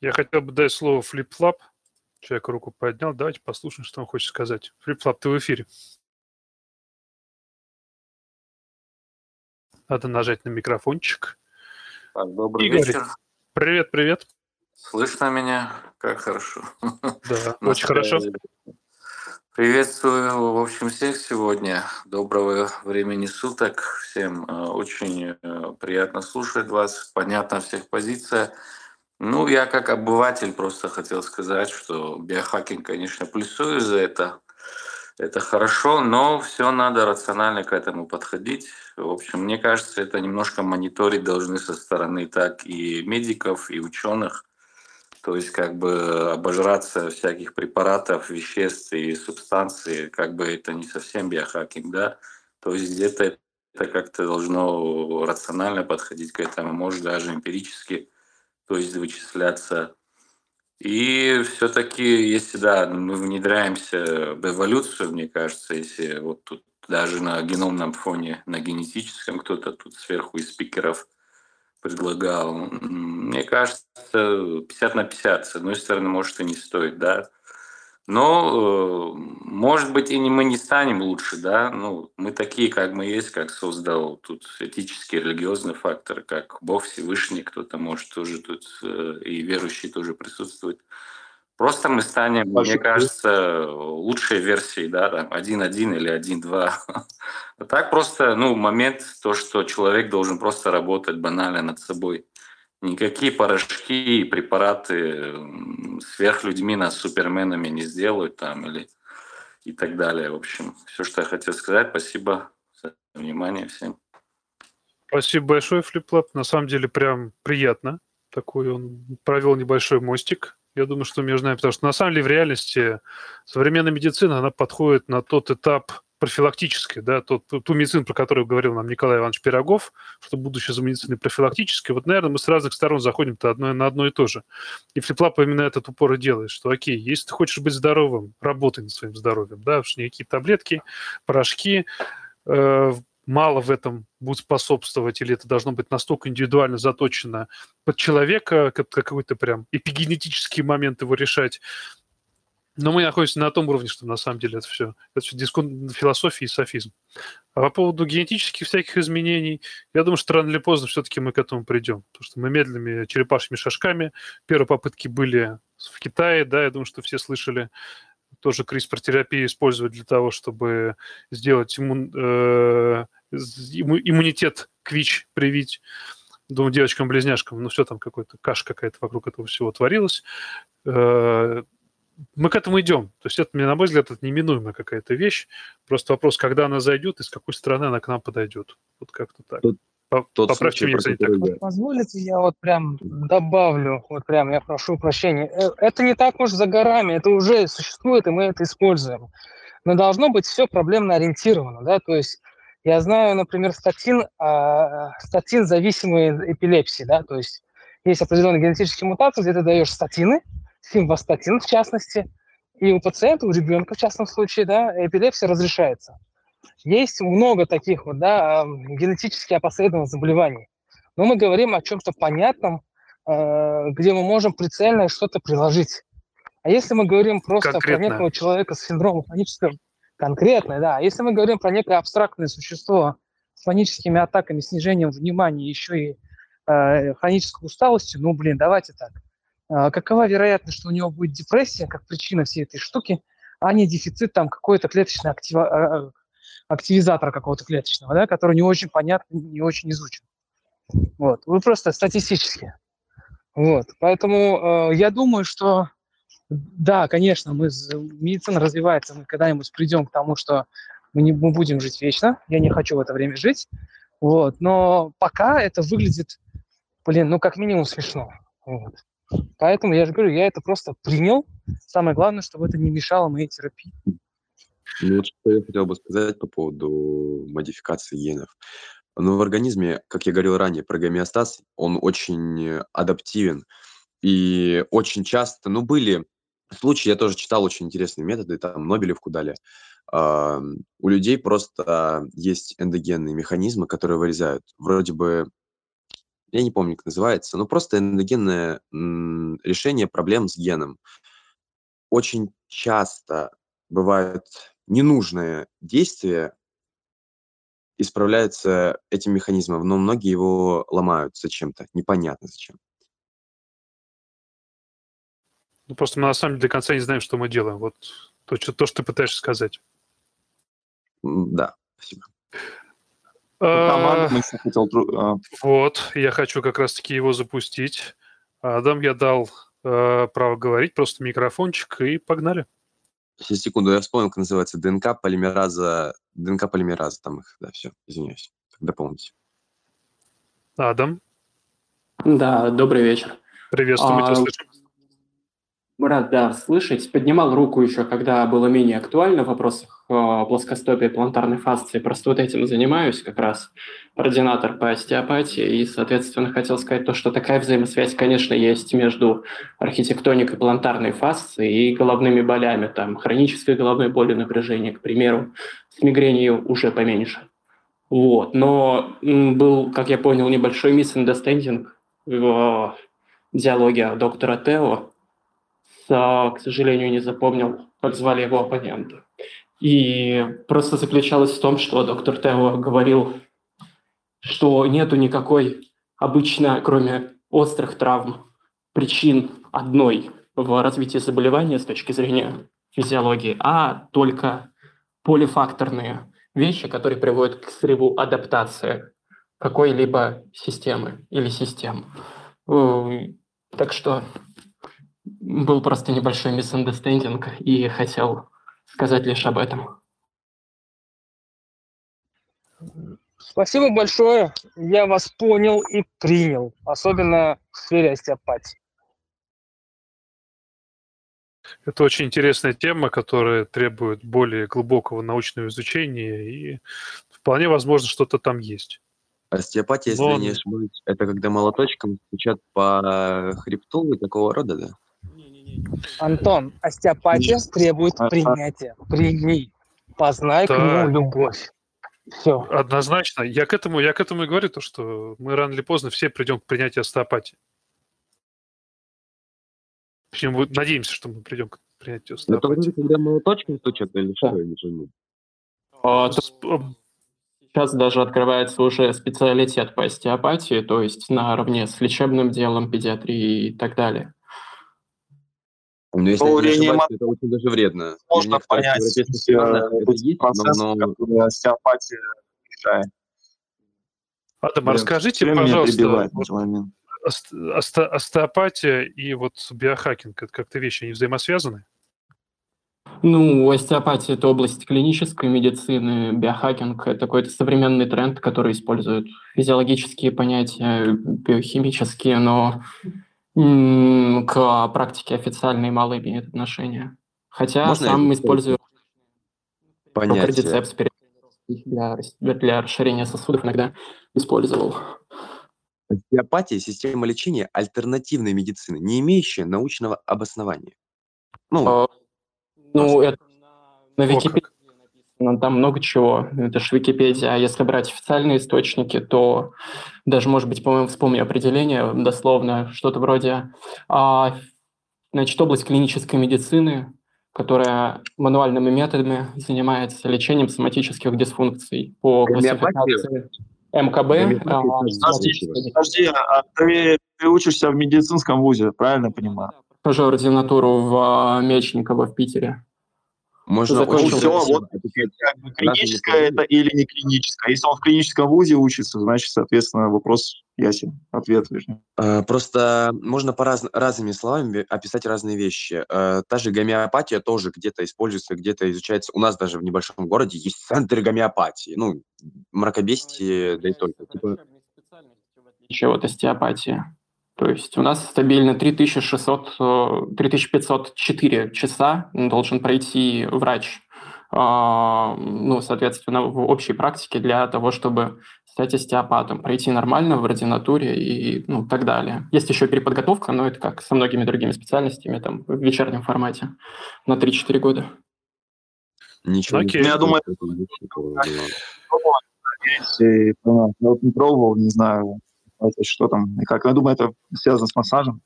Я хотел бы дать слово флип-флап. Человек руку поднял. Давайте послушаем, что он хочет сказать. Флип-флап, ты в эфире. Надо нажать на микрофончик. Так, добрый И говорить. вечер. Привет, привет. Слышно меня? Как хорошо. Да, очень хорошо. Приветствую, в общем, всех сегодня. Доброго времени суток. Всем э, очень э, приятно слушать вас. Понятна всех позиция. Ну, я как обыватель просто хотел сказать, что биохакинг, конечно, плюсую за это. Это хорошо, но все надо рационально к этому подходить. В общем, мне кажется, это немножко мониторить должны со стороны так и медиков, и ученых. То есть как бы обожраться всяких препаратов, веществ и субстанций, как бы это не совсем биохакинг, да. То есть где-то это как-то должно рационально подходить к этому, может даже эмпирически, то есть вычисляться. И все-таки, если да, мы внедряемся в эволюцию, мне кажется, если вот тут даже на геномном фоне, на генетическом кто-то тут сверху из спикеров предлагал, мне кажется, 50 на 50. С одной стороны, может и не стоит, да. Но, э, может быть, и не мы не станем лучше, да. Ну, мы такие, как мы есть, как создал тут этический, религиозный фактор, как Бог Всевышний, кто-то может тоже тут, э, и верующий тоже присутствует. Просто мы станем, мне Большой кажется, лучшей версией, да, там 1.1 или 1.2. А так просто, ну, момент, то, что человек должен просто работать банально над собой. Никакие порошки и препараты сверхлюдьми нас суперменами не сделают там или и так далее. В общем, все, что я хотел сказать. Спасибо за внимание всем. Спасибо большое, Флиплап. На самом деле прям приятно. Такой он провел небольшой мостик. Я думаю, что между нами, потому что на самом деле в реальности современная медицина, она подходит на тот этап профилактической, да, тот, ту медицину, про которую говорил нам Николай Иванович Пирогов, что будущее за медициной профилактической, вот, наверное, мы с разных сторон заходим-то одно, на одно и то же. И флиплап именно этот упор и делает, что, окей, если ты хочешь быть здоровым, работай над своим здоровьем, да, что никакие таблетки, порошки, э, мало в этом будет способствовать, или это должно быть настолько индивидуально заточено под человека, как какой-то прям эпигенетический момент его решать, но мы находимся на том уровне, что на самом деле это все, это все дискон, философия и софизм. А по поводу генетических всяких изменений, я думаю, что рано или поздно все-таки мы к этому придем. Потому что мы медленными черепашьими шажками. Первые попытки были в Китае, да, я думаю, что все слышали тоже CRISPR-терапию использовать для того, чтобы сделать иммун, э, иммунитет к ВИЧ привить двум девочкам-близняшкам. Ну, все там какой-то каша какая-то вокруг этого всего творилась. Э, мы к этому идем. То есть это, на мой взгляд, это неминуемая какая-то вещь. Просто вопрос, когда она зайдет и с какой стороны она к нам подойдет. Вот как-то так. Тот Поправьте меня, если так. Вот позволите, я вот прям добавлю, вот прям я прошу прощения. Э, это не так уж за горами, это уже существует, и мы это используем. Но должно быть все проблемно ориентировано, да, то есть я знаю, например, статин, а, статин зависимые эпилепсии, да, то есть есть определенные генетические мутации, где ты даешь статины, симвастатин в частности, и у пациента, у ребенка в частном случае, да, эпилепсия разрешается. Есть много таких вот, да, генетически опосредованных заболеваний. Но мы говорим о чем-то понятном, э, где мы можем прицельно что-то приложить. А если мы говорим просто Конкретно. про некого человека с синдромом хронического, конкретно, да, если мы говорим про некое абстрактное существо с паническими атаками, снижением внимания, еще и э, хронической усталостью, ну, блин, давайте так. А, какова вероятность, что у него будет депрессия как причина всей этой штуки, а не дефицит там какой-то клеточный актива, а, а, активизатора какого-то клеточного, да, который не очень понятен, не очень изучен. Вот. Вы просто статистически. Вот. Поэтому э, я думаю, что да, конечно, мы, медицина развивается, мы когда-нибудь придем к тому, что мы не мы будем жить вечно. Я не хочу в это время жить. Вот. Но пока это выглядит, блин, ну как минимум смешно. Вот. Поэтому я же говорю, я это просто принял. Самое главное, чтобы это не мешало моей терапии. Ну, вот что я хотел бы сказать по поводу модификации генов. Но в организме, как я говорил ранее, про гомеостаз, он очень адаптивен. И очень часто, ну, были случаи, я тоже читал очень интересные методы, там, Нобелевку дали. У людей просто есть эндогенные механизмы, которые вырезают. Вроде бы я не помню, как называется, но просто эндогенное решение проблем с геном. Очень часто бывают ненужные действия, исправляются этим механизмом, но многие его ломают зачем-то, непонятно зачем. Ну, просто мы на самом деле до конца не знаем, что мы делаем. Вот то, что, то, что ты пытаешься сказать. Да, спасибо. А, а. Вот, я хочу как раз-таки его запустить. Адам, я дал э, право говорить, просто микрофончик, и погнали. Сейчас, секунду, я вспомнил, как называется ДНК полимераза, ДНК полимераза, там их, да, все, извиняюсь, дополните. Адам. Да, добрый вечер. Приветствую, мы тебя слышим. Рад, да, слышать. Поднимал руку еще, когда было менее актуально в вопросах э, плоскостопия, плантарной фасции. Просто вот этим занимаюсь как раз, координатор по остеопатии. И, соответственно, хотел сказать то, что такая взаимосвязь, конечно, есть между архитектоникой плантарной фасции и головными болями. Там хронической головной боли напряжения, к примеру, с мигренью уже поменьше. Вот. Но был, как я понял, небольшой misunderstanding в диалоге доктора Тео, к сожалению, не запомнил, как звали его оппонента. И просто заключалось в том, что доктор Тео говорил, что нету никакой обычно, кроме острых травм, причин одной в развитии заболевания с точки зрения физиологии, а только полифакторные вещи, которые приводят к срыву адаптации какой-либо системы или систем. Э, Так что был просто небольшой misunderstanding и хотел сказать лишь об этом. Спасибо большое. Я вас понял и принял, особенно в сфере остеопатии. Это очень интересная тема, которая требует более глубокого научного изучения, и вполне возможно, что-то там есть. Остеопатия, если Но- я не ошибаюсь, это когда молоточком стучат по хребту и такого рода, да? Антон, остеопатия требует А- а- принятия. Прими. Познай к Так. нему любовь. Все. Однозначно. Я к этому, я к этому и говорю, то, что мы рано или поздно все придем к принятию остеопатии. Почему надеемся, что мы придем к принятию Это остеопатии. вроде когда молоточком стучат или что, я не понимаю. А, то- Сейчас даже открывается уже специалитет по остеопатии, то есть наравне с лечебным делом, педиатрией и так далее. Но если Ну, я не ошибаюсь, это очень даже вредно. Можно понять странах это эти есть, но, процессы, но которые остеопатия решает. Адам, а Блин, расскажите, пожалуйста, остеопатия и вот биохакинг, это как-то вещи, они взаимосвязаны? Ну, остеопатия – это область клинической медицины, биохакинг – это какой-то современный тренд, который использует физиологические понятия, биохимические, но к практике официальной мало имеет отношения. Хотя Можно сам использую понятие. кардицепс для, для расширения сосудов иногда использовал. Остеопатия – система лечения альтернативной медицины, не имеющая научного обоснования. Ну, А, Ну, это на О, Википедии написано, там много чего. Это же Википедия. А если брать официальные источники, то даже, может быть, по-моему, вспомню определение, дословно, что-то вроде а, значит, область клинической медицины, которая мануальными методами занимается лечением соматических дисфункций по классификации МКБ. А, тоже Подожди, а ты, ты учишься в медицинском вузе, правильно понимаю? Прохожу ординатуру в а, Мечниково в Питере. Можно закончил очень Все, вот как бы клиническое это или не клиническое. Если он в клиническом вузе учится, значит, соответственно, вопрос ясен, ответ вернее. Э, Просто можно по раз- разными словами описать разные вещи. Э, Та же гомеопатия тоже где-то используется, где-то изучается. У нас даже в небольшом городе есть центр гомеопатии. Ну, мракобесие, да и только. Типа, отличие от остеопатии. То есть у нас стабильно 3600, э, 3504 часа должен пройти врач, а, ну, соответственно, в общей практике для того, чтобы стать остеопатом, пройти нормально в ординатуре и ну, так далее. Есть еще переподготовка, но это как со многими другими специальностями, там, в вечернем формате на 3-4 года. ничего не Окей. Ну, я думаю, если, ну, я не пробовал, не знаю, что там и как. Я думаю, это связано с массажем.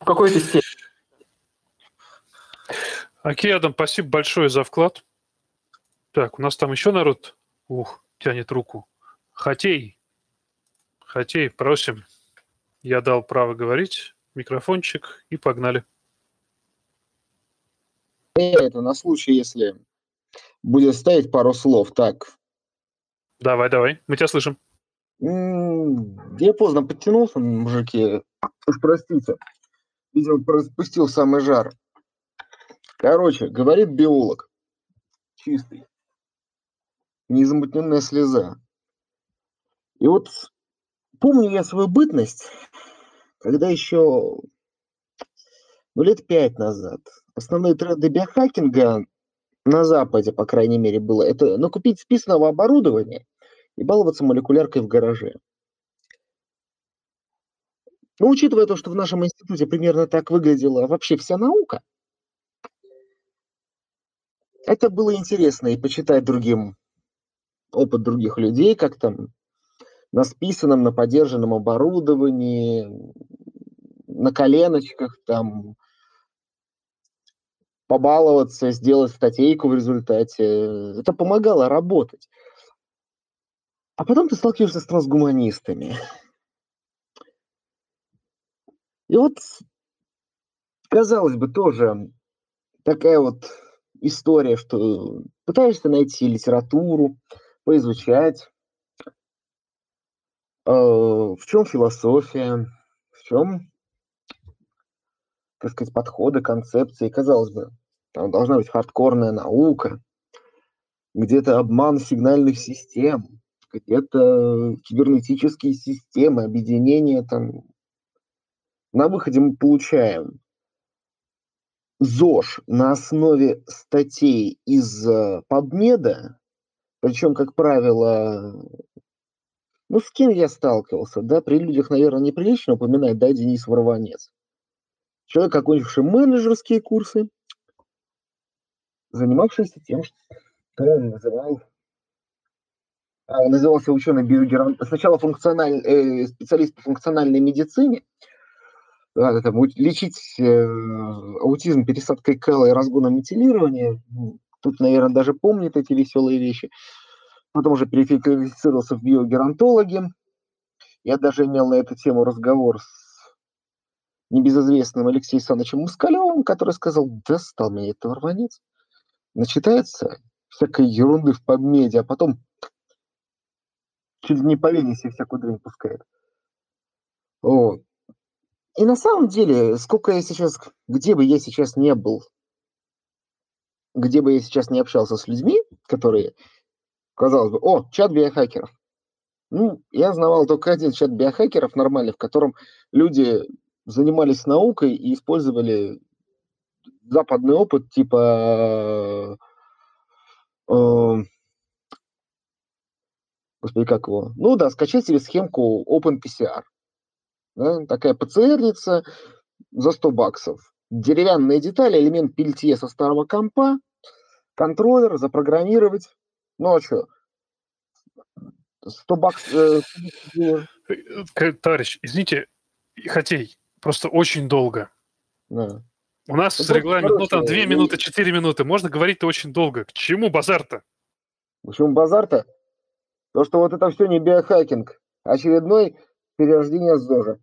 В какой-то степени. Окей, Адам, спасибо большое за вклад. Так, у нас там еще народ, ух, тянет руку. Хотей, Хотей, просим. Я дал право говорить, микрофончик, и погнали. Это на случай, если будет ставить пару слов. Так, Давай, давай, мы тебя слышим. Я поздно подтянулся, мужики. Уж простите. Видимо, пропустил самый жар. Короче, говорит биолог. Чистый. Незамутненная слеза. И вот помню я свою бытность, когда еще ну, лет пять назад основные тренды биохакинга на Западе, по крайней мере, было это ну, купить списанного оборудования и баловаться молекуляркой в гараже. Но учитывая то, что в нашем институте примерно так выглядела вообще вся наука, это было интересно и почитать другим опыт других людей, как там на списанном, на подержанном оборудовании, на коленочках там побаловаться, сделать статейку в результате. Это помогало работать. А потом ты сталкиваешься с трансгуманистами. И вот, казалось бы, тоже такая вот история, что пытаешься найти литературу, поизучать, э, в чем философия, в чем, так сказать, подходы, концепции. Казалось бы, там должна быть хардкорная наука, где-то обман сигнальных систем, где-то кибернетические системы, объединения там. На выходе мы получаем ЗОЖ на основе статей из э, PubMed, причем, как правило, ну, с кем я сталкивался, да, при людях, наверное, неприлично упоминать, да, Денис Ворованец. Человек, окончивший менеджерские курсы, занимавшийся тем, что он называл назывался ученый биогерант, сначала функциональ, э, специалист по функциональной медицине, да, там, лечить э, аутизм пересадкой кала и разгоном метилирования. Тут, наверное, даже помнит эти веселые вещи. Потом уже переквалифицировался в биогеронтологи. Я даже имел на эту тему разговор с небезызвестным Алексеем Александровичем Москалевым, который сказал, да стал меня это рванец. Начитается всякой ерунды в подмеде, а потом чуть ли не по вене себе всякую дрянь пускает. Вот. И на самом деле, сколько я сейчас, где бы я сейчас не был, где бы я сейчас не общался с людьми, которые, казалось бы, о, чат биохакеров. Ну, я знавал только один чат биохакеров нормальный, в котором люди занимались наукой и использовали западный опыт типа э, господи, как его? Ну да, скачать себе схемку OpenPCR. Да, такая ПЦРница за 100 баксов. Деревянные детали, элемент пельтье со старого компа, контроллер, запрограммировать. Ну а что? 100 баксов... Э, Товарищ, извините, Хотей, просто очень долго. Да. У нас Ну, регламент, ну там короче, 2 ну- минуты, 4 минуты. Можно говорить-то очень долго. К чему базар-то? Почему базар-то? То, что вот это все не биохакинг. Очередной перерождение ЗОЖа.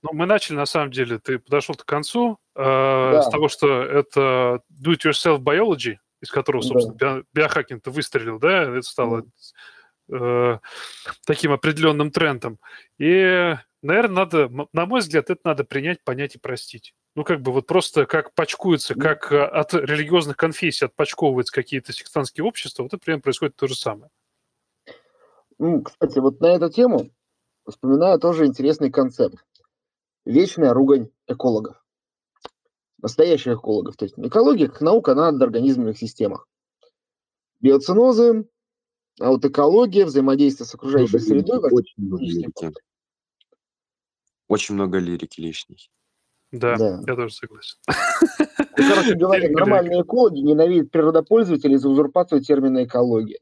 Ну, мы начали, на самом деле, ты подошел к концу э, Да. с того, что это do-it-yourself biology, из которого, Да. собственно, био- биохакинг-то выстрелил, да, это стало э, таким определенным трендом. И, наверное, надо, на мой взгляд, это надо принять, понять и простить. Ну, как бы вот просто как почкуется, как э, от религиозных конфессий отпочковываются какие-то сектантские общества, вот это примерно происходит то же самое. Ну, кстати, вот на эту тему вспоминаю тоже интересный концепт. Вечная ругань экологов. Настоящих экологов. То есть экология как наука на организменных системах. Биоцинозы, а вот экология, взаимодействие с окружающей Много лирики, средой. очень много лирики. Очень много лирики лишней. Да, Да. я тоже согласен. Ну, короче говоря, нормальные экологи ненавидят природопользователей за узурпацию термина экология.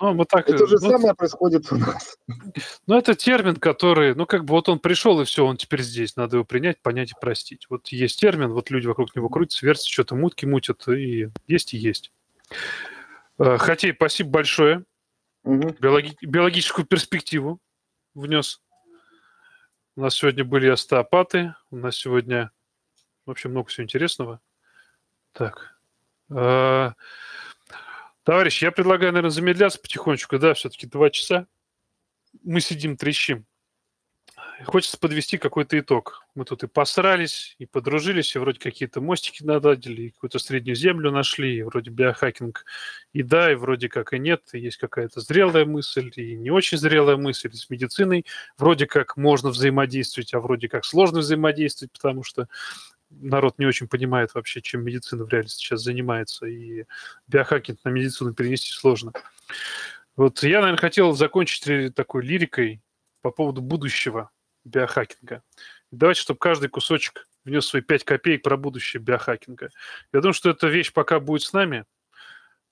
Ну, мы так, Это же ну, самое происходит у нас. Ну, это термин, который, ну, как бы вот он пришел, и все, он теперь здесь. Надо его принять, понять и простить. Вот есть термин, вот люди вокруг него крутятся, вертятся, что-то мутки мутят, и есть и есть. Э, Хотей, спасибо большое. Биологи- биологическую перспективу внес. У нас сегодня были остеопаты, у нас сегодня вообще много всего интересного. Так. Товарищ, я предлагаю, наверное, замедляться потихонечку, да, все-таки два часа. Мы сидим, трещим. Хочется подвести какой-то итог. Мы тут и посрались, и подружились, и вроде какие-то мостики наладили, и какую-то среднюю землю нашли, и вроде биохакинг и да, и вроде как и нет, и есть какая-то зрелая мысль, и не очень зрелая мысль с медициной. Вроде как можно взаимодействовать, а вроде как сложно взаимодействовать, потому что народ не очень понимает вообще, чем медицина в реальности сейчас занимается, и биохакинг на медицину перенести сложно. Вот я, наверное, хотел закончить такой лирикой по поводу будущего биохакинга. Давайте, чтобы каждый кусочек внес свои 5 копеек про будущее биохакинга. Я думаю, что эта вещь пока будет с нами,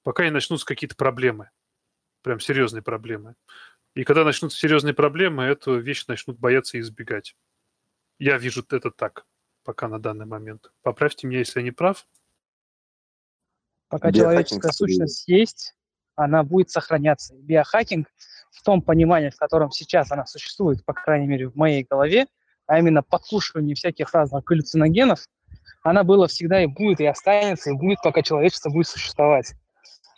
пока не начнутся какие-то проблемы. Прям серьезные проблемы. И когда начнутся серьезные проблемы, эту вещь начнут бояться и избегать. Я вижу это так, пока на данный момент. Поправьте меня, если я не прав. Пока человеческая сущность есть, она будет сохраняться. Биохакинг в том понимании, в котором сейчас она существует, по крайней мере, в моей голове, а именно подкушивание всяких разных галлюциногенов, она была всегда и будет, и останется, и будет, пока человечество будет существовать.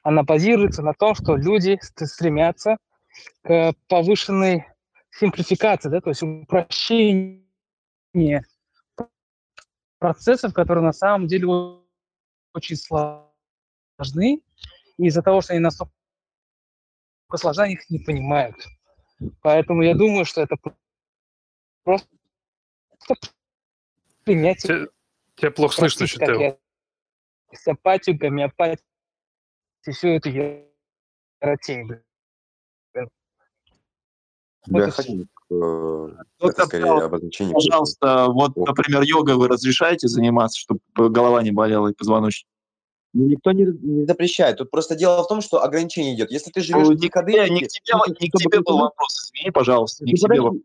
Она базируется на том, что люди ст- стремятся к повышенной симплификация, да, то есть упрощение процессов, которые на самом деле очень сложны, и из-за того, что они настолько сложны, они их не понимают. Поэтому я думаю, что это просто принятие. Тебя плохо слышно, что Сапатию, гомеопатию, все это еротень, э, это скорее обозначение. Пожалуйста, вот, например, йога вы разрешаете заниматься, чтобы голова не болела и позвоночник? Ну, никто не, не запрещает. Тут просто дело в том, что ограничение идет. Если ты живешь Ну, в психоделике... Не к тебе, не к тебе был вопрос, извини, пожалуйста, не к тебе вопрос.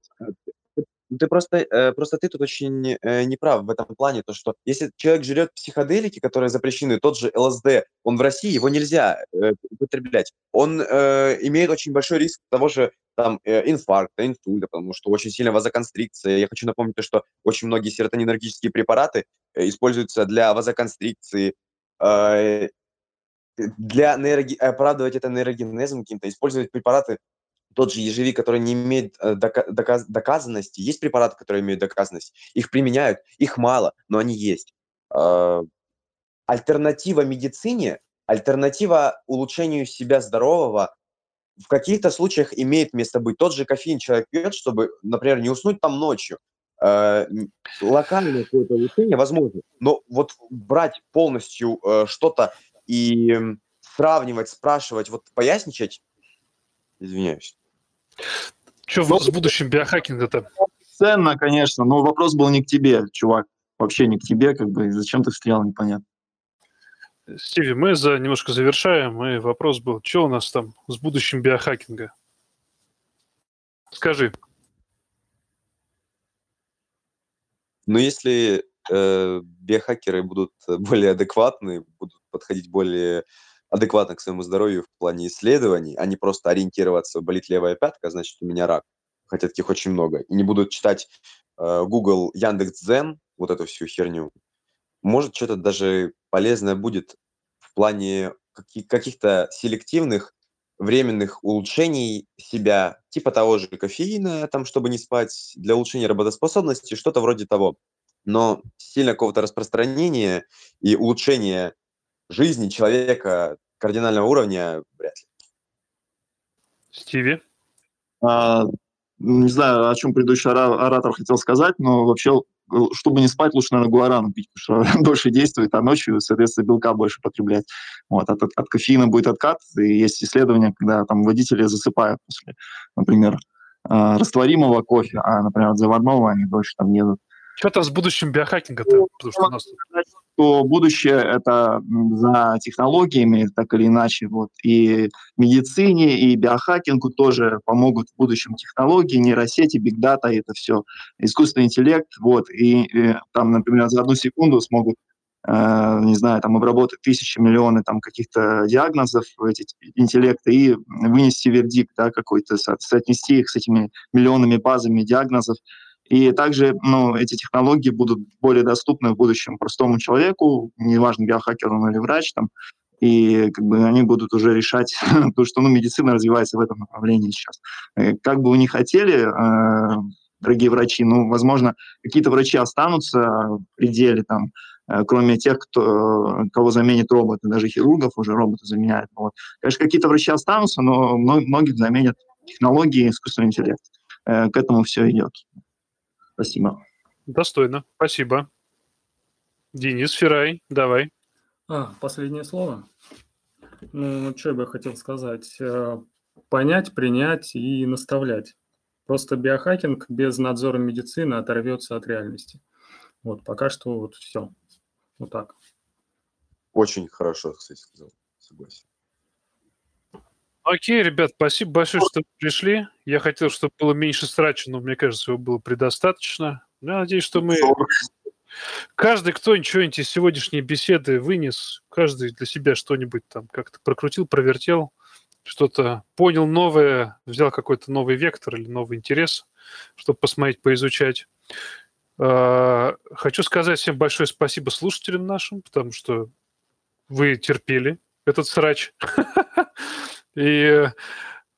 Ну, Ты просто, э, просто ты тут очень э, неправ в этом плане, то что если человек жрет психоделики, которые запрещены, тот же ЛСД, он в России, его нельзя э, употреблять. Он э, имеет очень большой риск того же там э, инфаркта, инсульта, потому что очень сильно вазоконстрикция. Я хочу напомнить, то, что очень многие серотонинергические препараты э, используются для вазоконстрикции, э, для нейроги... оправдывать это нейрогенезом каким-то, использовать препараты тот же ежевик, который не имеет э, дока- доказ- доказанности, есть препараты, которые имеют доказанность, их применяют, их мало, но они есть. Э, Альтернатива медицине, альтернатива улучшению себя здорового в каких-то случаях имеет место быть. Тот же кофеин человек пьет, чтобы, например, не уснуть там ночью. Э, Локальное какое-то улучшение возможно, но вот брать полностью э, что-то и сравнивать, спрашивать, вот поясничать, извиняюсь. Что Ну, с будущим биохакинга-то? Ценно, конечно, но вопрос был не к тебе, чувак. Вообще не к тебе, как бы, и зачем ты встрял, непонятно. Стиви, мы за, немножко завершаем, и вопрос был, что у нас там с будущим биохакинга? Скажи. Но если э, биохакеры будут более адекватны, будут подходить более адекватно к своему здоровью в плане исследований, а не просто ориентироваться, болит левая пятка, значит, у меня рак. Хотя таких очень много. И не будут читать э, Google, Яндекс.Дзен, вот эту всю херню. Может, что-то даже полезное будет в плане каки- каких-то селективных временных улучшений себя, типа того же кофеина, там, чтобы не спать, для улучшения работоспособности, что-то вроде того. Но сильно какого-то распространения и улучшения жизни человека кардинального уровня вряд ли. Стиви? А, не знаю, о чем предыдущий ора- оратор хотел сказать, но вообще, чтобы не спать, лучше, наверное, гуарану пить, потому что дольше действует, а ночью, соответственно, белка больше потреблять. Вот, от, от кофеина будет откат, и есть исследования, когда там водители засыпают после, например, а, растворимого кофе, а, например, от заварного они дольше там едут. Что там с будущим биохакинга-то? Потому что у нас что будущее это за технологиями, так или иначе, вот, и медицине, и биохакингу тоже помогут в будущем технологии, нейросети, бигдата, это все, искусственный интеллект, вот, и, э, там, например, за одну секунду смогут, э, не знаю, там, обработать тысячи, миллионы там каких-то диагнозов, эти интеллекта, и вынести вердикт, да, какой-то, со- соотнести их с этими миллионными базами диагнозов, и также ну, эти технологии будут более доступны в будущем простому человеку, неважно, биохакер он или врач, там, и как бы они будут уже решать, потому что ну, медицина развивается в этом направлении сейчас. Э, Как бы вы ни хотели, э, дорогие врачи, ну, возможно, какие-то врачи останутся в пределе, там, э, кроме тех, кто, кого заменит роботы, даже хирургов уже роботы заменяют. Вот. Конечно, какие-то врачи останутся, но мно- многих заменят технологии искусственный интеллект. Э, К этому все идет. Спасибо. достойно. Спасибо. Денис Феррай, давай. А, последнее слово. Ну, что бы я хотел сказать? Э, Понять, принять и наставлять. Просто биохакинг без надзора медицины оторвется от реальности. Вот, пока что вот все. Вот так. Очень хорошо, кстати, сказал. Согласен. Окей, ребят, спасибо большое, что пришли. Я хотел, чтобы было меньше срача, но мне кажется, его было предостаточно. Я надеюсь, что мы... Каждый, кто ничего-нибудь из сегодняшней беседы вынес, каждый для себя что-нибудь там как-то прокрутил, провертел, что-то понял новое, взял какой-то новый вектор или новый интерес, чтобы посмотреть, поизучать. А, Хочу сказать всем большое спасибо слушателям нашим, потому что вы терпели этот срач. И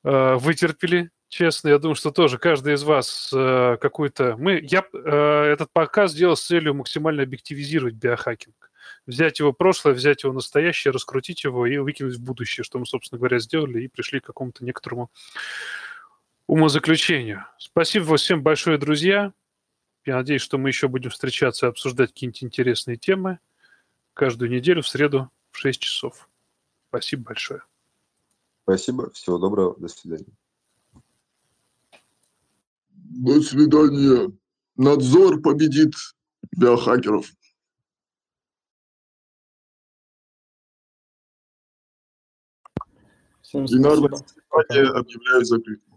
э, вытерпели честно, я думаю, что тоже каждый из вас э, какой-то... Мы, я э, этот показ сделал с целью максимально объективизировать биохакинг. Взять его прошлое, взять его настоящее, раскрутить его и выкинуть в будущее, что мы, собственно говоря, сделали и пришли к какому-то некоторому умозаключению. Спасибо всем большое, друзья. Я надеюсь, что мы еще будем встречаться и обсуждать какие-нибудь интересные темы каждую неделю в среду в 6 часов. Спасибо большое. Спасибо, всего доброго, до свидания. До свидания. Надзор победит биохакеров. Всем спасибо. сочетание объявляю закрытым.